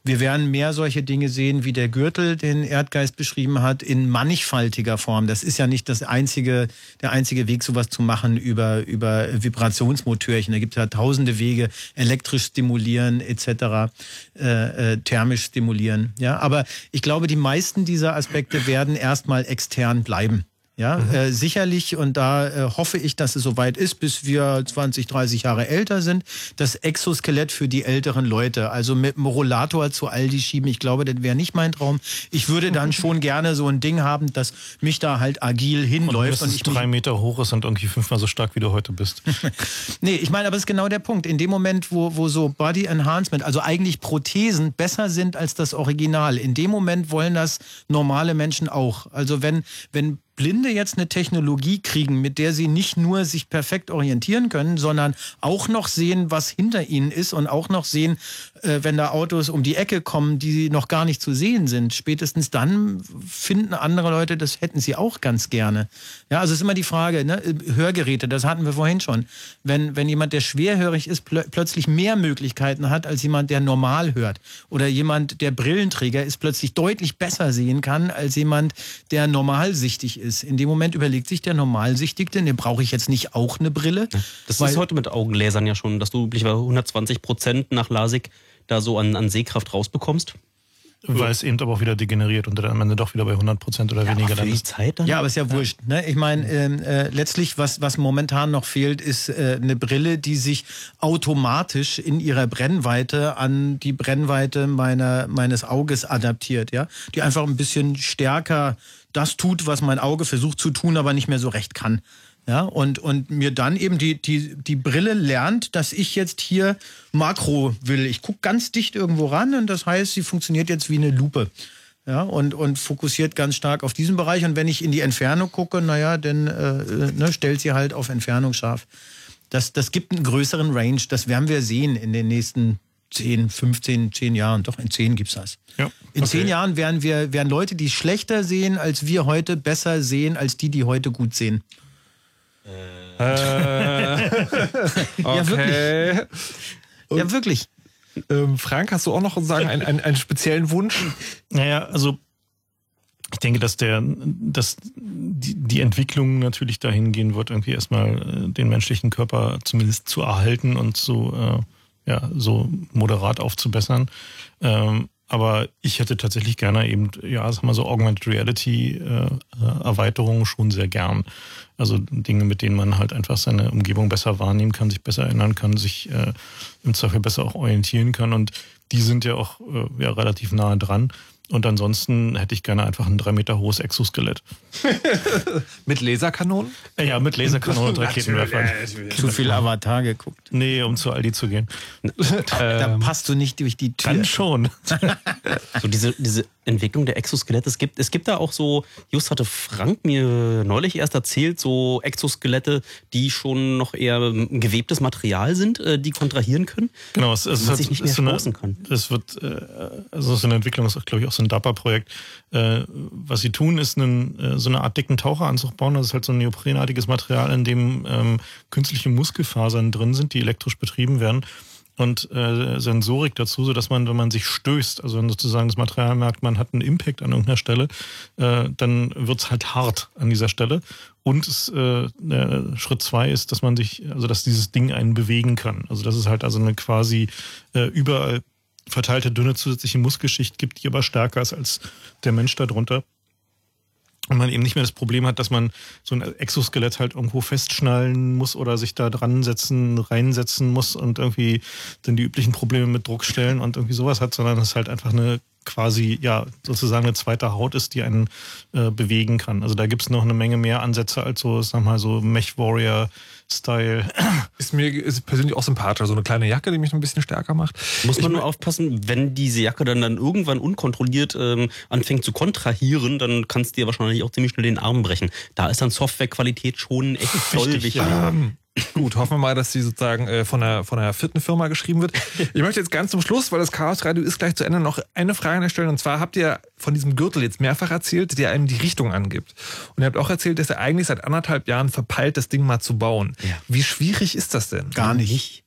Wir werden mehr solche Dinge sehen, wie der Gürtel, den Erdgeist beschrieben hat, in mannigfaltiger Form. Das ist ja nicht das einzige, der einzige Weg, sowas zu machen über, über Vibrationsmotörchen. Da gibt es ja tausende Wege, elektrisch stimulieren etc., äh, äh, thermisch stimulieren. Ja, aber ich glaube, die meisten dieser Aspekte werden erstmal extern bleiben. Ja, äh, sicherlich, und da äh, hoffe ich, dass es soweit ist, bis wir 20, 30 Jahre älter sind, das Exoskelett für die älteren Leute. Also mit dem Rollator zu Aldi schieben, ich glaube, das wäre nicht mein Traum. Ich würde dann schon gerne so ein Ding haben, das mich da halt agil hinläuft. Und, und ich drei Meter hoch ist und irgendwie fünfmal so stark, wie du heute bist. nee, ich meine, aber es ist genau der Punkt. In dem Moment, wo, wo so Body Enhancement, also eigentlich Prothesen, besser sind als das Original, in dem Moment wollen das normale Menschen auch. Also wenn, wenn Blinde jetzt eine Technologie kriegen, mit der sie nicht nur sich perfekt orientieren können, sondern auch noch sehen, was hinter ihnen ist und auch noch sehen, äh, wenn da Autos um die Ecke kommen, die noch gar nicht zu sehen sind. Spätestens dann finden andere Leute, das hätten sie auch ganz gerne. Ja, also es ist immer die Frage, ne? Hörgeräte, das hatten wir vorhin schon. Wenn, wenn jemand, der schwerhörig ist, plö plötzlich mehr Möglichkeiten hat als jemand, der normal hört. Oder jemand, der Brillenträger ist, plötzlich deutlich besser sehen kann als jemand, der normalsichtig ist. In dem Moment überlegt sich der Normalsichtigte, ne, brauche ich jetzt nicht auch eine Brille? Das ist heute mit Augenlasern ja schon, dass du üblicherweise 120 Prozent nach LASIK da so an, an Sehkraft rausbekommst. Weil es eben aber auch wieder degeneriert und dann am Ende doch wieder bei 100 Prozent oder Ja, weniger aber für die ist. Zeit dann? Ja, aber ist ja wurscht. Ne? Ich meine, ähm, äh, letztlich, was, was momentan noch fehlt, ist äh, eine Brille, die sich automatisch in ihrer Brennweite an die Brennweite meiner, meines Auges adaptiert. Ja? Die einfach ein bisschen stärker das tut, was mein Auge versucht zu tun, aber nicht mehr so recht kann. Ja, und, und mir dann eben die, die, die Brille lernt, dass ich jetzt hier Makro will. Ich gucke ganz dicht irgendwo ran und das heißt, sie funktioniert jetzt wie eine Lupe. Ja, und, und fokussiert ganz stark auf diesen Bereich. Und wenn ich in die Entfernung gucke, naja, dann äh, ne, stellt sie halt auf Entfernung scharf. Das, das gibt einen größeren Range. Das werden wir sehen in den nächsten 10, 15, 10 Jahren. Doch, in 10 gibt's das. Ja. In Okay. zehn Jahren werden wir werden Leute, die schlechter sehen als wir heute, besser sehen als die, die heute gut sehen. Äh, Ja, wirklich. okay. Ja, wirklich. Ähm, Frank, hast du auch noch sagen, einen, einen, einen speziellen Wunsch? Naja, also ich denke, dass der, dass die, die Entwicklung natürlich dahin gehen wird, irgendwie erstmal äh, den menschlichen Körper zumindest zu erhalten und zu, äh, ja, so moderat aufzubessern. Ähm, aber ich hätte tatsächlich gerne eben, ja, sag mal so Augmented Reality äh, äh, Erweiterungen schon sehr gern. Also Dinge, mit denen man halt einfach seine Umgebung besser wahrnehmen kann, sich besser erinnern kann, sich äh, im Zweifel besser auch orientieren kann. Und die sind ja auch äh, ja, relativ nahe dran. Und ansonsten hätte ich gerne einfach ein drei Meter hohes Exoskelett. Mit Laserkanonen? Ja, mit Laserkanonen und Raketenwerfern. Zu viel Avatar geguckt. Nee, um zu Aldi zu gehen. Da passt du nicht durch die Tür. Dann schon. So diese, diese Entwicklung der Exoskelette. Es gibt, es gibt da auch so, just hatte Frank mir neulich erst erzählt, so Exoskelette, die schon noch eher gewebtes Material sind, äh, die kontrahieren können. Genau, es, es hat- ich nicht mehr so eine, kann. Es wird, äh, also so eine Entwicklung ist, glaube ich, auch so ein DAPA-Projekt. Äh, was sie tun, ist einen, so eine Art dicken Taucheranzug bauen. Das ist halt so ein neoprenartiges Material, in dem ähm, künstliche Muskelfasern drin sind, die elektrisch betrieben werden. Und äh, Sensorik dazu, so dass man, wenn man sich stößt, also wenn sozusagen das Material merkt, man hat einen Impact an irgendeiner Stelle, äh, dann wird's halt hart an dieser Stelle. Und es, äh, Schritt zwei ist, dass man sich, also dass dieses Ding einen bewegen kann. Also dass es halt also eine quasi äh, überall verteilte dünne zusätzliche Muskelschicht gibt, die aber stärker ist als der Mensch darunter. Und man eben nicht mehr das Problem hat, dass man so ein Exoskelett halt irgendwo festschnallen muss oder sich da dran setzen, reinsetzen muss und irgendwie dann die üblichen Probleme mit Druckstellen und irgendwie sowas hat, sondern es halt einfach eine quasi ja sozusagen eine zweite Haut ist, die einen äh, bewegen kann. Also da gibt es noch eine Menge mehr Ansätze als so, sag mal, so Mech Warrior Style. Ist mir ist persönlich auch sympathischer. So eine kleine Jacke, die mich ein bisschen stärker macht. Muss man nur aufpassen, wenn diese Jacke dann, dann irgendwann unkontrolliert ähm, anfängt zu kontrahieren, dann kannst du dir wahrscheinlich auch ziemlich schnell den Arm brechen. Da ist dann Softwarequalität schon echt voll wichtig. Ja. Gut, hoffen wir mal, dass sie sozusagen äh, von, der, von der vierten Firma geschrieben wird. Ich möchte jetzt ganz zum Schluss, weil das Chaos Radio ist gleich zu Ende, noch eine Frage stellen. Und zwar habt ihr von diesem Gürtel jetzt mehrfach erzählt, der einem die Richtung angibt. Und ihr habt auch erzählt, dass ihr eigentlich seit anderthalb Jahren verpeilt, das Ding mal zu bauen. Ja. Wie schwierig ist das denn? Gar nicht.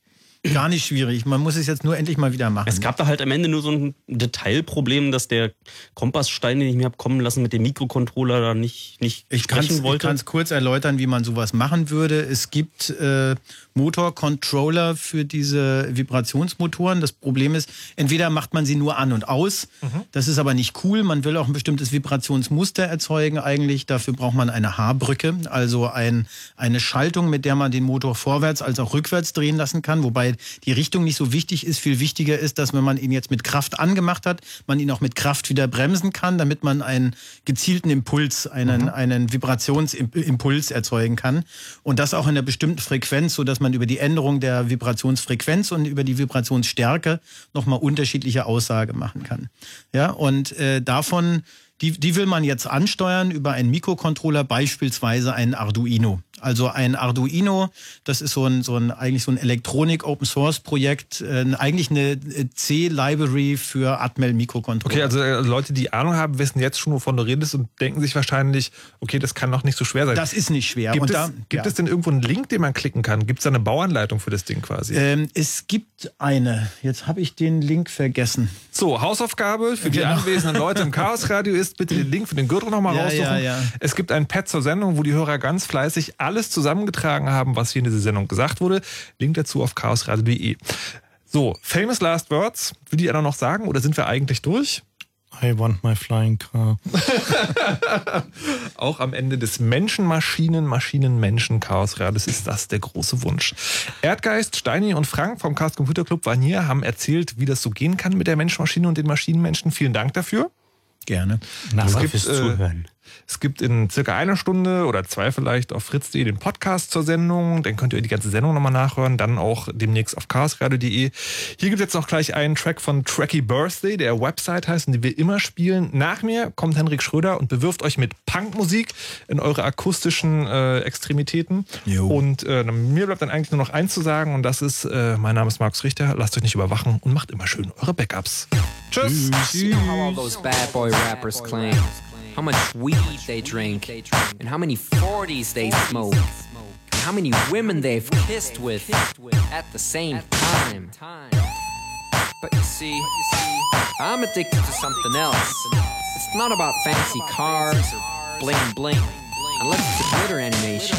Gar nicht schwierig. Man muss es jetzt nur endlich mal wieder machen. Es gab da halt am Ende nur so ein Detailproblem, dass der Kompassstein, den ich mir habe kommen lassen, mit dem Mikrocontroller da nicht, nicht Ich kann sprechen wollte. es kurz erläutern, wie man sowas machen würde. Es gibt äh, Motorcontroller für diese Vibrationsmotoren. Das Problem ist, entweder macht man sie nur an und aus. Das ist aber nicht cool. Man will auch ein bestimmtes Vibrationsmuster erzeugen eigentlich. Dafür braucht man eine Haarbrücke, also ein, eine Schaltung, mit der man den Motor vorwärts als auch rückwärts drehen lassen kann. Wobei die Richtung nicht so wichtig ist. Viel wichtiger ist, dass wenn man ihn jetzt mit Kraft angemacht hat, man ihn auch mit Kraft wieder bremsen kann, damit man einen gezielten Impuls, einen, einen Vibrationsimpuls erzeugen kann. Und das auch in einer bestimmten Frequenz, so dass man über die Änderung der Vibrationsfrequenz und über die Vibrationsstärke nochmal unterschiedliche Aussage machen kann. Ja, und äh, davon, die, die will man jetzt ansteuern über einen Mikrocontroller, beispielsweise einen Arduino. Also ein Arduino, das ist so ein, so ein eigentlich so ein Elektronik-Open-Source-Projekt, äh, eigentlich eine äh, C-Library für Atmel-Mikrocontroller. Okay, also äh, Leute, die Ahnung haben, wissen jetzt schon, wovon du redest und denken sich wahrscheinlich, okay, das kann doch nicht so schwer sein. Das ist nicht schwer. Gibt, es, da- gibt ja. es denn irgendwo einen Link, den man klicken kann? Gibt es da eine Bauanleitung für das Ding quasi? Ähm, es gibt eine. Jetzt habe ich den Link vergessen. So, Hausaufgabe für die Genau. anwesenden Leute im Chaosradio ist, bitte den Link für den Gürtel nochmal Ja, raussuchen. ja, ja. Es gibt ein Pad zur Sendung, wo die Hörer ganz fleißig alles zusammengetragen haben, was hier in dieser Sendung gesagt wurde. Link dazu auf chaosradio.de. So, famous last words. Will die einer noch sagen oder sind wir eigentlich durch? I want my flying car. Auch am Ende des Menschen, Maschinen, Maschinen, Menschen, Chaosradios ist das der große Wunsch. Erdgeist, Steini und Frank vom Chaos Computer Club waren hier, haben erzählt, wie das so gehen kann mit der Mensch-Maschine und den Maschinenmenschen. Vielen Dank dafür. Gerne. Gibt, fürs äh, Zuhören. Es gibt in circa einer Stunde oder zwei vielleicht auf fritz.de den Podcast zur Sendung. Dann könnt ihr die ganze Sendung nochmal nachhören. Dann auch demnächst auf chaosradio.de. Hier gibt es jetzt noch gleich einen Track von Tracky Birthday, der Website heißt und die wir immer spielen. Nach mir kommt Henrik Schröder und bewirft euch mit Punkmusik in eure akustischen äh, Extremitäten. Jo. Und äh, mir bleibt dann eigentlich nur noch eins zu sagen und das ist, äh, mein Name ist Markus Richter. Lasst euch nicht überwachen und macht immer schön eure Backups. Tschüss. You know how much weed they drink, and how many 40s they smoke, and how many women they've kissed with at the same time. But you see, I'm addicted to something else. It's not about fancy cars or bling bling, unless it's a glitter animation.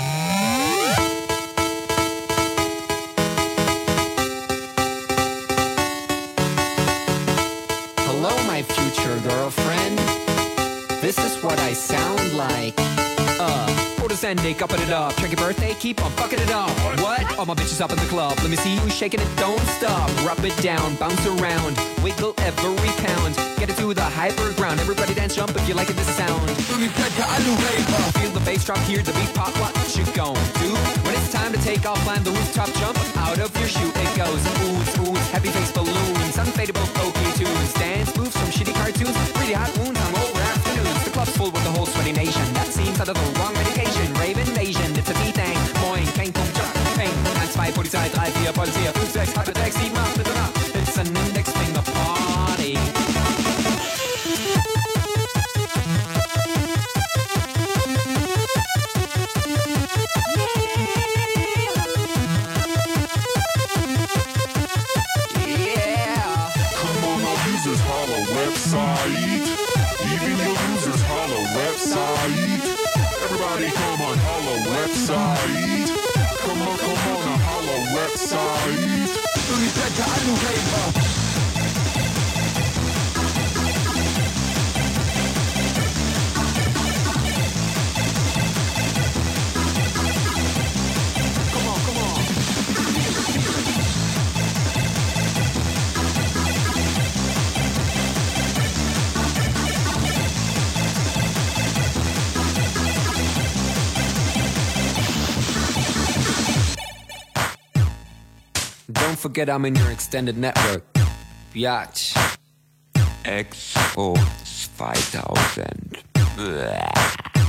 Girlfriend. This is what I sound like. Uh, Photos ending, upping it up. Check your birthday, keep on fucking it up. What? All my bitches up in the club. Let me see you shaking it, don't stop. Rub it down, bounce around, wiggle every pound. Get it to the hyper ground. Everybody dance, jump if you like it, this sound. Feel the bass drop, hear the beat pop. What you gon' do? When it's time to take off, climb the rooftop, jump out of your shoe. It goes oohs, oohs, happy face balloons, unfadable pokey tunes, dance moves from shitty cartoons, pretty hot wounds on over afternoons. The club's full with the whole sweaty nation. That seems out of the wrong zwei, drei, vier, voll vier, fünf, sechs, acht, sechs, sieben, acht, bitte nach. It's an index finger party. Website, even your losers holla website. Everybody come on holla website size. Only better alligator. Don't forget I'm in your extended network. Biatch. Expo 2000. Bäh.